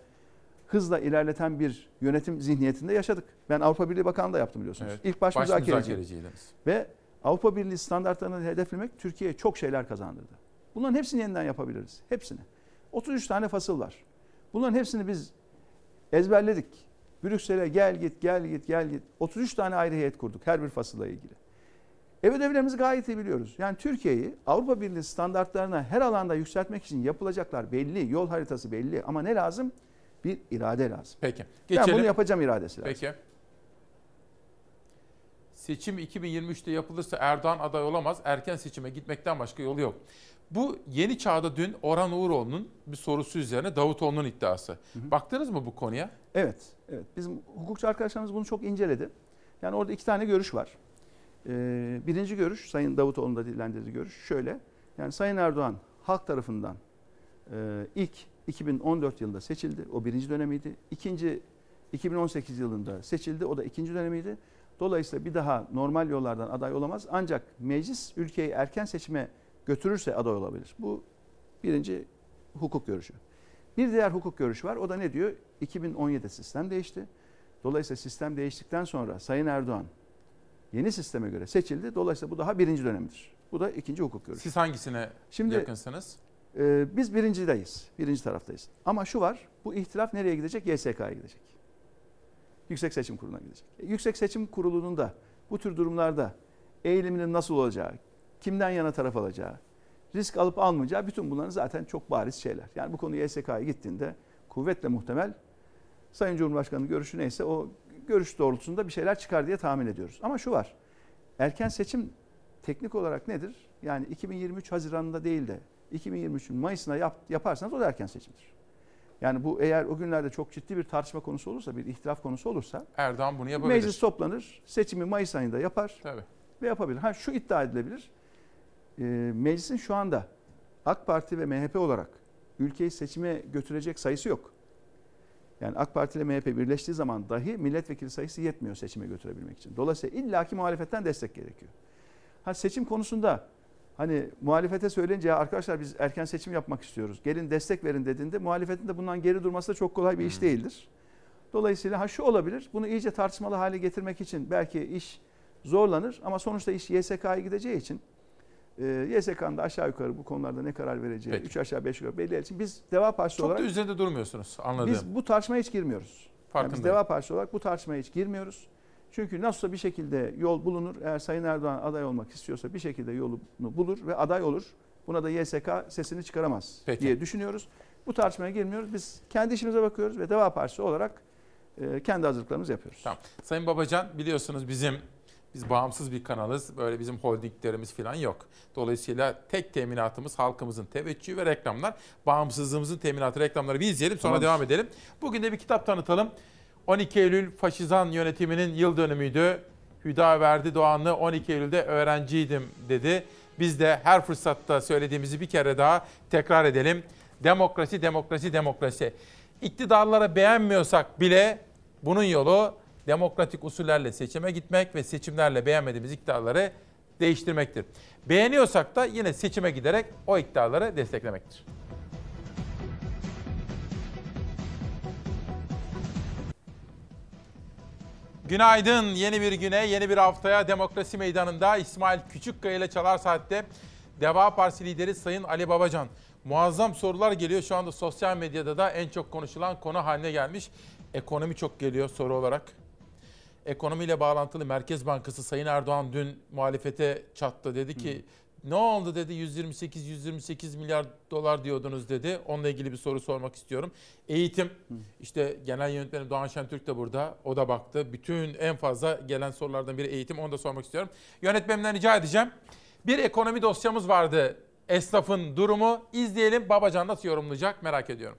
Speaker 39: hızla ilerleten bir yönetim zihniyetinde yaşadık. Ben Avrupa Birliği Bakanlığı da yaptım biliyorsunuz.
Speaker 1: Evet.
Speaker 39: İlk baş,
Speaker 1: Baş müzakereciydiniz.
Speaker 39: Ve Avrupa Birliği standartlarını hedeflemek Türkiye'ye çok şeyler kazandırdı. Bunların hepsini yeniden yapabiliriz. Hepsini. 33 tane fasıl var. Bunların hepsini biz ezberledik. Brüksel'e gel git gel git gel git. 33 tane ayrı heyet kurduk her bir fasılla ilgili. Ev ödevlerimizi gayet iyi biliyoruz. Yani Türkiye'yi Avrupa Birliği standartlarına her alanda yükseltmek için yapılacaklar belli, yol haritası belli. Ama ne lazım? Bir irade lazım.
Speaker 1: Peki.
Speaker 39: Ben
Speaker 1: Geçelim.
Speaker 39: bunu yapacağım iradesi lazım.
Speaker 1: Peki. Seçim 2023'te yapılırsa Erdoğan aday olamaz. Erken seçime gitmekten başka yolu yok. Bu yeni çağda dün Orhan Uğuroğlu'nun bir sorusu üzerine Davutoğlu'nun iddiası. Baktınız mı bu konuya?
Speaker 39: Evet, evet. Bizim hukukçu arkadaşlarımız bunu çok inceledi. Yani orada iki tane görüş var. Ee, birinci görüş, Sayın Davutoğlu'nun da dillendirdiği görüş şöyle. Yani Sayın Erdoğan halk tarafından e, ilk 2014 yılında seçildi. O birinci dönemiydi. İkinci 2018 yılında seçildi. O da ikinci dönemiydi. Dolayısıyla bir daha normal yollardan aday olamaz. Ancak meclis ülkeyi erken seçime götürürse aday olabilir. Bu birinci hukuk görüşü. Bir diğer hukuk görüşü var. O da ne diyor? 2017'de sistem değişti. Dolayısıyla sistem değiştikten sonra Sayın Erdoğan yeni sisteme göre seçildi. Dolayısıyla bu daha birinci dönemidir. Bu da ikinci hukuk görüşü.
Speaker 1: Siz hangisine
Speaker 39: Şimdi-
Speaker 1: yakınsınız?
Speaker 39: Ee, biz birincideyiz. Birinci taraftayız. Ama şu var. Bu ihtilaf nereye gidecek? YSK'ya gidecek. Yüksek Seçim Kurulu'na gidecek. E, Yüksek Seçim Kurulu'nun da bu tür durumlarda eğiliminin nasıl olacağı, kimden yana taraf alacağı, risk alıp almayacağı bütün bunların zaten çok bariz şeyler. Yani bu konu YSK'ya gittiğinde kuvvetle muhtemel Sayın Cumhurbaşkanı'nın görüşü neyse o görüş doğrultusunda bir şeyler çıkar diye tahmin ediyoruz. Ama şu var. Erken seçim teknik olarak nedir? Yani 2023 Haziran'da değil de 2023'ün Mayıs'ına yap, yaparsanız o da erken seçimdir. Yani bu eğer o günlerde çok ciddi bir tartışma konusu olursa, bir ihtilaf konusu olursa
Speaker 1: Erdoğan bunu yapabilir.
Speaker 39: meclis toplanır, seçimi Mayıs ayında yapar
Speaker 1: Tabii.
Speaker 39: ve yapabilir. Ha şu iddia edilebilir. E, meclisin şu anda AK Parti ve MHP olarak ülkeyi seçime götürecek sayısı yok. Yani AK Parti ile MHP birleştiği zaman dahi milletvekili sayısı yetmiyor seçime götürebilmek için. Dolayısıyla illaki muhalefetten destek gerekiyor. Ha seçim konusunda hani muhalefete söyleyince ya arkadaşlar biz erken seçim yapmak istiyoruz. Gelin destek verin dediğinde muhalefetin de bundan geri durması da çok kolay bir iş değildir. Dolayısıyla ha şu olabilir. Bunu iyice tartışmalı hale getirmek için belki iş zorlanır ama sonuçta iş YSK'ya gideceği için e, YSK'nın da aşağı yukarı bu konularda ne karar vereceği,
Speaker 1: Peki.
Speaker 39: üç aşağı beş yukarı belli için biz Deva Partisi
Speaker 1: Çok
Speaker 39: olarak
Speaker 1: da üzerinde durmuyorsunuz anladığım.
Speaker 39: biz bu tartışmaya hiç girmiyoruz. Yani biz. Deva Partisi olarak bu tartışmaya hiç girmiyoruz. Çünkü nasılsa bir şekilde yol bulunur. Eğer Sayın Erdoğan aday olmak istiyorsa bir şekilde yolunu bulur ve aday olur. Buna da YSK sesini çıkaramaz
Speaker 1: Peki.
Speaker 39: diye düşünüyoruz. Bu tartışmaya girmiyoruz. Biz kendi işimize bakıyoruz ve Deva Partisi olarak e, kendi hazırlıklarımızı yapıyoruz.
Speaker 1: Tamam. Sayın Babacan biliyorsunuz bizim biz bağımsız bir kanalız. Böyle bizim holdinglerimiz falan yok. Dolayısıyla tek teminatımız halkımızın teveccühü ve reklamlar. Bağımsızlığımızın teminatı reklamları bir izleyelim sonra
Speaker 39: Tamam.
Speaker 1: devam edelim. Bugün de bir kitap tanıtalım. 12 Eylül faşizan yönetiminin yıl dönümüydü. Hüdaverdi Doğanlı 12 Eylül'de öğrenciydim dedi. Biz de her fırsatta söylediğimizi bir kere daha tekrar edelim. Demokrasi, demokrasi, demokrasi. İktidarlara beğenmiyorsak bile bunun yolu demokratik usullerle seçime gitmek ve seçimlerle beğenmediğimiz iktidarları değiştirmektir. Beğeniyorsak da yine seçime giderek o iktidarları desteklemektir. Günaydın. Yeni bir güne, yeni bir haftaya Demokrasi Meydanı'nda İsmail Küçükkaya ile Çalar Saat'te Deva Partisi lideri Sayın Ali Babacan. Muazzam sorular geliyor. Şu anda sosyal medyada da en çok konuşulan konu haline gelmiş. Ekonomi çok geliyor soru olarak. Ekonomiyle bağlantılı Merkez Bankası Sayın Erdoğan dün muhalefete çattı. Dedi ki ne oldu dedi 128-128 milyar dolar diyordunuz dedi. Onunla ilgili bir soru sormak istiyorum. Eğitim işte genel yönetmenim Doğan Şentürk de burada. O da baktı. Bütün en fazla gelen sorulardan biri eğitim. Onu da sormak istiyorum. Yönetmenimden rica edeceğim. Bir ekonomi dosyamız vardı. Esnafın durumu. izleyelim. Babacan nasıl yorumlayacak merak ediyorum.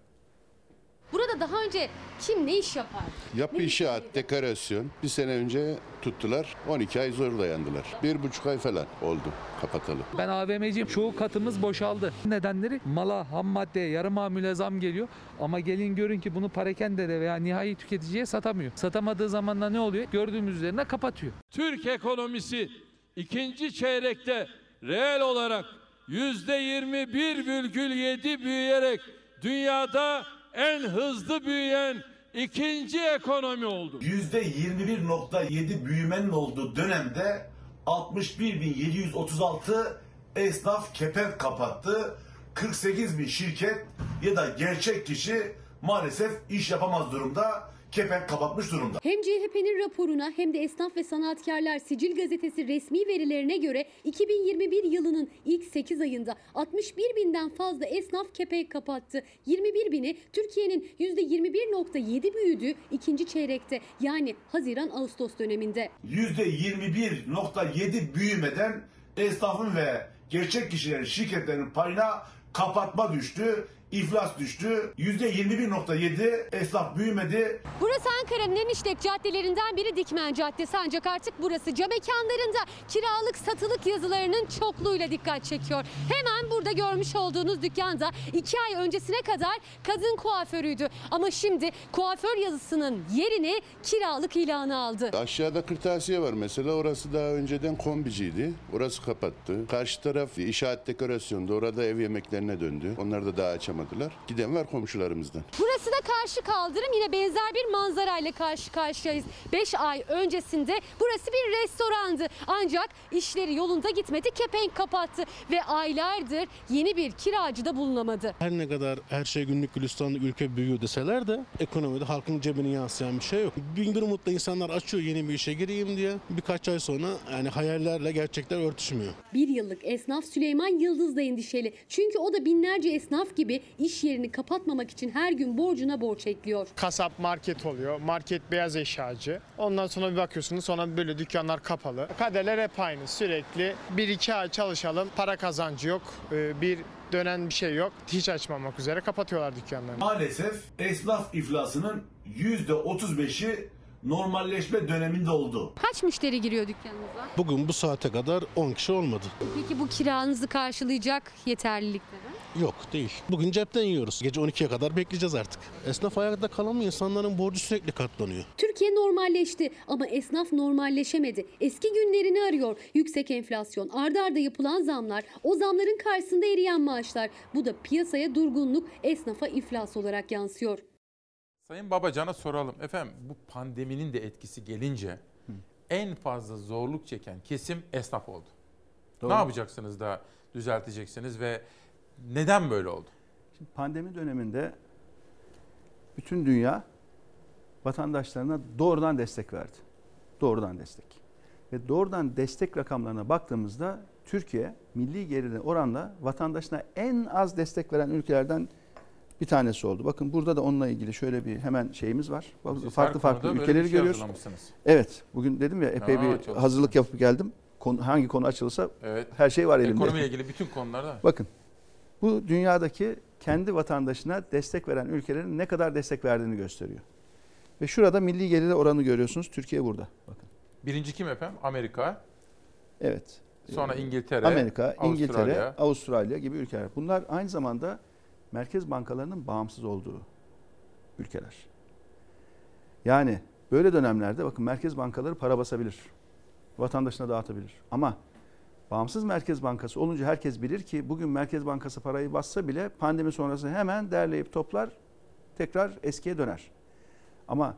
Speaker 42: Burada daha önce kim ne iş yapar?
Speaker 43: Yapı inşaat, dekorasyon. Bir sene önce tuttular. 12 ay zor dayandılar. Bir buçuk ay falan oldu kapatalı.
Speaker 44: Ben AVM'ciyim. Çoğu katımız boşaldı. Nedenleri mala, ham maddeye, yarı mamule zam geliyor. Ama gelin görün ki bunu parakendede veya nihai tüketiciye satamıyor. Satamadığı zaman da ne oluyor? Gördüğümüz üzerine kapatıyor.
Speaker 40: Türk ekonomisi ikinci çeyrekte reel olarak yüzde 21,7 büyüyerek dünyada en hızlı büyüyen ikinci ekonomi oldu.
Speaker 45: %21.7 büyümenin olduğu dönemde
Speaker 46: 61.736 esnaf kepenk kapattı. 48 bin şirket ya da gerçek kişi maalesef iş yapamaz durumda. Kepenk kapatmış durumda.
Speaker 42: Hem CHP'nin raporuna hem de Esnaf ve Sanatkarlar Sicil Gazetesi resmi verilerine göre 2021 yılının ilk 8 ayında 61 binden fazla esnaf kepenk kapattı. 21 bini Türkiye'nin %21.7 büyüdüğü ikinci çeyrekte yani Haziran-Ağustos döneminde.
Speaker 46: %21.7 büyümeden esnafın ve gerçek kişilerin şirketlerin payına kapatma düştü, iflas düştü. %21.7 esnaf büyümedi.
Speaker 42: Burası Ankara'nın en işlek caddelerinden biri Dikmen Caddesi ancak artık burası cam mekanlarında kiralık satılık yazılarının çokluğuyla dikkat çekiyor. Hemen burada görmüş olduğunuz dükkanda iki ay öncesine kadar kadın kuaförüydü. Ama şimdi kuaför yazısının yerini kiralık ilanı aldı.
Speaker 43: Aşağıda kırtasiye var mesela orası daha önceden kombiciydi. Orası kapattı. Karşı taraf inşaat dekorasyonda orada ev yemeklerine döndü. Onlar da daha açamadılar. Giden var komşularımızdan.
Speaker 42: Burası da karşı kaldırım yine benzer bir manzarayla karşı karşıyayız. 5 ay öncesinde burası bir restorandı. Ancak işleri yolunda gitmedi kepenk kapattı ve aylardır yeni bir kiracı da bulunamadı.
Speaker 47: Her ne kadar her şey günlük gülistanlı ülke büyüyor deseler de ekonomide halkın cebine yansıyan bir şey yok. Bin bir umutla insanlar açıyor yeni bir işe gireyim diye. Birkaç ay sonra yani hayallerle gerçekler örtüşmüyor.
Speaker 42: Bir yıllık esnaf Süleyman Yıldız da endişeli. Çünkü o da binlerce esnaf gibi iş yerini kapatmamak için her gün borcuna borç ekliyor.
Speaker 48: Kasap market oluyor. Market beyaz eşyacı. Ondan sonra bir bakıyorsunuz sonra böyle dükkanlar kapalı. Kaderler hep aynı. Sürekli bir iki ay çalışalım. Para kazancı yok. Ee, Bir dönen bir şey yok. Hiç açmamak üzere kapatıyorlar dükkanlarını.
Speaker 46: Maalesef esnaf iflasının %35'i normalleşme döneminde oldu.
Speaker 42: Kaç müşteri giriyor dükkanınıza?
Speaker 47: Bugün bu saate kadar 10 kişi olmadı.
Speaker 42: Peki bu kiranızı karşılayacak yeterlilikte mi?
Speaker 47: Yok değil. Bugün cepten yiyoruz. Gece 12'ye kadar bekleyeceğiz artık. Esnaf ayakta kalamıyor. İnsanların borcu sürekli katlanıyor.
Speaker 42: Türkiye normalleşti ama esnaf normalleşemedi. Eski günlerini arıyor. Yüksek enflasyon, ardarda arda yapılan zamlar, o zamların karşısında eriyen maaşlar. Bu da piyasaya durgunluk, esnafa iflas olarak yansıyor.
Speaker 1: Sayın Babacan'a soralım. Efendim bu pandeminin de etkisi gelince en fazla zorluk çeken kesim esnaf oldu.
Speaker 39: Doğru.
Speaker 1: Ne yapacaksınız da düzelteceksiniz ve neden böyle oldu?
Speaker 39: Şimdi pandemi döneminde bütün dünya vatandaşlarına doğrudan destek verdi. Doğrudan destek. Ve doğrudan destek rakamlarına baktığımızda Türkiye milli geliri oranla vatandaşına en az destek veren ülkelerden bir tanesi oldu. Bakın burada da onunla ilgili şöyle bir hemen şeyimiz var.
Speaker 1: Siz
Speaker 39: farklı farklı ülkeleri
Speaker 1: şey
Speaker 39: görüyoruz. Evet. Bugün dedim ya epey
Speaker 1: Ya,
Speaker 39: bir hazırlık yapıp geldim. Konu, hangi konu açılırsa
Speaker 1: Evet.
Speaker 39: her şey var elimde.
Speaker 1: Ekonomiyle ilgili bütün konularda.
Speaker 39: Bakın bu dünyadaki kendi vatandaşına destek veren ülkelerin ne kadar destek verdiğini gösteriyor. Ve şurada milli geliri oranı görüyorsunuz. Türkiye burada. Bakın.
Speaker 1: Birinci kim efendim? Amerika.
Speaker 39: Evet.
Speaker 1: Sonra
Speaker 39: Ee,
Speaker 1: İngiltere,
Speaker 39: Amerika, İngiltere,
Speaker 1: Avustralya.
Speaker 39: Avustralya gibi ülkeler. Bunlar aynı zamanda merkez bankalarının bağımsız olduğu ülkeler. Yani böyle dönemlerde bakın merkez bankaları para basabilir. Vatandaşına dağıtabilir. Ama bağımsız merkez bankası olunca herkes bilir ki bugün merkez bankası parayı bassa bile pandemi sonrası hemen derleyip toplar tekrar eskiye döner. Ama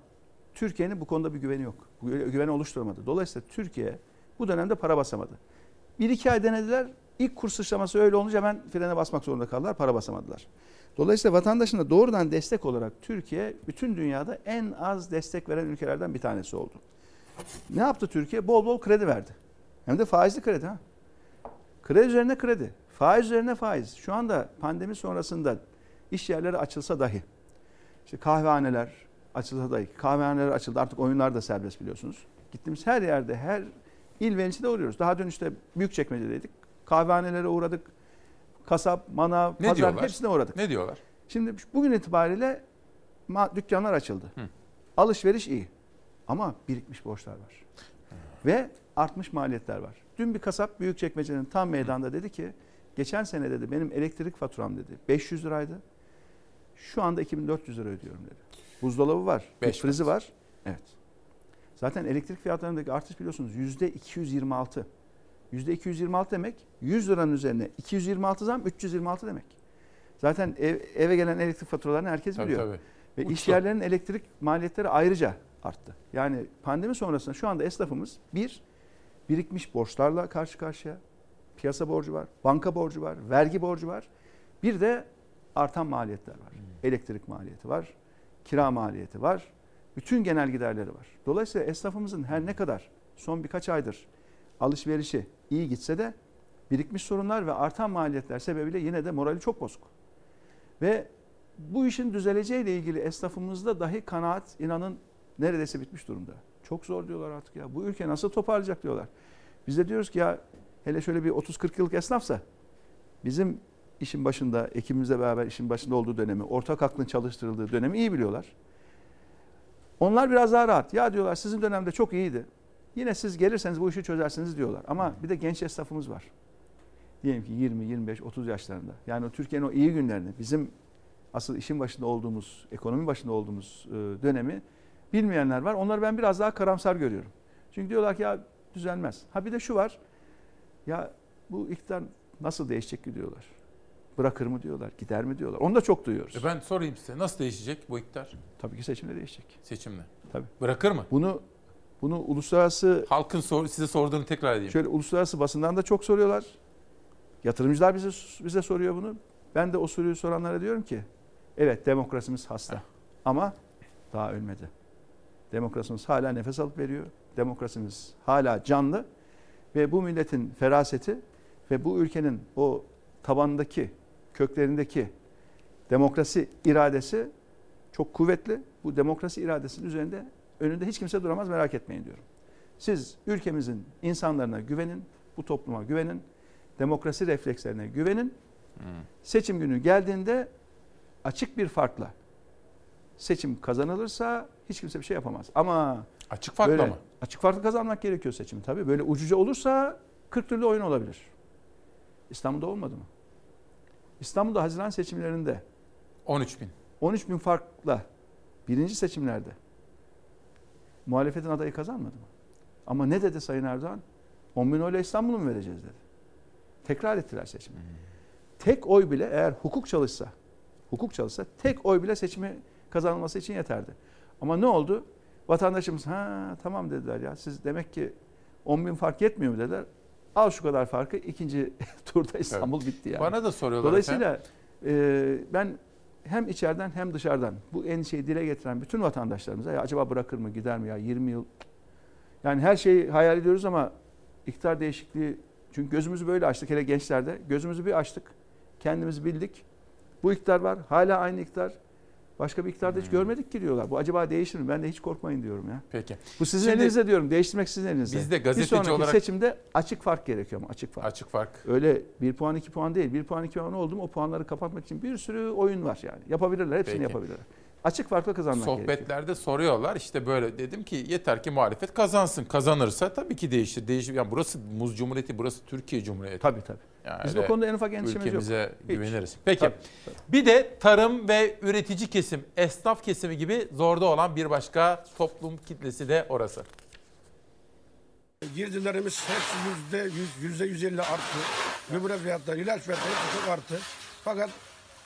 Speaker 39: Türkiye'nin bu konuda bir güveni yok. Bu güveni oluşturamadı. Dolayısıyla Türkiye bu dönemde para basamadı. Bir iki ay denediler. İlk kur sıçraması öyle olunca hemen frene basmak zorunda kaldılar. Para basamadılar. Dolayısıyla vatandaşına doğrudan destek olarak Türkiye bütün dünyada en az destek veren ülkelerden bir tanesi oldu. Ne yaptı Türkiye? Bol bol kredi verdi. Hem de faizli kredi ha. Kredi üzerine kredi. Faiz üzerine faiz. Şu anda pandemi sonrasında iş yerleri açılsa dahi, işte kahvehaneler açılsa dahi, kahvehaneler açıldı artık oyunlar da serbest biliyorsunuz. Gittiğimiz her yerde, her il ve ilçede uğruyoruz. Daha dün işte Büyükçekmece'deydik. Kahvehanelere uğradık. Kasap, manav,
Speaker 1: Ne
Speaker 39: pazar
Speaker 1: diyorlar?
Speaker 39: hepsine uğradık.
Speaker 1: Ne diyorlar?
Speaker 39: Şimdi bugün itibariyle dükkanlar açıldı. Alışveriş iyi. Ama birikmiş borçlar var. Ve artmış maliyetler var. Dün bir kasap Büyükçekmece'nin tam meydanda dedi ki geçen sene dedi benim elektrik faturam dedi 500 liraydı. Şu anda 2400 lira ödüyorum dedi. Buzdolabı var,
Speaker 1: Beş
Speaker 39: frizi var. Evet. Zaten elektrik fiyatlarındaki artış biliyorsunuz yüzde 226. Yüzde 226 demek 100 liranın üzerine 226 zam 326 demek. Zaten ev- eve gelen elektrik faturalarını herkes
Speaker 1: Tabii,
Speaker 39: biliyor.
Speaker 1: tabii.
Speaker 39: Ve
Speaker 1: Uçtu.
Speaker 39: iş yerlerinin elektrik maliyetleri ayrıca arttı. Yani pandemi sonrasında şu anda esnafımız bir birikmiş borçlarla karşı karşıya. Piyasa borcu var, banka borcu var, vergi borcu var. Bir de artan maliyetler var. Elektrik maliyeti var, kira maliyeti var. Bütün genel giderleri var. Dolayısıyla esnafımızın her ne kadar son birkaç aydır alışverişi iyi gitse de birikmiş sorunlar ve artan maliyetler sebebiyle yine de morali çok bozuk. Ve bu işin düzeleceğiyle ilgili esnafımızda dahi kanaat inanın neredeyse bitmiş durumda. Çok zor diyorlar artık ya. Bu ülke nasıl toparlayacak diyorlar. Biz de diyoruz ki ya hele şöyle bir 30-40 yıllık esnafsa bizim işin başında, ekibimizle beraber işin başında olduğu dönemi, ortak aklın çalıştırıldığı dönemi iyi biliyorlar. Onlar biraz daha rahat. Ya diyorlar sizin dönemde çok iyiydi. Yine siz gelirseniz bu işi çözersiniz diyorlar. Ama bir de genç esnafımız var. Diyelim ki 20, 25, 30 yaşlarında. Yani o Türkiye'nin o iyi günlerini, bizim asıl işin başında olduğumuz, ekonomi başında olduğumuz e, dönemi bilmeyenler var. Onları ben biraz daha karamsar görüyorum. Çünkü diyorlar ki ya düzelmez. Ha bir de şu var. Ya bu iktidar nasıl değişecek ki diyorlar. Bırakır mı diyorlar, gider mi diyorlar. Onu da çok duyuyoruz.
Speaker 1: E ben sorayım size nasıl değişecek bu iktidar?
Speaker 39: Tabii ki seçimde değişecek.
Speaker 1: Seçimle.
Speaker 39: Tabii.
Speaker 1: Bırakır mı?
Speaker 39: Bunu bunu uluslararası
Speaker 1: halkın sor, size sorduğunu tekrar edeyim.
Speaker 39: Şöyle uluslararası basından da çok soruyorlar. Yatırımcılar bize bize soruyor bunu. Ben de o soruyu soranlara diyorum ki evet demokrasimiz hasta
Speaker 1: Heh.
Speaker 39: ama daha ölmedi. Demokrasimiz hala nefes alıp veriyor. Demokrasimiz hala canlı ve bu milletin feraseti ve bu ülkenin o tabandaki, köklerindeki demokrasi iradesi çok kuvvetli. Bu demokrasi iradesinin üzerinde önünde hiç kimse duramaz merak etmeyin diyorum. Siz ülkemizin insanlarına güvenin, bu topluma güvenin, demokrasi reflekslerine güvenin. Seçim günü geldiğinde açık bir farkla seçim kazanılırsa hiç kimse bir şey yapamaz. Ama
Speaker 1: açık farkla
Speaker 39: böyle,
Speaker 1: mı?
Speaker 39: Açık farklı kazanmak gerekiyor seçim tabii. Böyle ucuca olursa 40 türlü oyun olabilir. İstanbul'da olmadı mı? İstanbul'da Haziran seçimlerinde
Speaker 1: 13 bin.
Speaker 39: 13 bin farkla birinci seçimlerde muhalefetin adayı kazanmadı mı? Ama ne dedi Sayın Erdoğan? 10 bin oyla İstanbul'u mu vereceğiz dedi. Tekrar ettiler seçimi. Tek oy bile eğer hukuk çalışsa, hukuk çalışsa tek oy bile seçimi kazanılması için yeterdi. Ama ne oldu? Vatandaşımız ha tamam dediler ya. Siz demek ki 10 bin fark yetmiyor mu? dediler. Al şu kadar farkı ikinci <laughs> turda İstanbul bitti yani.
Speaker 1: Bana da soruyorlar
Speaker 39: Dolayısıyla e, ben hem içeriden hem dışarıdan bu endişeyi dile getiren bütün vatandaşlarımıza ya acaba bırakır mı gider mi ya 20 yıl? Yani her şeyi hayal ediyoruz ama iktidar değişikliği çünkü gözümüzü böyle açtık hele gençlerde gözümüzü bir açtık kendimizi bildik. Bu iktidar var hala aynı iktidar başka bir iktidarda hiç görmedik ki diyorlar bu acaba değişir mi ben de hiç korkmayın diyorum ya.
Speaker 1: Peki.
Speaker 39: Bu sizin
Speaker 1: Şimdi-
Speaker 39: elinizde diyorum değiştirmek sizin elinizde.
Speaker 1: Biz de gazeteci
Speaker 39: bir sonraki
Speaker 1: olarak-
Speaker 39: seçimde açık fark gerekiyor ama açık fark.
Speaker 1: Açık fark.
Speaker 39: Öyle 1 puan 2 puan değil. 1 puan 2 puan oldu mu o puanları kapatmak için bir sürü oyun var yani. Yapabilirler hepsini
Speaker 1: Peki.
Speaker 39: yapabilirler. Açık farkla kazanmak gerekiyor.
Speaker 1: Sohbetlerde soruyorlar işte böyle dedim ki yeter ki muhalefet kazansın. Kazanırsa tabii ki değişir. Değişir. Yani burası Muz Cumhuriyeti, burası Türkiye Cumhuriyeti.
Speaker 39: Tabii tabii.
Speaker 1: Yani
Speaker 39: Biz o konuda en ufak endişemiz yok.
Speaker 1: Ülkemize
Speaker 39: Hiç.
Speaker 1: güveniriz. Peki.
Speaker 39: Tabii,
Speaker 1: Bir de tarım ve üretici kesim, esnaf kesimi gibi zorda olan bir başka toplum kitlesi de orası.
Speaker 32: Girdilerimiz hepsi yüzde yüz, yüzde yüz elli arttı. Gübre fiyatları, ilaç fiyatları hepsi çok arttı. Fakat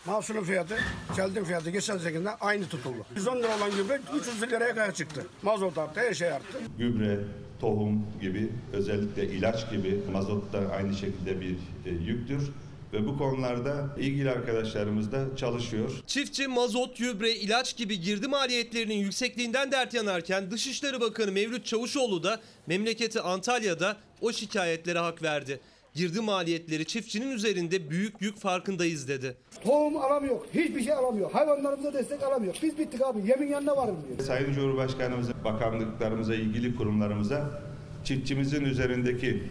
Speaker 32: mahsulün fiyatı, keldin fiyatı geçen senekinde aynı tutuldu. 110 lira olan gübre 300 liraya kadar çıktı. Mazot arttı, her şey arttı.
Speaker 49: gübre, tohum gibi özellikle ilaç gibi mazot da aynı şekilde bir e, yüktür ve bu konularda ilgili arkadaşlarımız da çalışıyor.
Speaker 45: Çiftçi mazot, gübre, ilaç gibi girdi maliyetlerinin yüksekliğinden dert yanarken Dışişleri Bakanı Mevlüt Çavuşoğlu da memleketi Antalya'da o şikayetlere hak verdi. Girdi maliyetleri çiftçinin üzerinde büyük yük farkındayız dedi.
Speaker 50: Tohum alamıyor, hiçbir şey alamıyor. Hayvanlarımıza destek alamıyor. Biz bittik abi, yemin yanına varım diyor.
Speaker 49: Sayın Cumhurbaşkanımıza, bakanlıklarımıza, ilgili kurumlarımıza çiftçimizin üzerindeki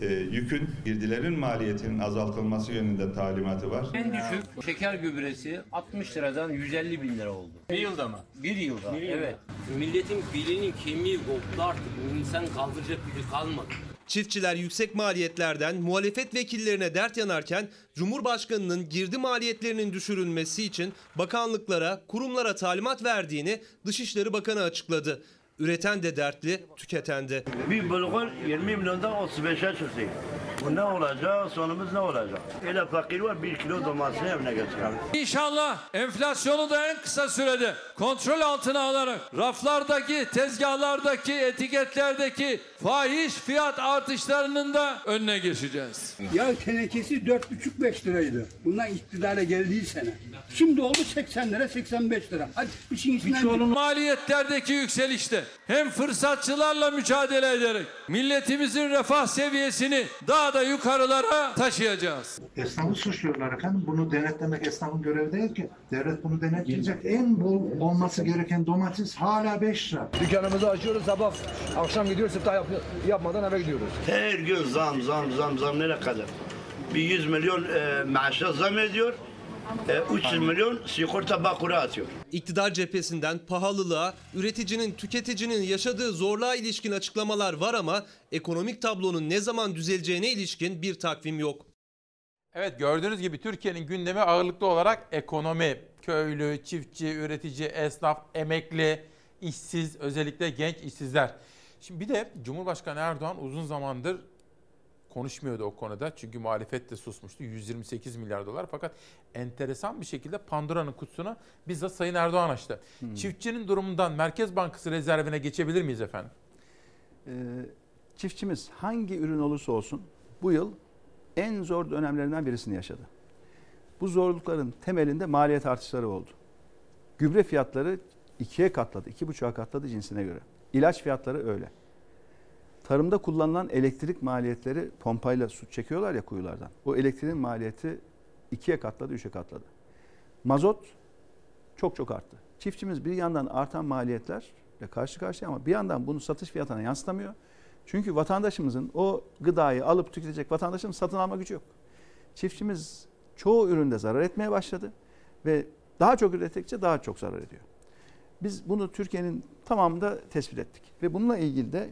Speaker 49: e, yükün, girdilerin maliyetinin azaltılması yönünde talimatı var.
Speaker 51: En düşük şeker gübresi 60 liradan 150 bin lira oldu. Bir yılda mı? Bir yılda,
Speaker 52: Bir yılda.
Speaker 51: evet. Milletin belinin kemiği koptu artık. İnsan kaldıracak gücü kalmadı.
Speaker 45: Çiftçiler yüksek maliyetlerden muhalefet vekillerine dert yanarken Cumhurbaşkanının girdi maliyetlerinin düşürülmesi için bakanlıklara, kurumlara talimat verdiğini Dışişleri Bakanı açıkladı. Üreten de dertli, tüketen de.
Speaker 53: Bir bulgur 20 milyondan 35'e çıktı. Bu ne olacak? Sonumuz ne olacak? Öyle fakir var bir kilo domatesini evine götürelim.
Speaker 40: İnşallah enflasyonu da en kısa sürede kontrol altına alarak raflardaki, tezgahlardaki, etiketlerdeki fahiş fiyat artışlarının da önüne geçeceğiz.
Speaker 50: Yağ tenekesi 4,5-5 liraydı. Bundan iktidara geldiği sene. Şimdi oldu 80 lira 85 lira. Hadi işin içinden
Speaker 40: Maliyetlerdeki yükselişte hem fırsatçılarla mücadele ederek milletimizin refah seviyesini daha da yukarılara taşıyacağız.
Speaker 54: Esnafı suçluyorlar efendim. Bunu denetlemek esnafın görevi değil ki. Devlet bunu denetleyecek. En bol olması gereken domates hala 5 lira.
Speaker 55: Dükkanımızı açıyoruz sabah akşam gidiyoruz siftah yap, yapmadan eve gidiyoruz.
Speaker 53: Her gün zam zam zam zam nereye kadar? Bir 100 milyon e, maaşa zam ediyor. E, 300 milyon sigorta bakura atıyor.
Speaker 45: İktidar cephesinden pahalılığa, üreticinin, tüketicinin yaşadığı zorluğa ilişkin açıklamalar var ama ekonomik tablonun ne zaman düzeleceğine ilişkin bir takvim yok.
Speaker 1: Evet gördüğünüz gibi Türkiye'nin gündemi ağırlıklı olarak ekonomi. Köylü, çiftçi, üretici, esnaf, emekli, işsiz, özellikle genç işsizler. Şimdi bir de Cumhurbaşkanı Erdoğan uzun zamandır konuşmuyordu o konuda. Çünkü muhalefet de susmuştu. 128 milyar dolar. Fakat enteresan bir şekilde Pandora'nın kutusunu bizzat Sayın Erdoğan açtı. Çiftçinin durumundan Merkez Bankası rezervine geçebilir miyiz efendim?
Speaker 39: Ee, çiftçimiz hangi ürün olursa olsun bu yıl en zor dönemlerinden birisini yaşadı. Bu zorlukların temelinde maliyet artışları oldu. Gübre fiyatları ikiye katladı, iki buçuğa katladı cinsine göre. İlaç fiyatları öyle. Tarımda kullanılan elektrik maliyetleri pompayla su çekiyorlar ya kuyulardan. O elektriğin maliyeti ikiye katladı, üçe katladı. Mazot çok çok arttı. Çiftçimiz bir yandan artan maliyetlerle karşı karşıya ama bir yandan bunu satış fiyatına yansıtamıyor. Çünkü vatandaşımızın o gıdayı alıp tüketecek vatandaşımız satın alma gücü yok. Çiftçimiz çoğu üründe zarar etmeye başladı ve daha çok ürettikçe daha çok zarar ediyor. Biz bunu Türkiye'nin tamamında tespit ettik ve bununla ilgili de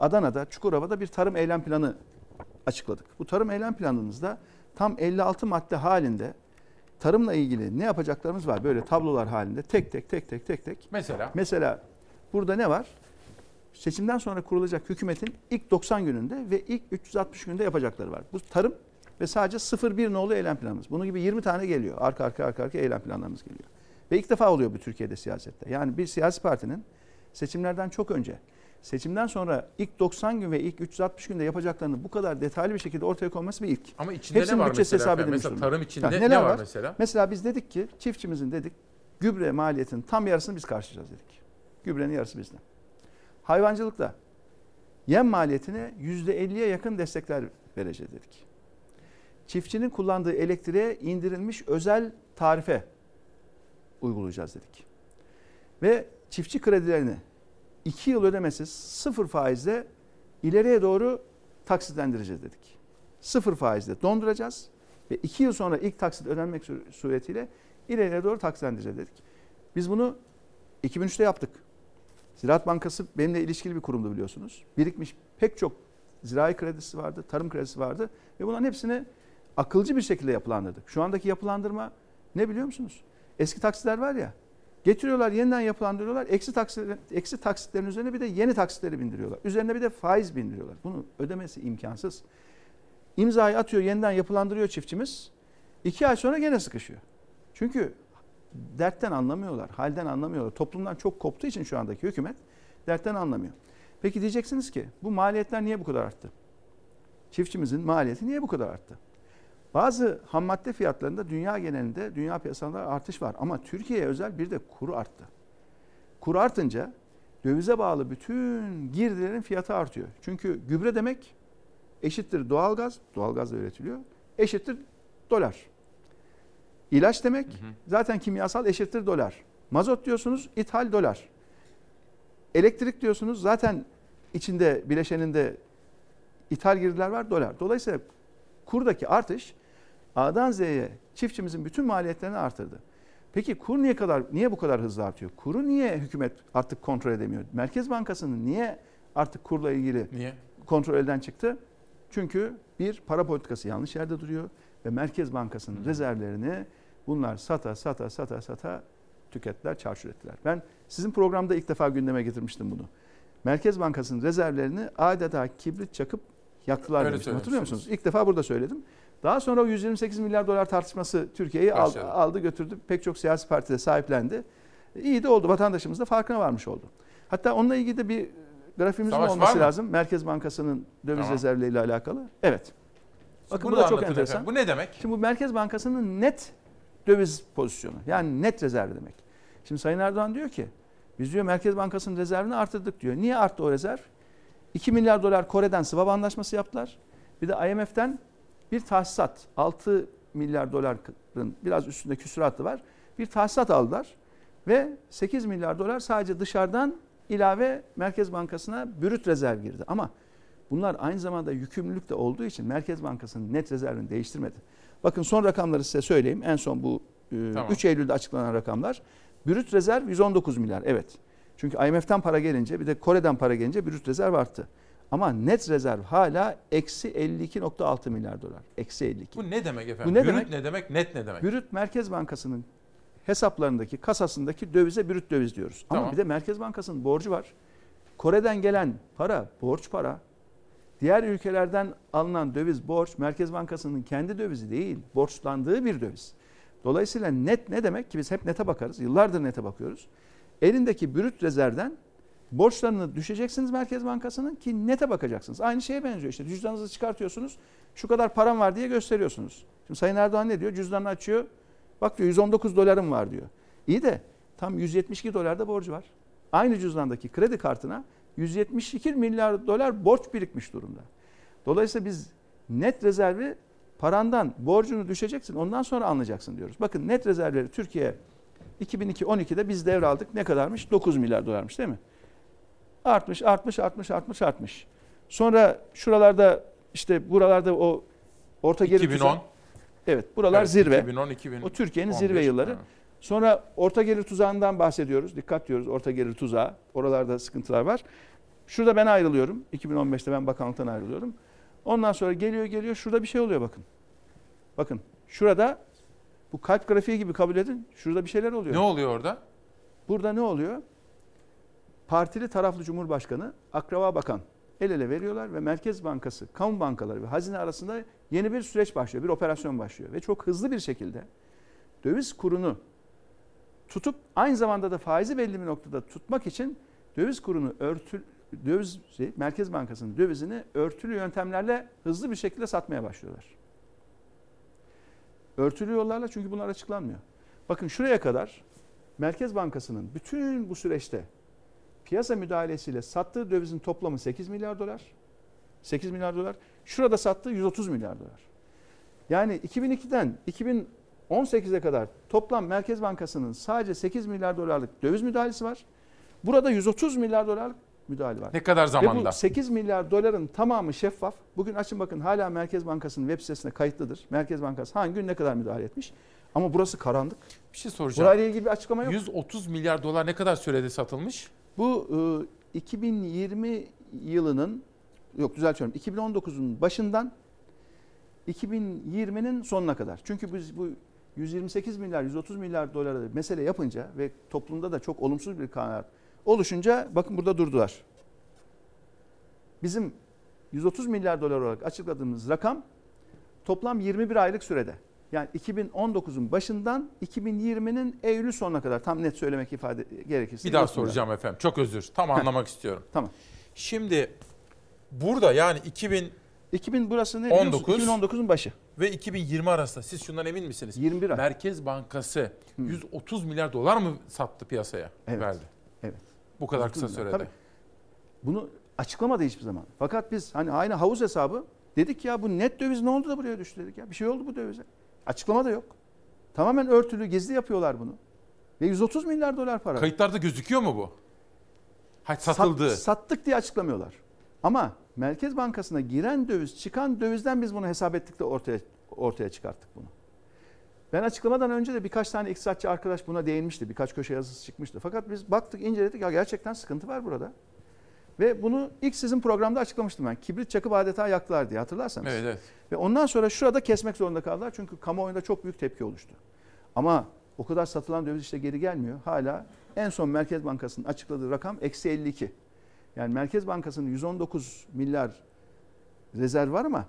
Speaker 39: Adana'da, Çukurova'da bir tarım eylem planı açıkladık. Bu tarım eylem planımızda tam 56 madde halinde tarımla ilgili ne yapacaklarımız var böyle tablolar halinde tek tek tek tek tek tek.
Speaker 1: Mesela?
Speaker 39: Mesela burada ne var? Seçimden sonra kurulacak hükümetin ilk 90 gününde ve ilk 360 günde yapacakları var. Bu tarım ve sadece 01 nolu eylem planımız. Bunun gibi 20 tane geliyor. Arka arka arka arka eylem planlarımız geliyor. Ve ilk defa oluyor bu Türkiye'de siyasette. Yani bir siyasi partinin seçimlerden çok önce seçimden sonra ilk 90 gün ve ilk 360 günde yapacaklarını bu kadar detaylı bir şekilde ortaya konması bir ilk.
Speaker 1: Ama içinde
Speaker 39: Hepsinin
Speaker 1: ne var mesela?
Speaker 39: hesap
Speaker 1: Mesela
Speaker 39: durumda.
Speaker 1: tarım içinde
Speaker 39: Ha,
Speaker 1: ne,
Speaker 39: neler
Speaker 1: var, mesela?
Speaker 39: Mesela biz dedik ki çiftçimizin dedik gübre maliyetinin tam yarısını biz karşılayacağız dedik. Gübrenin yarısı bizden. Hayvancılıkta yem maliyetine %50'ye yakın destekler vereceğiz dedik. Çiftçinin kullandığı elektriğe indirilmiş özel tarife uygulayacağız dedik. Ve çiftçi kredilerini 2 yıl ödemesiz sıfır faizle ileriye doğru taksitlendireceğiz dedik. Sıfır faizle donduracağız ve 2 yıl sonra ilk taksit ödenmek sur- suretiyle ileriye doğru taksitlendireceğiz dedik. Biz bunu 2003'te yaptık. Ziraat Bankası benimle ilişkili bir kurumdu biliyorsunuz. Birikmiş pek çok zirai kredisi vardı, tarım kredisi vardı ve bunların hepsini akılcı bir şekilde yapılandırdık. Şu andaki yapılandırma ne biliyor musunuz? Eski taksitler var ya, getiriyorlar yeniden yapılandırıyorlar. Eksi, taksitler, eksi taksitlerin üzerine bir de yeni taksitleri bindiriyorlar. Üzerine bir de faiz bindiriyorlar. Bunu ödemesi imkansız. İmzayı atıyor, yeniden yapılandırıyor çiftçimiz. İki ay sonra gene sıkışıyor. Çünkü dertten anlamıyorlar, halden anlamıyorlar. Toplumdan çok koptuğu için şu andaki hükümet dertten anlamıyor. Peki diyeceksiniz ki bu maliyetler niye bu kadar arttı? Çiftçimizin maliyeti niye bu kadar arttı? Bazı ham madde fiyatlarında dünya genelinde, dünya piyasalarında artış var. Ama Türkiye'ye özel bir de kuru arttı. Kur artınca dövize bağlı bütün girdilerin fiyatı artıyor. Çünkü gübre demek eşittir doğalgaz, doğalgaz da üretiliyor, eşittir dolar. İlaç demek zaten kimyasal eşittir dolar. Mazot diyorsunuz ithal dolar. Elektrik diyorsunuz zaten içinde bileşeninde ithal girdiler var dolar. Dolayısıyla kurdaki artış A'dan Z'ye çiftçimizin bütün maliyetlerini artırdı. Peki kur niye kadar niye bu kadar hızlı artıyor? Kuru niye hükümet artık kontrol edemiyor? Merkez Bankası'nın niye artık kurla ilgili
Speaker 1: Niye?
Speaker 39: kontrol elden çıktı? Çünkü bir para politikası yanlış yerde duruyor ve Merkez Bankası'nın rezervlerini bunlar sata sata sata sata tükettiler, çarçur ettiler. Ben sizin programda ilk defa gündeme getirmiştim bunu. Merkez Bankası'nın rezervlerini adeta kibrit çakıp yaktılar
Speaker 1: Öyle
Speaker 39: demiştim. Hatırlıyor musunuz? İlk defa burada söyledim. Daha sonra o 128 milyar dolar tartışması Türkiye'yi aldı, aldı götürdü. Pek çok siyasi partide sahiplendi. İyi de oldu. Vatandaşımız da farkına varmış oldu. Hatta onunla ilgili de bir
Speaker 1: var
Speaker 39: olması lazım. Merkez Bankası'nın döviz
Speaker 1: Tamam.
Speaker 39: rezervleriyle alakalı. Evet. Bakın
Speaker 1: Bunu
Speaker 39: bu da çok enteresan.
Speaker 1: efendim. Bu ne demek?
Speaker 39: Şimdi bu Merkez Bankası'nın net döviz pozisyonu. Yani net rezerv demek. Şimdi Sayın Erdoğan diyor ki biz diyor Merkez Bankası'nın rezervini arttırdık diyor. Niye arttı o rezerv? 2 milyar dolar Kore'den swap anlaşması yaptılar. Bir de IMF'den bir tahsisat 6 milyar doların biraz üstünde küsuratı var. Bir tahsisat aldılar ve 8 milyar dolar sadece dışarıdan ilave Merkez Bankası'na brüt rezerv girdi. Ama bunlar aynı zamanda yükümlülük de olduğu için Merkez Bankası'nın net rezervini değiştirmedi. Bakın son rakamları size söyleyeyim. En son bu e,
Speaker 1: Tamam.
Speaker 39: 3 Eylül'de açıklanan rakamlar. Brüt rezerv 119 milyar. Evet. Çünkü IMF'den para gelince bir de Kore'den para gelince brüt rezerv arttı. Ama net rezerv hala eksi 52.6 milyar dolar. Eksi 52.
Speaker 1: Bu ne demek efendim?
Speaker 39: Bu ne
Speaker 1: Brüt
Speaker 39: demek?
Speaker 1: ne demek? Net ne demek?
Speaker 39: Brüt Merkez Bankası'nın hesaplarındaki, kasasındaki dövize brüt döviz diyoruz. Ama
Speaker 1: Tamam.
Speaker 39: bir de Merkez Bankası'nın borcu var. Kore'den gelen para borç para. Diğer ülkelerden alınan döviz borç Merkez Bankası'nın kendi dövizi değil, borçlandığı bir döviz. Dolayısıyla net ne demek ki biz hep nete bakarız. Yıllardır nete bakıyoruz. Elindeki brüt rezervden borçlarını düşeceksiniz Merkez Bankası'nın ki nete bakacaksınız. Aynı şeye benziyor işte. Cüzdanınızı çıkartıyorsunuz. Şu kadar param var diye gösteriyorsunuz. Şimdi Sayın Erdoğan ne diyor? Cüzdanını açıyor. Bak diyor 119 dolarım var diyor. İyi de tam 172 dolar da borcu var. Aynı cüzdandaki kredi kartına 172 milyar dolar borç birikmiş durumda. Dolayısıyla biz net rezervi parandan borcunu düşeceksin ondan sonra anlayacaksın diyoruz. Bakın net rezervleri Türkiye 2002-12'de biz devraldık. Ne kadarmış? 9 milyar dolarmış değil mi? Artmış, artmış, artmış, artmış, artmış. Sonra şuralarda işte buralarda o orta geri
Speaker 1: 2010.
Speaker 39: tuzak- Evet, buralar
Speaker 1: Evet,
Speaker 39: zirve.
Speaker 1: 2010, 2015,
Speaker 39: o Türkiye'nin zirve yılları.
Speaker 1: evet.
Speaker 39: Sonra orta gelir tuzağından bahsediyoruz. Dikkat diyoruz orta gelir tuzağı. Oralarda sıkıntılar var. Şurada ben ayrılıyorum. 2015'te ben bakanlıktan ayrılıyorum. Ondan sonra geliyor geliyor şurada bir şey oluyor bakın. Bakın şurada bu kalp grafiği gibi kabul edin. Şurada bir şeyler oluyor.
Speaker 1: Ne oluyor orada?
Speaker 39: Burada ne oluyor? Partili taraflı Cumhurbaşkanı, akraba bakan el ele veriyorlar ve Merkez Bankası, kamu bankaları ve hazine arasında yeni bir süreç başlıyor, bir operasyon başlıyor. Ve çok hızlı bir şekilde döviz kurunu tutup aynı zamanda da faizi belli bir noktada tutmak için döviz kurunu örtü döviz şey, Merkez Bankası'nın dövizini örtülü yöntemlerle hızlı bir şekilde satmaya başlıyorlar. Örtülü yollarla çünkü bunlar açıklanmıyor. Bakın şuraya kadar Merkez Bankası'nın bütün bu süreçte piyasa müdahalesiyle sattığı dövizin toplamı 8 milyar dolar. 8 milyar dolar. Şurada sattığı 130 milyar dolar. Yani 2002'den 2018'e kadar toplam Merkez Bankası'nın sadece 8 milyar dolarlık döviz müdahalesi var. Burada 130 milyar dolarlık müdahale var.
Speaker 1: Ne kadar
Speaker 39: Ve
Speaker 1: zamanda?
Speaker 39: bu 8 milyar doların tamamı şeffaf. Bugün açın bakın hala Merkez Bankası'nın web sitesinde kayıtlıdır. Merkez Bankası hangi gün ne kadar müdahale etmiş. Ama burası karanlık.
Speaker 1: Bir şey soracağım.
Speaker 39: Burayla ilgili bir açıklama yok.
Speaker 1: 130 milyar dolar ne kadar sürede satılmış?
Speaker 39: Bu e, 2020 yılının yok düzeltiyorum 2019'un başından 2020'nin sonuna kadar. Çünkü biz bu 128 milyar 130 milyar doları mesele yapınca ve toplumda da çok olumsuz bir kanaat oluşunca bakın burada durdular. Bizim 130 milyar dolar olarak açıkladığımız rakam toplam 21 aylık sürede. Yani 2019'un başından 2020'nin Eylül sonuna kadar tam net söylemek ifade gerekirse.
Speaker 1: Bir daha
Speaker 39: 130 milyar.
Speaker 1: soracağım efendim. Çok özür. Tam anlamak istiyorum.
Speaker 39: Tamam.
Speaker 1: Şimdi burada yani 2000
Speaker 39: 2000 burası ne biliyor musun?
Speaker 1: 19
Speaker 39: 2019'un başı.
Speaker 1: ve 2020 arasında siz şundan emin misiniz?
Speaker 39: 21 ay.
Speaker 1: Merkez Bankası 130 milyar dolar mı sattı piyasaya?
Speaker 39: Evet.
Speaker 1: Verdi.
Speaker 39: Evet.
Speaker 1: Bu kadar
Speaker 39: 130
Speaker 1: kısa
Speaker 39: milyar.
Speaker 1: sürede.
Speaker 39: Tabii. Bunu açıklamadı hiçbir zaman. Fakat biz hani aynı havuz hesabı dedik ya bu net döviz ne oldu da buraya düştü dedik ya. Bir şey oldu bu dövize. Açıklama da yok. Tamamen örtülü, gizli yapıyorlar bunu. Ve 130 milyar dolar para.
Speaker 1: Kayıtlarda gözüküyor mu bu? Hayır
Speaker 39: Sat-
Speaker 1: satıldı.
Speaker 39: sattık diye açıklamıyorlar. Ama Merkez Bankası'na giren döviz, çıkan dövizden biz bunu hesap ettik de ortaya ortaya çıkarttık bunu. Ben açıklamadan önce de birkaç tane iktisatçı arkadaş buna değinmişti. Birkaç köşe yazısı çıkmıştı. Fakat biz baktık, inceledik. Ya gerçekten sıkıntı var burada. Ve bunu ilk sizin programda açıklamıştım ben. Kibrit çakıp adeta yaktılar diye hatırlarsanız.
Speaker 1: Evet evet.
Speaker 39: Ve ondan sonra şurada kesmek zorunda kaldılar. Çünkü kamuoyunda çok büyük tepki oluştu. Ama O kadar satılan döviz işte geri gelmiyor. Hala en son Merkez Bankası'nın açıkladığı rakam eksi 52. Yani Merkez Bankası'nın 119 milyar rezerv var ama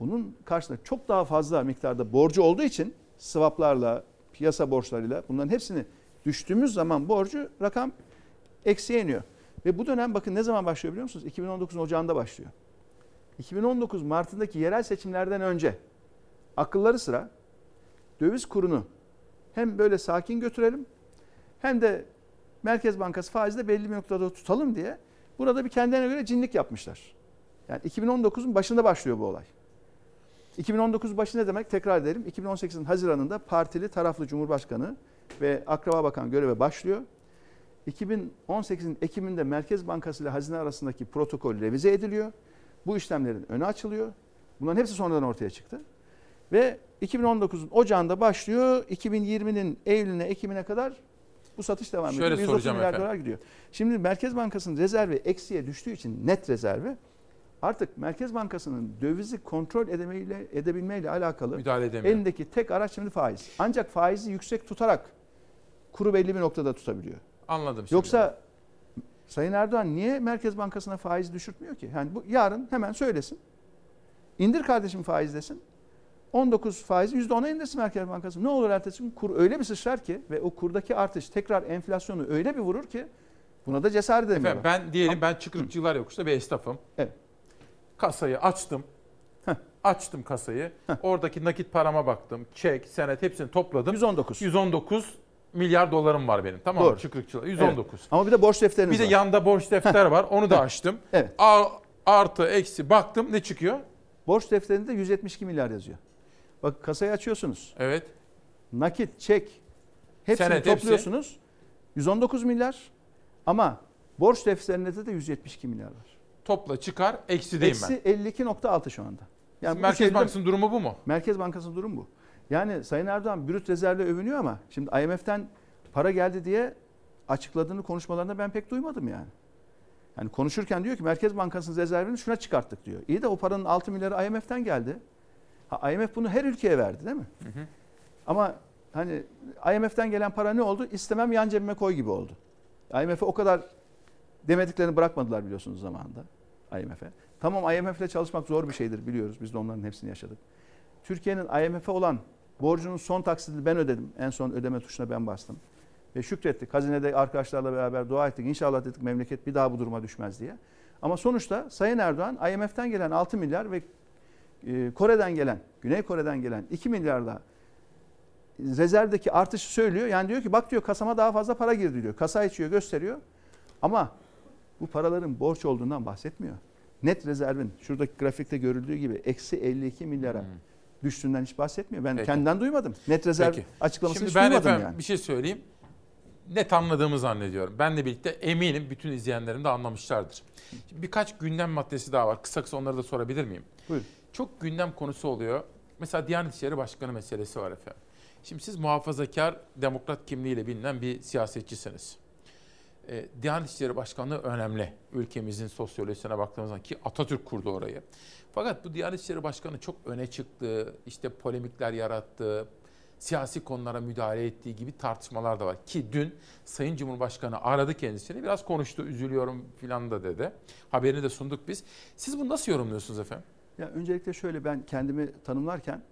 Speaker 39: bunun karşısında çok daha fazla miktarda borcu olduğu için swaplarla, piyasa borçlarıyla bunların hepsini düştüğümüz zaman borcu rakam eksiye iniyor. Ve bu dönem bakın ne zaman başlıyor biliyor musunuz? 2019 Ocağı'nda başlıyor. 2019 Mart'ındaki yerel seçimlerden önce akılları sıra döviz kurunu hem böyle sakin götürelim hem de Merkez Bankası faizi de belli bir noktada tutalım diye burada bir kendilerine göre cinlik yapmışlar. Yani 2019'un başında başlıyor bu olay. 2019 başı ne demek? Tekrar edelim. 2018'in Haziran'ında partili taraflı Cumhurbaşkanı ve Akraba Bakan göreve başlıyor. 2018'in Ekim'inde Merkez Bankası ile Hazine arasındaki protokol revize ediliyor. Bu işlemlerin önü açılıyor. Bunların hepsi sonradan ortaya çıktı. Ve 2019'un Ocağı'nda başlıyor. 2020'nin Eylül'üne, Ekim'ine kadar bu satış devam ediyor.
Speaker 1: Şöyle
Speaker 39: 130
Speaker 1: soracağım
Speaker 39: milyar
Speaker 1: efendim.
Speaker 39: dolar gidiyor. Şimdi Merkez Bankası'nın rezervi eksiye düştüğü için net rezervi artık Merkez Bankası'nın dövizi kontrol edemeyle, edebilmeyle alakalı
Speaker 1: Müdahale edemiyor.
Speaker 39: elindeki tek araç şimdi faiz. Ancak faizi yüksek tutarak kuru belli bir noktada tutabiliyor.
Speaker 1: Anladım şimdi.
Speaker 39: Yoksa Sayın Erdoğan niye Merkez Bankası'na faiz düşürtmüyor ki? Yani bu yarın hemen söylesin. İndir kardeşim faiz desin. 19 faizi %10'a indirsin Merkez Bankası. Ne olur ertesi gün kur öyle bir sıçrar ki ve o kurdaki artış tekrar enflasyonu öyle bir vurur ki buna da cesaret edemiyorlar.
Speaker 1: Efendim ben diyelim ben Çıkırıkçılar Yokuş'ta bir esnafım.
Speaker 39: Evet.
Speaker 1: Kasayı açtım. Açtım kasayı. Oradaki nakit parama baktım. Çek, senet hepsini topladım.
Speaker 39: 119.
Speaker 1: 119 milyar dolarım var benim. Tamam mı?
Speaker 39: Doğru.
Speaker 1: Çıkırıkçılar. 119.
Speaker 39: Evet. Ama bir de borç defteriniz
Speaker 1: Bir de
Speaker 39: var.
Speaker 1: yanda borç defter var. Onu da açtım. <laughs>
Speaker 39: Evet.
Speaker 1: A- artı eksi baktım ne çıkıyor?
Speaker 39: Borç defterinde 172 milyar yazıyor. Bak kasayı açıyorsunuz.
Speaker 1: Evet.
Speaker 39: Nakit, çek hepsini
Speaker 1: Senet, hepsi.
Speaker 39: topluyorsunuz. 119 milyar ama borç defterinde de 172 milyar var.
Speaker 1: Topla çıkar eksideyim ben.
Speaker 39: Eksi 52.6 şu anda. bu
Speaker 1: Merkez Bankası'nın durumu bu mu?
Speaker 39: Merkez Bankası'nın durumu bu. Yani Sayın Erdoğan brüt rezervle övünüyor ama şimdi IMF'den para geldi diye açıkladığını konuşmalarında ben pek duymadım yani. Yani konuşurken diyor ki Merkez Bankası'nın rezervini şuna çıkarttık diyor. İyi de o paranın 6 milyarı IMF'den geldi. Ha, IMF bunu her ülkeye verdi değil mi? Ama hani IMF'den gelen para ne oldu? İstemem yan cebime koy gibi oldu. IMF'e o kadar demediklerini bırakmadılar biliyorsunuz zamanında IMF'e. Tamam IMF'le çalışmak zor bir şeydir biliyoruz. Biz de onların hepsini yaşadık. Türkiye'nin IMF'e olan borcunun son taksidini ben ödedim. En son ödeme tuşuna ben bastım. Ve şükrettik. Hazinede arkadaşlarla beraber dua ettik. İnşallah dedik memleket bir daha bu duruma düşmez diye. Ama sonuçta Sayın Erdoğan IMF'den gelen 6 milyar ve e, Kore'den gelen, Güney Kore'den gelen 2 milyarla rezervdeki artışı söylüyor. Yani diyor ki bak diyor kasama daha fazla para girdi diyor. Kasa içiyor gösteriyor. Ama bu paraların borç olduğundan bahsetmiyor. Net rezervin şuradaki grafikte görüldüğü gibi eksi 52 milyara düştüğünden hiç bahsetmiyor. Ben
Speaker 1: Peki.
Speaker 39: kendimden duymadım. Net rezerv
Speaker 1: Peki.
Speaker 39: açıklamasını
Speaker 1: Şimdi
Speaker 39: hiç
Speaker 1: ben
Speaker 39: duymadım
Speaker 1: efendim
Speaker 39: yani.
Speaker 1: bir şey söyleyeyim. Net anladığımı zannediyorum. Benle birlikte eminim bütün izleyenlerim de anlamışlardır. Şimdi birkaç gündem maddesi daha var. Kısa kısa onları da sorabilir miyim?
Speaker 39: Buyurun.
Speaker 1: Çok gündem konusu oluyor. Mesela Diyanet İşleri Başkanı meselesi var efendim. Şimdi siz muhafazakar demokrat kimliğiyle bilinen bir siyasetçisiniz. E, Diyanet İşleri Başkanlığı önemli. Ülkemizin sosyolojisine baktığımız zaman ki Atatürk kurdu orayı. Fakat bu Diyanet İşleri Başkanı çok öne çıktı. işte polemikler yarattı. Siyasi konulara müdahale ettiği gibi tartışmalar da var. Ki dün Sayın Cumhurbaşkanı aradı kendisini. Biraz konuştu, üzülüyorum filan da dedi. Haberini de sunduk biz. Siz bunu nasıl yorumluyorsunuz efendim?
Speaker 39: Ya öncelikle şöyle ben kendimi tanımlarken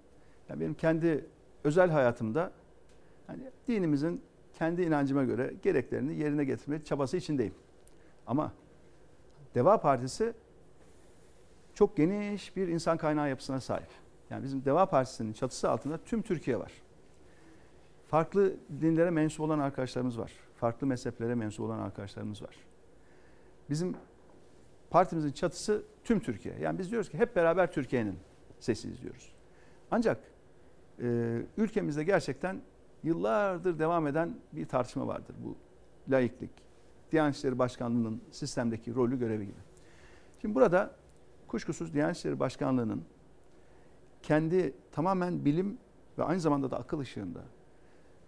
Speaker 39: ya benim kendi özel hayatımda hani dinimizin kendi inancıma göre gereklerini yerine getirme çabası içindeyim. Ama Deva Partisi çok geniş bir insan kaynağı yapısına sahip. Yani bizim Deva Partisi'nin çatısı altında tüm Türkiye var. Farklı dinlere mensup olan arkadaşlarımız var. Farklı mezheplere mensup olan arkadaşlarımız var. Bizim partimizin çatısı tüm Türkiye. Yani biz diyoruz ki hep beraber Türkiye'nin sesiyiz diyoruz. Ancak e, ülkemizde gerçekten yıllardır devam eden bir tartışma vardır. Bu laiklik, Diyanet İşleri Başkanlığı'nın sistemdeki rolü görevi gibi. Şimdi burada kuşkusuz Diyanet İşleri Başkanlığı'nın kendi tamamen bilim ve aynı zamanda da akıl ışığında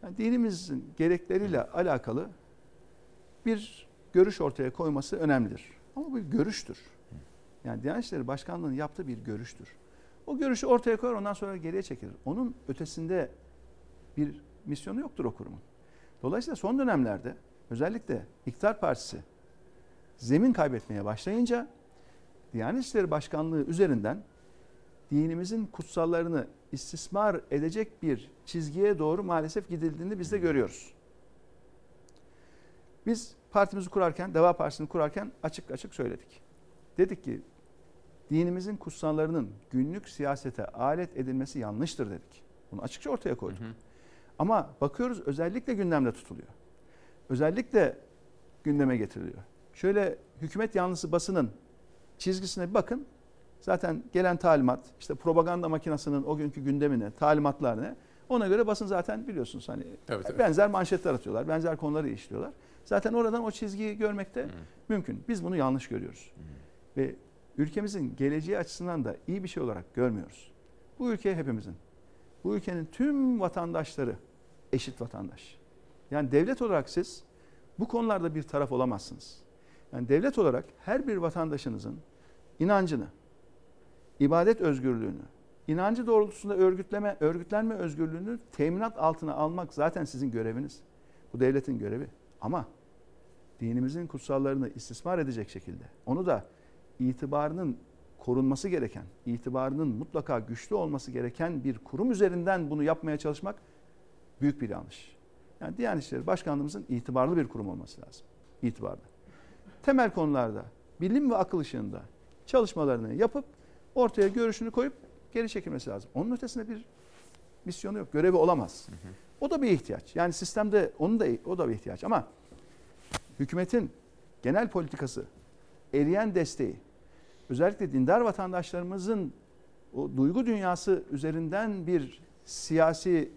Speaker 39: yani dinimizin gerekleriyle alakalı bir görüş ortaya koyması önemlidir. Ama bu bir görüştür. Yani Diyanet İşleri Başkanlığı'nın yaptığı bir görüştür. O görüşü ortaya koyar ondan sonra geriye çekilir. Onun ötesinde bir misyonu yoktur o kurumun. Dolayısıyla son dönemlerde özellikle İktidar Partisi zemin kaybetmeye başlayınca Diyanet İşleri Başkanlığı üzerinden dinimizin kutsallarını istismar edecek bir çizgiye doğru maalesef gidildiğini biz de görüyoruz. Biz partimizi kurarken, Deva Partisi'ni kurarken açık açık söyledik. Dedik ki dinimizin kutsallarının günlük siyasete alet edilmesi yanlıştır dedik. Bunu açıkça ortaya koyduk. Hı hı. Ama bakıyoruz özellikle gündemde tutuluyor. Özellikle gündeme getiriliyor. Şöyle hükümet yanlısı basının çizgisine bir bakın. Zaten gelen talimat, işte propaganda makinasının o günkü gündemine, talimatlar ne? Ona göre basın zaten biliyorsunuz hani evet, evet. benzer manşetler atıyorlar, benzer konuları işliyorlar. Zaten oradan o çizgiyi görmekte hmm. mümkün. Biz bunu yanlış görüyoruz. Hmm. Ve ülkemizin geleceği açısından da iyi bir şey olarak görmüyoruz. Bu ülke hepimizin. Bu ülkenin tüm vatandaşları eşit vatandaş. Yani devlet olarak siz bu konularda bir taraf olamazsınız. Yani devlet olarak her bir vatandaşınızın inancını, ibadet özgürlüğünü, inancı doğrultusunda örgütleme, örgütlenme özgürlüğünü teminat altına almak zaten sizin göreviniz. Bu devletin görevi. Ama dinimizin kutsallarını istismar edecek şekilde onu da itibarının korunması gereken, itibarının mutlaka güçlü olması gereken bir kurum üzerinden bunu yapmaya çalışmak büyük bir yanlış. Yani Diyanet İşleri Başkanlığımızın itibarlı bir kurum olması lazım. İtibarlı. Temel konularda bilim ve akıl ışığında çalışmalarını yapıp ortaya görüşünü koyup geri çekilmesi lazım. Onun ötesinde bir misyonu yok, görevi olamaz. Hı hı. O da bir ihtiyaç. Yani sistemde onun da o da bir ihtiyaç ama hükümetin genel politikası, eriyen desteği, özellikle dindar vatandaşlarımızın o duygu dünyası üzerinden bir siyasi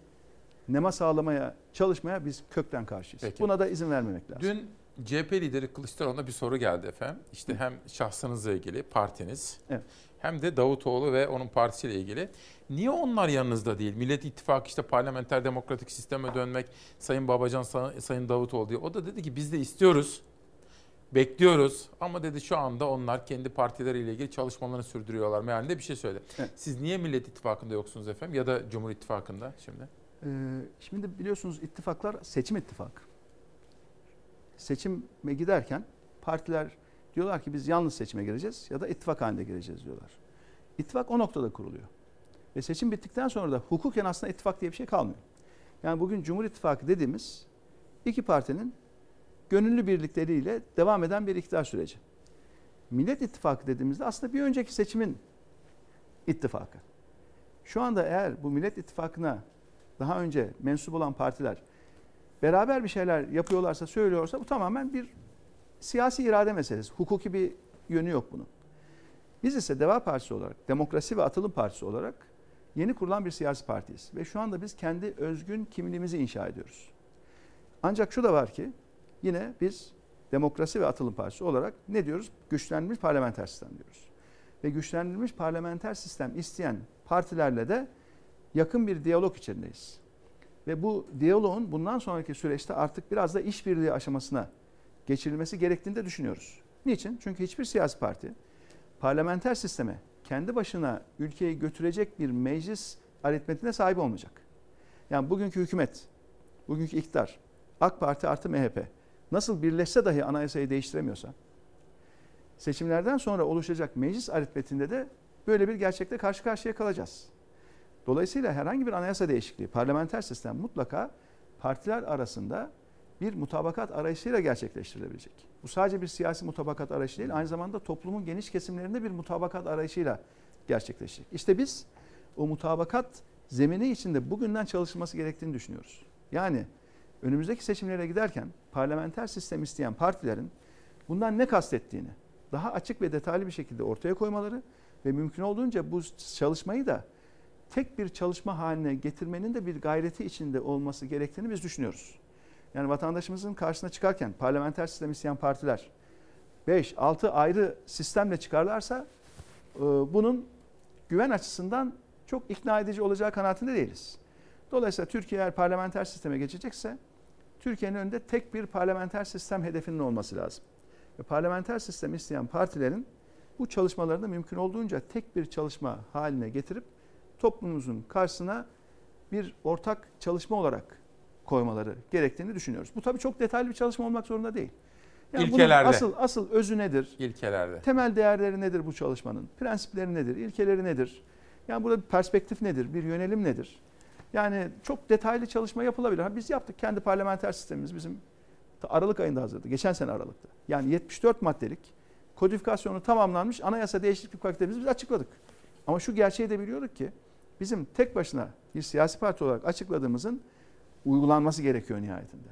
Speaker 39: nema sağlamaya çalışmaya biz kökten karşıyız. Peki. Buna da izin vermemek lazım.
Speaker 1: Dün CHP lideri Kılıçdaroğlu'na bir soru geldi efendim. İşte hem şahsınızla ilgili partiniz evet. hem de Davutoğlu ve onun partisiyle ilgili. Niye onlar yanınızda değil? Millet İttifakı işte parlamenter demokratik sisteme dönmek, Sayın Babacan, Sayın Davutoğlu diye. O da dedi ki biz de istiyoruz, bekliyoruz ama dedi şu anda onlar kendi partileriyle ilgili çalışmalarını sürdürüyorlar. Mealinde bir şey söyledi. Evet. Siz niye Millet İttifakı'nda yoksunuz efendim ya da Cumhur İttifakı'nda şimdi?
Speaker 39: Ee, şimdi biliyorsunuz ittifaklar seçim ittifakı. Seçime giderken partiler diyorlar ki biz yalnız seçime gireceğiz ya da ittifak halinde gireceğiz diyorlar. İttifak o noktada kuruluyor. Ve seçim bittikten sonra da hukuken aslında ittifak diye bir şey kalmıyor. Yani bugün Cumhur İttifakı dediğimiz iki partinin gönüllü birlikleriyle devam eden bir iktidar süreci. Millet İttifakı dediğimizde aslında bir önceki seçimin ittifakı. Şu anda eğer bu Millet İttifakı'na daha önce mensup olan partiler beraber bir şeyler yapıyorlarsa, söylüyorsa bu tamamen bir siyasi irade meselesi. Hukuki bir yönü yok bunun. Biz ise Deva Partisi olarak, Demokrasi ve Atılım Partisi olarak yeni kurulan bir siyasi partiyiz. Ve şu anda biz kendi özgün kimliğimizi inşa ediyoruz. Ancak şu da var ki yine biz Demokrasi ve Atılım Partisi olarak ne diyoruz? Güçlenmiş parlamenter sistem diyoruz. Ve güçlendirilmiş parlamenter sistem isteyen partilerle de yakın bir diyalog içindeyiz. Ve bu diyaloğun bundan sonraki süreçte artık biraz da işbirliği aşamasına geçirilmesi gerektiğini de düşünüyoruz. Niçin? Çünkü hiçbir siyasi parti parlamenter sisteme kendi başına ülkeyi götürecek bir meclis aritmetine sahip olmayacak. Yani bugünkü hükümet, bugünkü iktidar, AK Parti artı MHP nasıl birleşse dahi anayasayı değiştiremiyorsa, seçimlerden sonra oluşacak meclis aritmetinde de böyle bir gerçekle karşı karşıya kalacağız. Dolayısıyla herhangi bir anayasa değişikliği, parlamenter sistem mutlaka partiler arasında bir mutabakat arayışıyla gerçekleştirilebilecek. Bu sadece bir siyasi mutabakat arayışı değil, aynı zamanda toplumun geniş kesimlerinde bir mutabakat arayışıyla gerçekleşecek. İşte biz o mutabakat zemini içinde bugünden çalışılması gerektiğini düşünüyoruz. Yani önümüzdeki seçimlere giderken parlamenter sistem isteyen partilerin bundan ne kastettiğini daha açık ve detaylı bir şekilde ortaya koymaları ve mümkün olduğunca bu çalışmayı da tek bir çalışma haline getirmenin de bir gayreti içinde olması gerektiğini biz düşünüyoruz. Yani vatandaşımızın karşısına çıkarken parlamenter sistem isteyen partiler 5, 6 ayrı sistemle çıkarlarsa e, bunun güven açısından çok ikna edici olacağı kanaatinde değiliz. Dolayısıyla Türkiye eğer parlamenter sisteme geçecekse Türkiye'nin önünde tek bir parlamenter sistem hedefinin olması lazım. Ve parlamenter sistem isteyen partilerin bu çalışmalarını mümkün olduğunca tek bir çalışma haline getirip toplumumuzun karşısına bir ortak çalışma olarak koymaları gerektiğini düşünüyoruz. Bu tabii çok detaylı bir çalışma olmak zorunda değil. bunun
Speaker 1: İlkelerde.
Speaker 39: asıl asıl özü nedir?
Speaker 1: İlkelerde.
Speaker 39: Temel değerleri nedir bu çalışmanın? Prensipleri nedir? İlkeleri nedir? Yani burada bir perspektif nedir? Bir yönelim nedir? Yani çok detaylı çalışma yapılabilir. Ha, Biz yaptık. Kendi parlamenter sistemimiz bizim Aralık ayında hazırdı. Geçen sene Aralık'ta. Yani 74 maddelik kodifikasyonu tamamlanmış anayasa değişiklik paketimizi biz açıkladık. Ama şu gerçeği de biliyorduk ki bizim tek başına bir siyasi parti olarak açıkladığımızın uygulanması gerekiyor nihayetinde.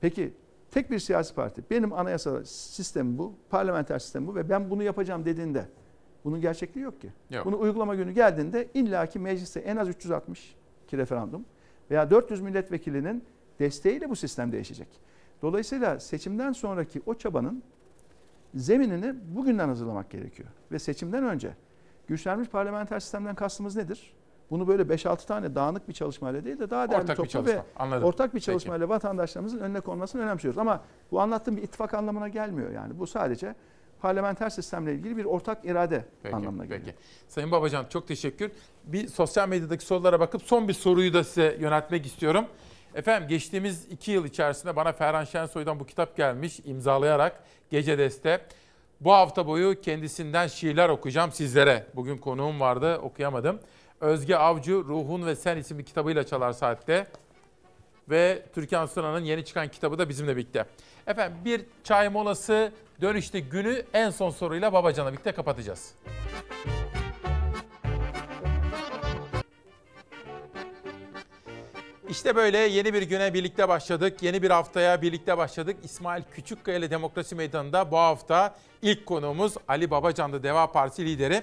Speaker 39: Peki tek bir siyasi parti benim anayasa sistemi bu, parlamenter sistem bu ve ben bunu yapacağım dediğinde bunun gerçekliği yok ki.
Speaker 1: Yok.
Speaker 39: Bunu uygulama günü geldiğinde illaki mecliste en az 360 ki referandum veya 400 milletvekilinin desteğiyle bu sistem değişecek. Dolayısıyla seçimden sonraki o çabanın zeminini bugünden hazırlamak gerekiyor. Ve seçimden önce güçlenmiş parlamenter sistemden kastımız nedir? Bunu böyle 5-6 tane dağınık bir çalışmayla değil de daha
Speaker 1: Ortak bir
Speaker 39: toplu ve.
Speaker 1: Anladım.
Speaker 39: ortak bir
Speaker 1: Peki.
Speaker 39: çalışmayla vatandaşlarımızın önüne konmasını önemsiyoruz. Ama bu anlattığım bir ittifak anlamına gelmiyor yani. Bu sadece parlamenter sistemle ilgili bir ortak irade
Speaker 1: Peki,
Speaker 39: anlamına geliyor.
Speaker 1: peki. Sayın Babacan çok teşekkür. Bir sosyal medyadaki sorulara bakıp son bir soruyu da size yöneltmek istiyorum. Efendim geçtiğimiz iki yıl içerisinde bana Ferhan Şensoy'dan bu kitap gelmiş imzalayarak Gece Deste. Bu hafta boyu kendisinden şiirler okuyacağım sizlere. Bugün konuğum vardı okuyamadım. Özge Avcı Ruhun ve Sen isimli kitabıyla Çalar Saat'te. Ve Türkan Sunan'ın yeni çıkan kitabı da bizimle birlikte. Efendim bir çay molası dönüşte günü en son soruyla Babacan'la birlikte kapatacağız. İşte böyle yeni bir güne birlikte başladık. Yeni bir haftaya birlikte başladık. İsmail Küçükkaya ile Demokrasi Meydanı'nda bu hafta ilk konuğumuz Ali Babacan'dı Deva Partisi lideri.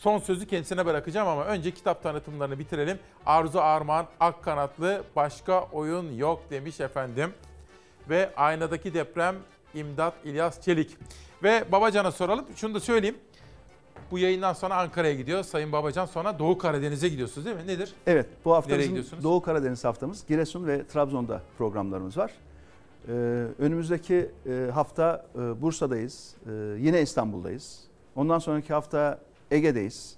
Speaker 1: Son sözü kendisine bırakacağım ama önce kitap tanıtımlarını bitirelim. Arzu Armağan Akkanatlı başka oyun yok demiş efendim. Ve aynadaki deprem İmdat İlyas Çelik. Ve Babacan'a soralım. Şunu da söyleyeyim. Bu yayından sonra Ankara'ya gidiyor. Sayın Babacan sonra Doğu Karadeniz'e gidiyorsunuz değil mi? Nedir?
Speaker 39: Evet bu hafta bizim? Doğu Karadeniz haftamız. Giresun ve Trabzon'da programlarımız var. Ee, önümüzdeki e, hafta e, Bursa'dayız. Ee, yine İstanbul'dayız. Ondan sonraki hafta Ege'deyiz.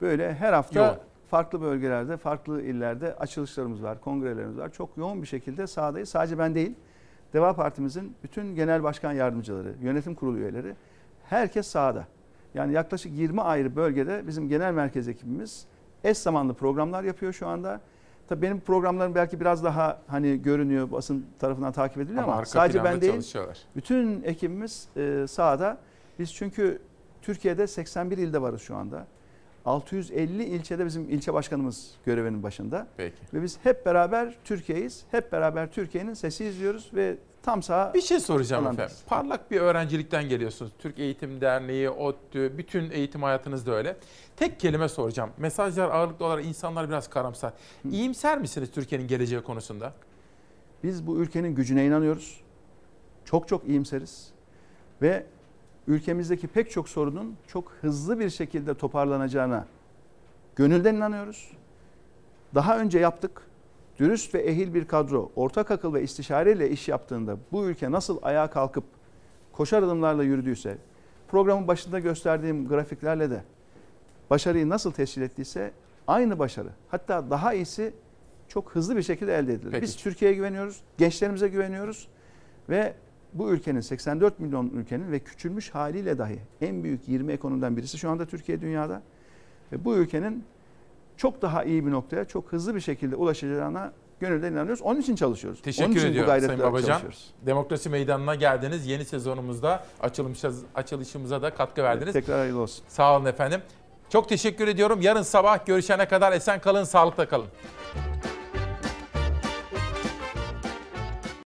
Speaker 39: Böyle her hafta
Speaker 1: Yoğun.
Speaker 39: farklı bölgelerde, farklı illerde açılışlarımız var, kongrelerimiz var. Çok yoğun bir şekilde sahadayız. Sadece ben değil, Deva Partimizin bütün genel başkan yardımcıları, yönetim kurulu üyeleri, herkes sahada. Yani yaklaşık 20 ayrı bölgede bizim genel merkez ekibimiz eş zamanlı programlar yapıyor şu anda. Tabii benim programlarım belki biraz daha hani görünüyor, basın tarafından takip ediliyor
Speaker 1: Ama
Speaker 39: ama, sadece ben değil, bütün ekibimiz e, sahada. Biz çünkü Türkiye'de 81 ilde varız şu anda. 650 ilçede bizim ilçe başkanımız görevinin başında.
Speaker 1: Peki.
Speaker 39: Ve biz hep beraber Türkiye'yiz. Hep beraber Türkiye'nin sesi izliyoruz ve tam saha
Speaker 1: Bir şey soracağım
Speaker 39: alandayız.
Speaker 1: efendim. Parlak bir öğrencilikten geliyorsunuz. Türk Eğitim Derneği, ODTÜ, bütün eğitim hayatınız da öyle. Tek kelime soracağım. Mesajlar ağırlıklı olarak insanlar biraz karamsar. İyimser misiniz Türkiye'nin geleceği konusunda?
Speaker 39: Biz bu ülkenin gücüne inanıyoruz. Çok çok iyimseriz. Ve ülkemizdeki pek çok sorunun çok hızlı bir şekilde toparlanacağına gönülden inanıyoruz. Daha önce yaptık. Dürüst ve ehil bir kadro, ortak akıl ve istişareyle iş yaptığında bu ülke nasıl ayağa kalkıp koşar adımlarla yürüdüyse, programın başında gösterdiğim grafiklerle de başarıyı nasıl tescil ettiyse aynı başarı, hatta daha iyisi çok hızlı bir şekilde elde edilir.
Speaker 1: Peki.
Speaker 39: Biz Türkiye'ye güveniyoruz, gençlerimize güveniyoruz ve bu ülkenin 84 milyon ülkenin ve küçülmüş haliyle dahi en büyük 20 ekonomiden birisi şu anda Türkiye dünyada. Ve bu ülkenin çok daha iyi bir noktaya çok hızlı bir şekilde ulaşacağına gönülden inanıyoruz. Onun için çalışıyoruz. Onun
Speaker 1: Teşekkür
Speaker 39: için bu
Speaker 1: ediyorum Sayın Babacan.
Speaker 39: çalışıyoruz.
Speaker 1: Demokrasi Meydanı'na geldiniz. Yeni sezonumuzda açılışımıza da katkı verdiniz.
Speaker 39: Tekrar hayırlı olsun.
Speaker 1: Sağ olun efendim. Çok teşekkür ediyorum. Yarın sabah görüşene kadar esen kalın, sağlıkla kalın.